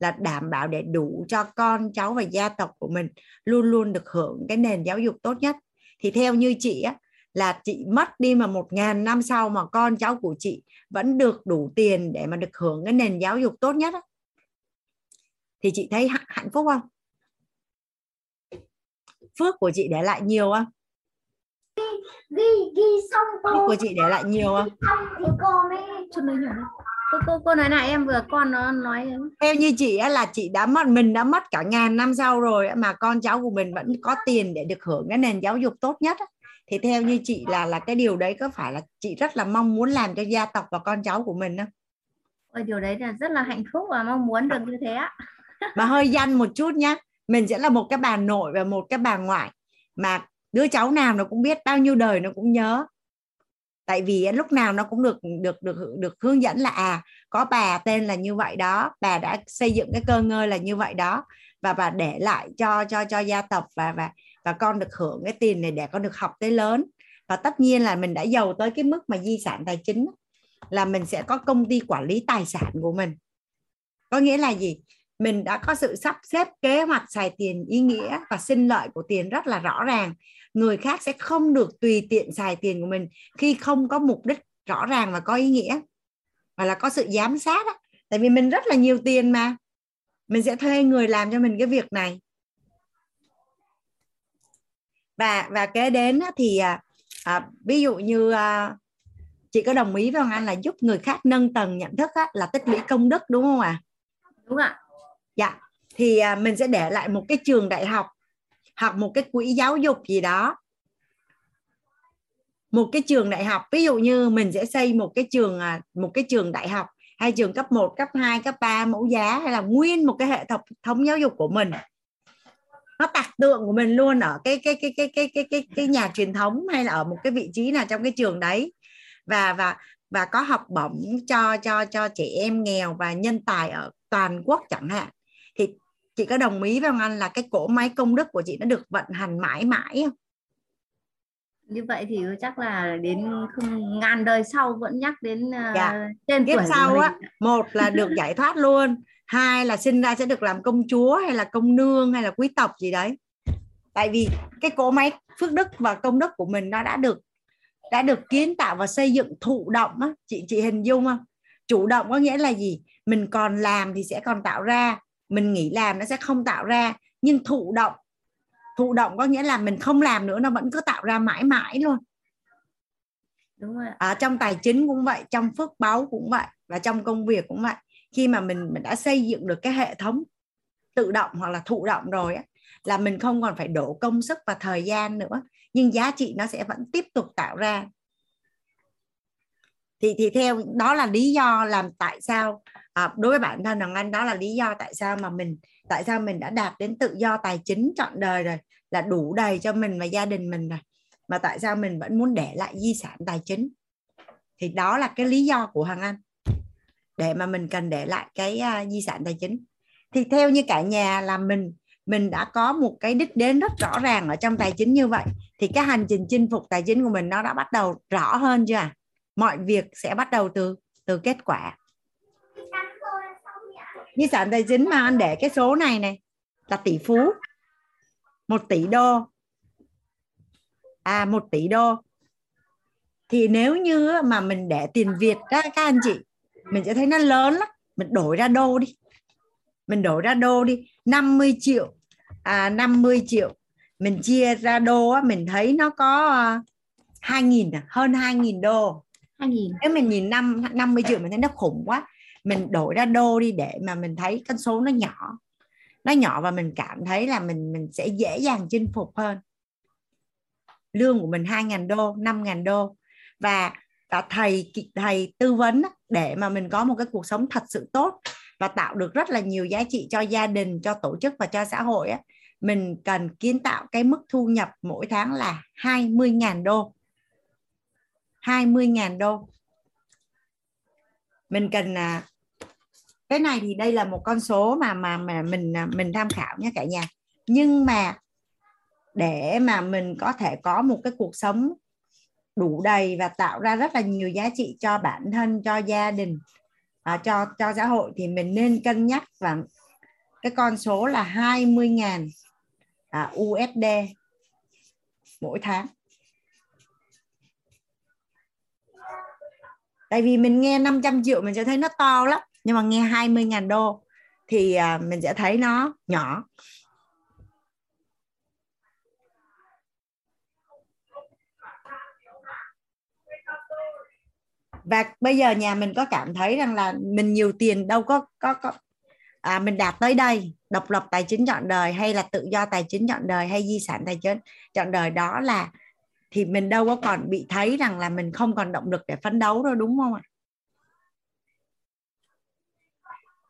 là đảm bảo để đủ cho con cháu và gia tộc của mình luôn luôn được hưởng cái nền giáo dục tốt nhất. Thì theo như chị á là chị mất đi mà một ngàn năm sau mà con cháu của chị vẫn được đủ tiền để mà được hưởng cái nền giáo dục tốt nhất á, thì chị thấy hạnh phúc không? Phước của chị để lại nhiều không? Ghi ghi xong cô. phước của chị để lại nhiều không? Xong thì cô mới cho nó nhỏ cô cô cô nói lại em vừa con nó nói theo như chị á là chị đã mất mình đã mất cả ngàn năm sau rồi mà con cháu của mình vẫn có tiền để được hưởng cái nền giáo dục tốt nhất á. thì theo như chị là là cái điều đấy có phải là chị rất là mong muốn làm cho gia tộc và con cháu của mình không? Ôi, điều đấy là rất là hạnh phúc và mong muốn được như thế á. Mà hơi danh một chút nhá mình sẽ là một cái bà nội và một cái bà ngoại mà đứa cháu nào nó cũng biết bao nhiêu đời nó cũng nhớ tại vì lúc nào nó cũng được được được được hướng dẫn là à có bà tên là như vậy đó, bà đã xây dựng cái cơ ngơi là như vậy đó, và bà để lại cho cho cho gia tộc và và và con được hưởng cái tiền này để con được học tới lớn. Và tất nhiên là mình đã giàu tới cái mức mà di sản tài chính là mình sẽ có công ty quản lý tài sản của mình. Có nghĩa là gì? Mình đã có sự sắp xếp kế hoạch xài tiền, ý nghĩa và sinh lợi của tiền rất là rõ ràng người khác sẽ không được tùy tiện xài tiền của mình khi không có mục đích rõ ràng và có ý nghĩa và là có sự giám sát đó. tại vì mình rất là nhiều tiền mà mình sẽ thuê người làm cho mình cái việc này và và kế đến thì à, à, ví dụ như à, chị có đồng ý với ông anh là giúp người khác nâng tầng nhận thức á, là tích lũy công đức đúng không ạ à? đúng ạ dạ thì à, mình sẽ để lại một cái trường đại học hoặc một cái quỹ giáo dục gì đó. Một cái trường đại học ví dụ như mình sẽ xây một cái trường à, một cái trường đại học hay trường cấp 1, cấp 2, cấp 3 mẫu giá hay là nguyên một cái hệ thống thống giáo dục của mình. Nó tạc tượng của mình luôn ở cái cái cái cái cái cái cái cái nhà truyền thống hay là ở một cái vị trí nào trong cái trường đấy. Và và và có học bổng cho cho cho trẻ em nghèo và nhân tài ở toàn quốc chẳng hạn chị có đồng ý với ông anh là cái cỗ máy công đức của chị nó được vận hành mãi mãi không? Như vậy thì chắc là đến không ngàn đời sau vẫn nhắc đến uh, dạ. tên kiếp sau á một là được giải thoát luôn hai là sinh ra sẽ được làm công chúa hay là công nương hay là quý tộc gì đấy. Tại vì cái cỗ máy phước đức và công đức của mình nó đã được đã được kiến tạo và xây dựng thụ động á. Chị chị hình dung không? Chủ động có nghĩa là gì? Mình còn làm thì sẽ còn tạo ra mình nghỉ làm nó sẽ không tạo ra nhưng thụ động thụ động có nghĩa là mình không làm nữa nó vẫn cứ tạo ra mãi mãi luôn. Đúng rồi ở trong tài chính cũng vậy trong phước báu cũng vậy và trong công việc cũng vậy. Khi mà mình mình đã xây dựng được cái hệ thống tự động hoặc là thụ động rồi á là mình không còn phải đổ công sức và thời gian nữa nhưng giá trị nó sẽ vẫn tiếp tục tạo ra. Thì thì theo đó là lý do làm tại sao à, đối với bản thân Hoàng Anh đó là lý do tại sao mà mình tại sao mình đã đạt đến tự do tài chính trọn đời rồi là đủ đầy cho mình và gia đình mình rồi mà tại sao mình vẫn muốn để lại di sản tài chính? Thì đó là cái lý do của Hoàng Anh để mà mình cần để lại cái uh, di sản tài chính. Thì theo như cả nhà là mình mình đã có một cái đích đến rất rõ ràng ở trong tài chính như vậy thì cái hành trình chinh phục tài chính của mình nó đã bắt đầu rõ hơn chưa à? mọi việc sẽ bắt đầu từ từ kết quả di sản tài chính mà anh để cái số này này là tỷ phú. Một tỷ đô. À một tỷ đô. Thì nếu như mà mình để tiền Việt ra các anh chị mình sẽ thấy nó lớn lắm. Mình đổi ra đô đi. Mình đổi ra đô đi. 50 triệu. À 50 triệu. Mình chia ra đô á, mình thấy nó có uh, 2.000 à, hơn 2.000 đô. 2.000 nếu mình nhìn năm 50 triệu mình thấy nó khủng quá mình đổi ra đô đi để mà mình thấy con số nó nhỏ. Nó nhỏ và mình cảm thấy là mình mình sẽ dễ dàng chinh phục hơn. Lương của mình 2.000 đô 5.000 đô. Và và thầy thầy tư vấn để mà mình có một cái cuộc sống thật sự tốt và tạo được rất là nhiều giá trị cho gia đình, cho tổ chức và cho xã hội á, mình cần kiến tạo cái mức thu nhập mỗi tháng là 20.000 đô. 20.000 đô. Mình cần à, cái này thì đây là một con số mà mà mà mình à, mình tham khảo nhé cả nhà. Nhưng mà để mà mình có thể có một cái cuộc sống đủ đầy và tạo ra rất là nhiều giá trị cho bản thân cho gia đình à, cho cho xã hội thì mình nên cân nhắc và cái con số là 20.000 à, USD mỗi tháng. Tại vì mình nghe 500 triệu mình sẽ thấy nó to lắm nhưng mà nghe 20.000 đô thì à, mình sẽ thấy nó nhỏ. Và bây giờ nhà mình có cảm thấy rằng là mình nhiều tiền đâu có có có à, mình đạt tới đây độc lập tài chính chọn đời hay là tự do tài chính chọn đời hay di sản tài chính chọn đời đó là thì mình đâu có còn bị thấy rằng là mình không còn động lực để phấn đấu đâu đúng không ạ?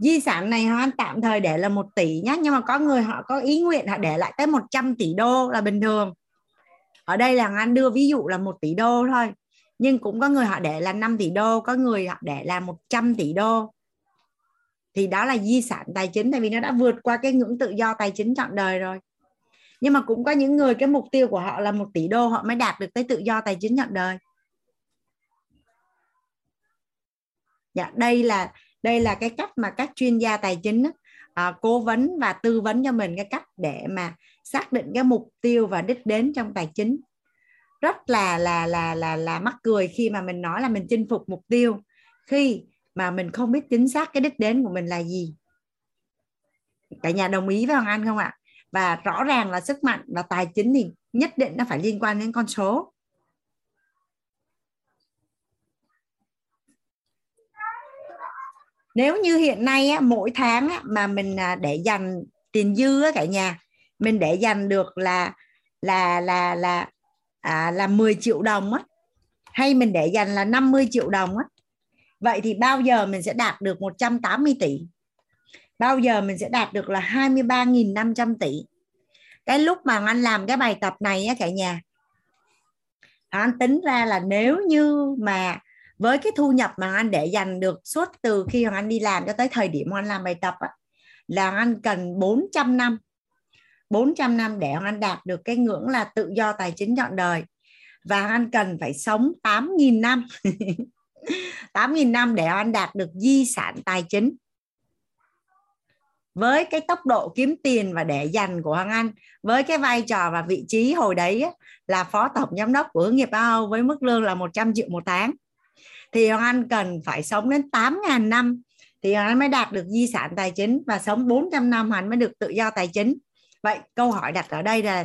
Di sản này họ tạm thời để là một tỷ nhé nhưng mà có người họ có ý nguyện họ để lại tới 100 tỷ đô là bình thường. Ở đây là anh đưa ví dụ là một tỷ đô thôi, nhưng cũng có người họ để là 5 tỷ đô, có người họ để là 100 tỷ đô. Thì đó là di sản tài chính, tại vì nó đã vượt qua cái ngưỡng tự do tài chính trọn đời rồi. Nhưng mà cũng có những người, cái mục tiêu của họ là một tỷ đô, họ mới đạt được tới tự do tài chính trọn đời. Dạ đây là đây là cái cách mà các chuyên gia tài chính uh, cố vấn và tư vấn cho mình cái cách để mà xác định cái mục tiêu và đích đến trong tài chính. Rất là là là là là mắc cười khi mà mình nói là mình chinh phục mục tiêu khi mà mình không biết chính xác cái đích đến của mình là gì. Cả nhà đồng ý với hoàng anh không ạ? Và rõ ràng là sức mạnh và tài chính thì nhất định nó phải liên quan đến con số. Nếu như hiện nay á, mỗi tháng á, mà mình à, để dành tiền dư á, cả nhà mình để dành được là là là là à, là 10 triệu đồng á hay mình để dành là 50 triệu đồng á vậy thì bao giờ mình sẽ đạt được 180 tỷ? Bao giờ mình sẽ đạt được là 23.500 tỷ? Cái lúc mà anh làm cái bài tập này á cả nhà anh tính ra là nếu như mà với cái thu nhập mà anh để dành được suốt từ khi hoàng anh đi làm cho tới thời điểm hoàng anh làm bài tập á, là anh cần 400 năm. 400 năm để hoàng anh đạt được cái ngưỡng là tự do tài chính trọn đời. Và anh cần phải sống 8.000 năm. 8.000 năm để anh đạt được di sản tài chính. Với cái tốc độ kiếm tiền và để dành của Hoàng Anh với cái vai trò và vị trí hồi đấy là phó tổng giám đốc của hướng nghiệp Á Âu với mức lương là 100 triệu một tháng thì Hoàng Anh cần phải sống đến 8.000 năm thì Hoàng Anh mới đạt được di sản tài chính và sống 400 năm Hoàng Anh mới được tự do tài chính vậy câu hỏi đặt ở đây là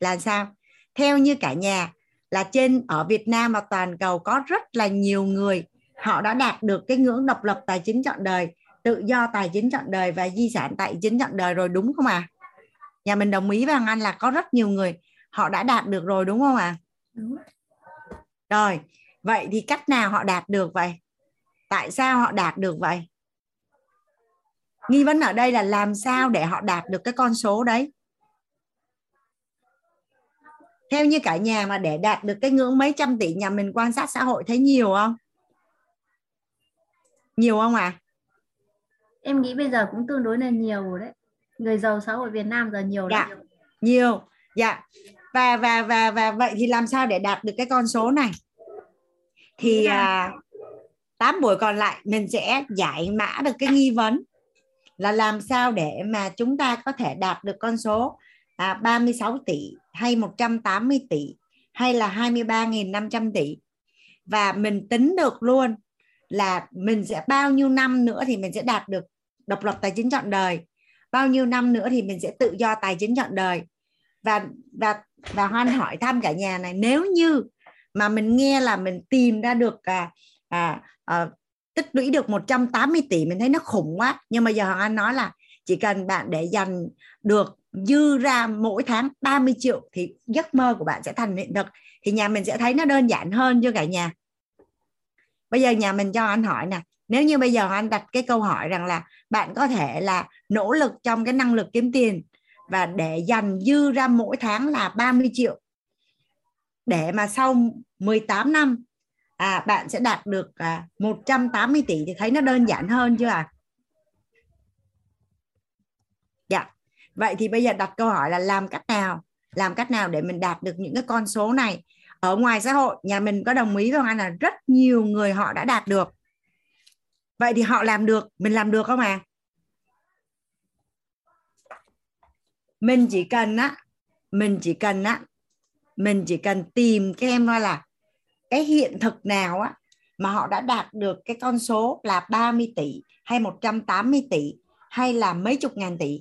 là sao theo như cả nhà là trên ở Việt Nam và toàn cầu có rất là nhiều người họ đã đạt được cái ngưỡng độc lập tài chính trọn đời tự do tài chính trọn đời và di sản tài chính trọn đời rồi đúng không ạ à? nhà mình đồng ý với Hoàng Anh là có rất nhiều người họ đã đạt được rồi đúng không ạ à? đúng. rồi vậy thì cách nào họ đạt được vậy? Tại sao họ đạt được vậy? Nghi vấn ở đây là làm sao để họ đạt được cái con số đấy? Theo như cả nhà mà để đạt được cái ngưỡng mấy trăm tỷ nhà mình quan sát xã hội thấy nhiều không? Nhiều không à em nghĩ bây giờ cũng tương đối là nhiều rồi đấy. Người giàu xã hội Việt Nam giờ nhiều dạ lắm nhiều. Dạ. Và và và và vậy thì làm sao để đạt được cái con số này thì à, 8 buổi còn lại mình sẽ giải mã được cái nghi vấn là làm sao để mà chúng ta có thể đạt được con số à, 36 tỷ hay 180 tỷ hay là 23.500 tỷ. Và mình tính được luôn là mình sẽ bao nhiêu năm nữa thì mình sẽ đạt được độc lập tài chính trọn đời bao nhiêu năm nữa thì mình sẽ tự do tài chính trọn đời. Và và và hoan hỏi thăm cả nhà này nếu như mà mình nghe là mình tìm ra được à, à, à, tích lũy được 180 tỷ mình thấy nó khủng quá. Nhưng mà giờ Hoàng Anh nói là chỉ cần bạn để dành được dư ra mỗi tháng 30 triệu thì giấc mơ của bạn sẽ thành hiện thực. Thì nhà mình sẽ thấy nó đơn giản hơn cho cả nhà. Bây giờ nhà mình cho anh hỏi nè nếu như bây giờ anh đặt cái câu hỏi rằng là bạn có thể là nỗ lực trong cái năng lực kiếm tiền và để dành dư ra mỗi tháng là 30 triệu để mà sau 18 năm à, bạn sẽ đạt được à, 180 tỷ thì thấy nó đơn giản hơn chưa à? Dạ. Vậy thì bây giờ đặt câu hỏi là làm cách nào? Làm cách nào để mình đạt được những cái con số này? Ở ngoài xã hội, nhà mình có đồng ý với anh là rất nhiều người họ đã đạt được. Vậy thì họ làm được, mình làm được không à? Mình chỉ cần á, mình chỉ cần á, mình chỉ cần tìm kem em coi là cái hiện thực nào á mà họ đã đạt được cái con số là 30 tỷ hay 180 tỷ hay là mấy chục ngàn tỷ.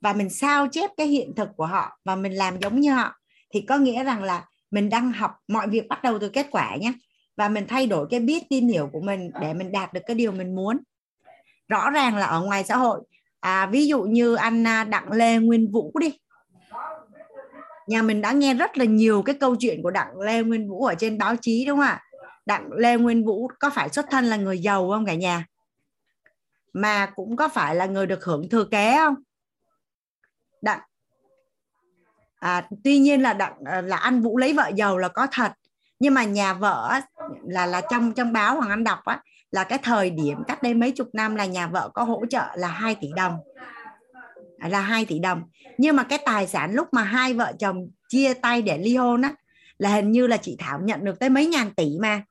Và mình sao chép cái hiện thực của họ và mình làm giống như họ thì có nghĩa rằng là mình đang học mọi việc bắt đầu từ kết quả nhé. Và mình thay đổi cái biết tin hiểu của mình để mình đạt được cái điều mình muốn. Rõ ràng là ở ngoài xã hội à, ví dụ như anh à, đặng lê nguyên vũ đi nhà mình đã nghe rất là nhiều cái câu chuyện của đặng lê nguyên vũ ở trên báo chí đúng không ạ? Đặng lê nguyên vũ có phải xuất thân là người giàu không cả nhà? Mà cũng có phải là người được hưởng thừa kế không? Đặng à, tuy nhiên là đặng à, là anh vũ lấy vợ giàu là có thật. Nhưng mà nhà vợ là là trong trong báo hoàng anh đọc á là cái thời điểm cách đây mấy chục năm là nhà vợ có hỗ trợ là 2 tỷ đồng là 2 tỷ đồng. Nhưng mà cái tài sản lúc mà hai vợ chồng chia tay để ly hôn á, là hình như là chị Thảo nhận được tới mấy ngàn tỷ mà.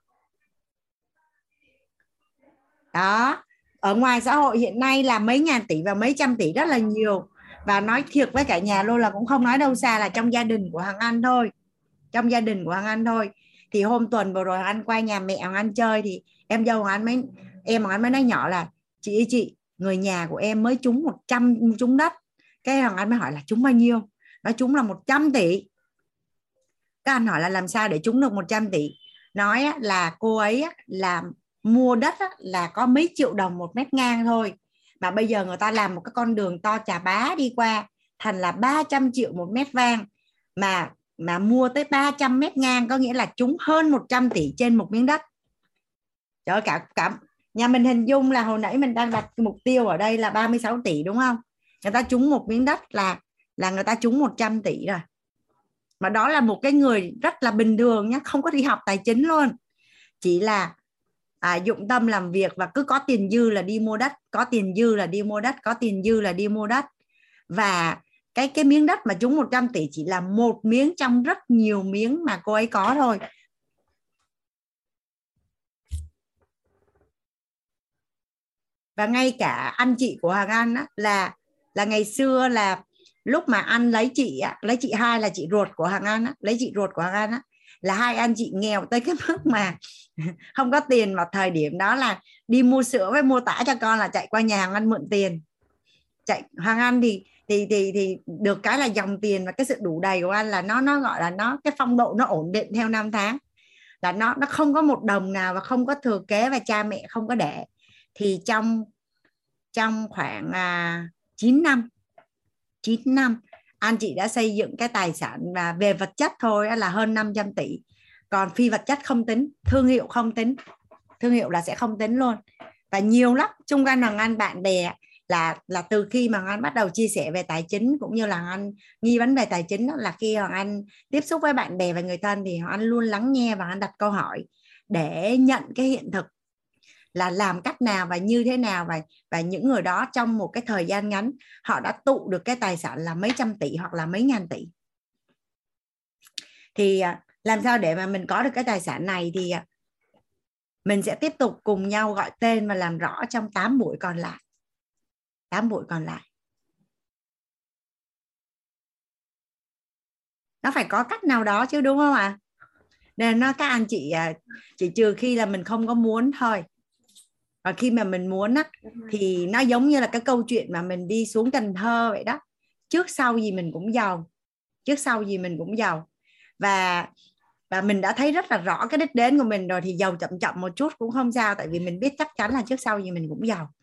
Đó, ở ngoài xã hội hiện nay là mấy ngàn tỷ và mấy trăm tỷ rất là nhiều. Và nói thiệt với cả nhà luôn là cũng không nói đâu xa là trong gia đình của Hằng Anh thôi. Trong gia đình của Hằng Anh thôi. Thì hôm tuần vừa rồi Anh qua nhà mẹ Hằng Anh chơi thì em dâu Hằng Anh mới, em Hằng Anh mới nói nhỏ là, chị chị, người nhà của em mới trúng 100 trúng đất cái thằng Anh mới hỏi là chúng bao nhiêu? Nói chúng là 100 tỷ. Các anh hỏi là làm sao để chúng được 100 tỷ? Nói là cô ấy là mua đất là có mấy triệu đồng một mét ngang thôi. Mà bây giờ người ta làm một cái con đường to trà bá đi qua thành là 300 triệu một mét vang mà mà mua tới 300 mét ngang có nghĩa là chúng hơn 100 tỷ trên một miếng đất. Trời ơi, cả cả nhà mình hình dung là hồi nãy mình đang đặt mục tiêu ở đây là 36 tỷ đúng không? Người ta trúng một miếng đất là là người ta trúng 100 tỷ rồi. Mà đó là một cái người rất là bình thường nhé không có đi học tài chính luôn. Chỉ là à, dụng tâm làm việc và cứ có tiền dư là đi mua đất có tiền dư là đi mua đất có tiền dư là đi mua đất. Và cái cái miếng đất mà chúng 100 tỷ chỉ là một miếng trong rất nhiều miếng mà cô ấy có thôi. Và ngay cả anh chị của Hoàng Anh á, là là ngày xưa là lúc mà anh lấy chị á, lấy chị hai là chị ruột của hàng An á, lấy chị ruột của hàng An á, là hai anh chị nghèo tới cái mức mà không có tiền mà thời điểm đó là đi mua sữa với mua tả cho con là chạy qua nhà hàng An mượn tiền. Chạy Hoàng Anh thì thì thì thì được cái là dòng tiền và cái sự đủ đầy của anh là nó nó gọi là nó cái phong độ nó ổn định theo năm tháng. Là nó nó không có một đồng nào và không có thừa kế và cha mẹ không có để. Thì trong trong khoảng à, 9 năm. 9 năm anh chị đã xây dựng cái tài sản và về vật chất thôi là hơn 500 tỷ. Còn phi vật chất không tính thương hiệu không tính. Thương hiệu là sẽ không tính luôn. Và nhiều lắm chung quanh hoàng anh bạn bè là là từ khi mà Anh bắt đầu chia sẻ về tài chính cũng như là Anh nghi vấn về tài chính đó, là khi Hoàng Anh tiếp xúc với bạn bè và người thân thì Hoàng Anh luôn lắng nghe và Anh đặt câu hỏi để nhận cái hiện thực là làm cách nào và như thế nào và và những người đó trong một cái thời gian ngắn, họ đã tụ được cái tài sản là mấy trăm tỷ hoặc là mấy ngàn tỷ. Thì à, làm sao để mà mình có được cái tài sản này thì à, mình sẽ tiếp tục cùng nhau gọi tên và làm rõ trong 8 buổi còn lại. 8 buổi còn lại. Nó phải có cách nào đó chứ, đúng không ạ? À? nên nó, các anh chị à, chỉ trừ khi là mình không có muốn thôi và khi mà mình muốn á thì nó giống như là cái câu chuyện mà mình đi xuống Cần Thơ vậy đó. Trước sau gì mình cũng giàu trước sau gì mình cũng giàu. Và và mình đã thấy rất là rõ cái đích đến của mình rồi thì giàu chậm chậm một chút cũng không sao tại vì mình biết chắc chắn là trước sau gì mình cũng giàu.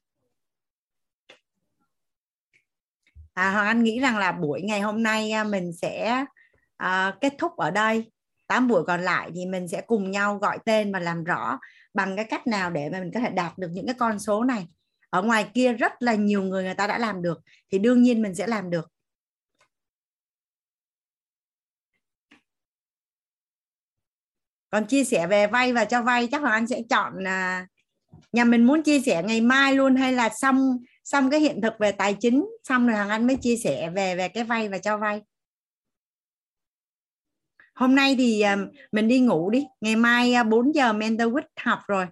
À, Hoàng Anh nghĩ rằng là buổi ngày hôm nay à, mình sẽ à, kết thúc ở đây 8 buổi còn lại thì mình sẽ cùng nhau gọi tên và làm rõ bằng cái cách nào để mà mình có thể đạt được những cái con số này. Ở ngoài kia rất là nhiều người người ta đã làm được thì đương nhiên mình sẽ làm được. Còn chia sẻ về vay và cho vay, chắc là anh sẽ chọn là nhà mình muốn chia sẻ ngày mai luôn hay là xong xong cái hiện thực về tài chính, xong rồi hàng anh mới chia sẻ về về cái vay và cho vay? Hôm nay thì à, mình đi ngủ đi. Ngày mai à, 4 giờ mentor week học rồi.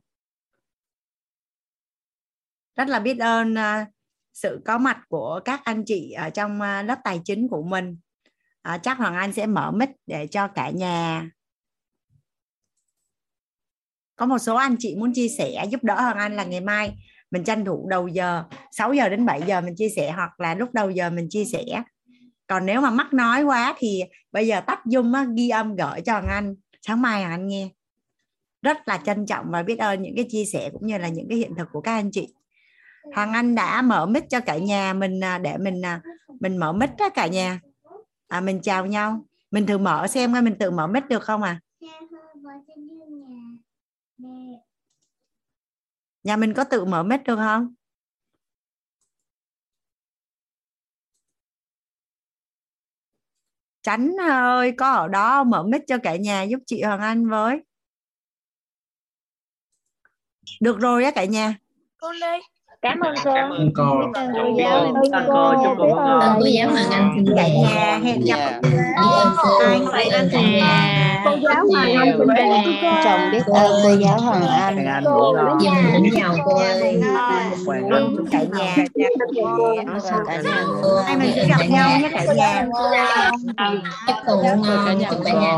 Rất là biết ơn à, sự có mặt của các anh chị ở trong lớp tài chính của mình. Chắc hoàng anh sẽ mở mic để cho cả nhà. Có một số anh chị muốn chia sẻ, giúp đỡ hoàng anh là ngày mai mình tranh thủ đầu giờ 6 giờ đến 7 giờ mình chia sẻ, hoặc là lúc đầu giờ mình chia sẻ còn nếu mà mắc nói quá thì bây giờ tắt dung á, ghi âm gửi cho anh. Sáng mai anh nghe. Rất là trân trọng và biết ơn những cái chia sẻ cũng như là những cái hiện thực của các anh chị. Hoàng Anh đã mở mic cho cả nhà mình à, để mình à, mình mở mic đó cả nhà. À, mình chào nhau. Mình thử mở xem coi mình tự mở mic được không à? Nhà mình có tự mở mic được không? Chánh ơi, có ở đó mở mic cho cả nhà giúp chị Hoàng Anh với. Được rồi á cả nhà. Con đây cảm ơn cô cảm ơn cô cảm ơn cô giáo cảm ơn cô chúc cô ngủ ngon cô giáo hoàng anh xin cả nhà hẹn gặp anh cô giáo hoàng anh xin chồng biết ơn cô giáo hoàng anh ngon dùm cũng giàu cô cả nhà hai mình sẽ gặp nhau nhé cả nhà chúc cô cả nhà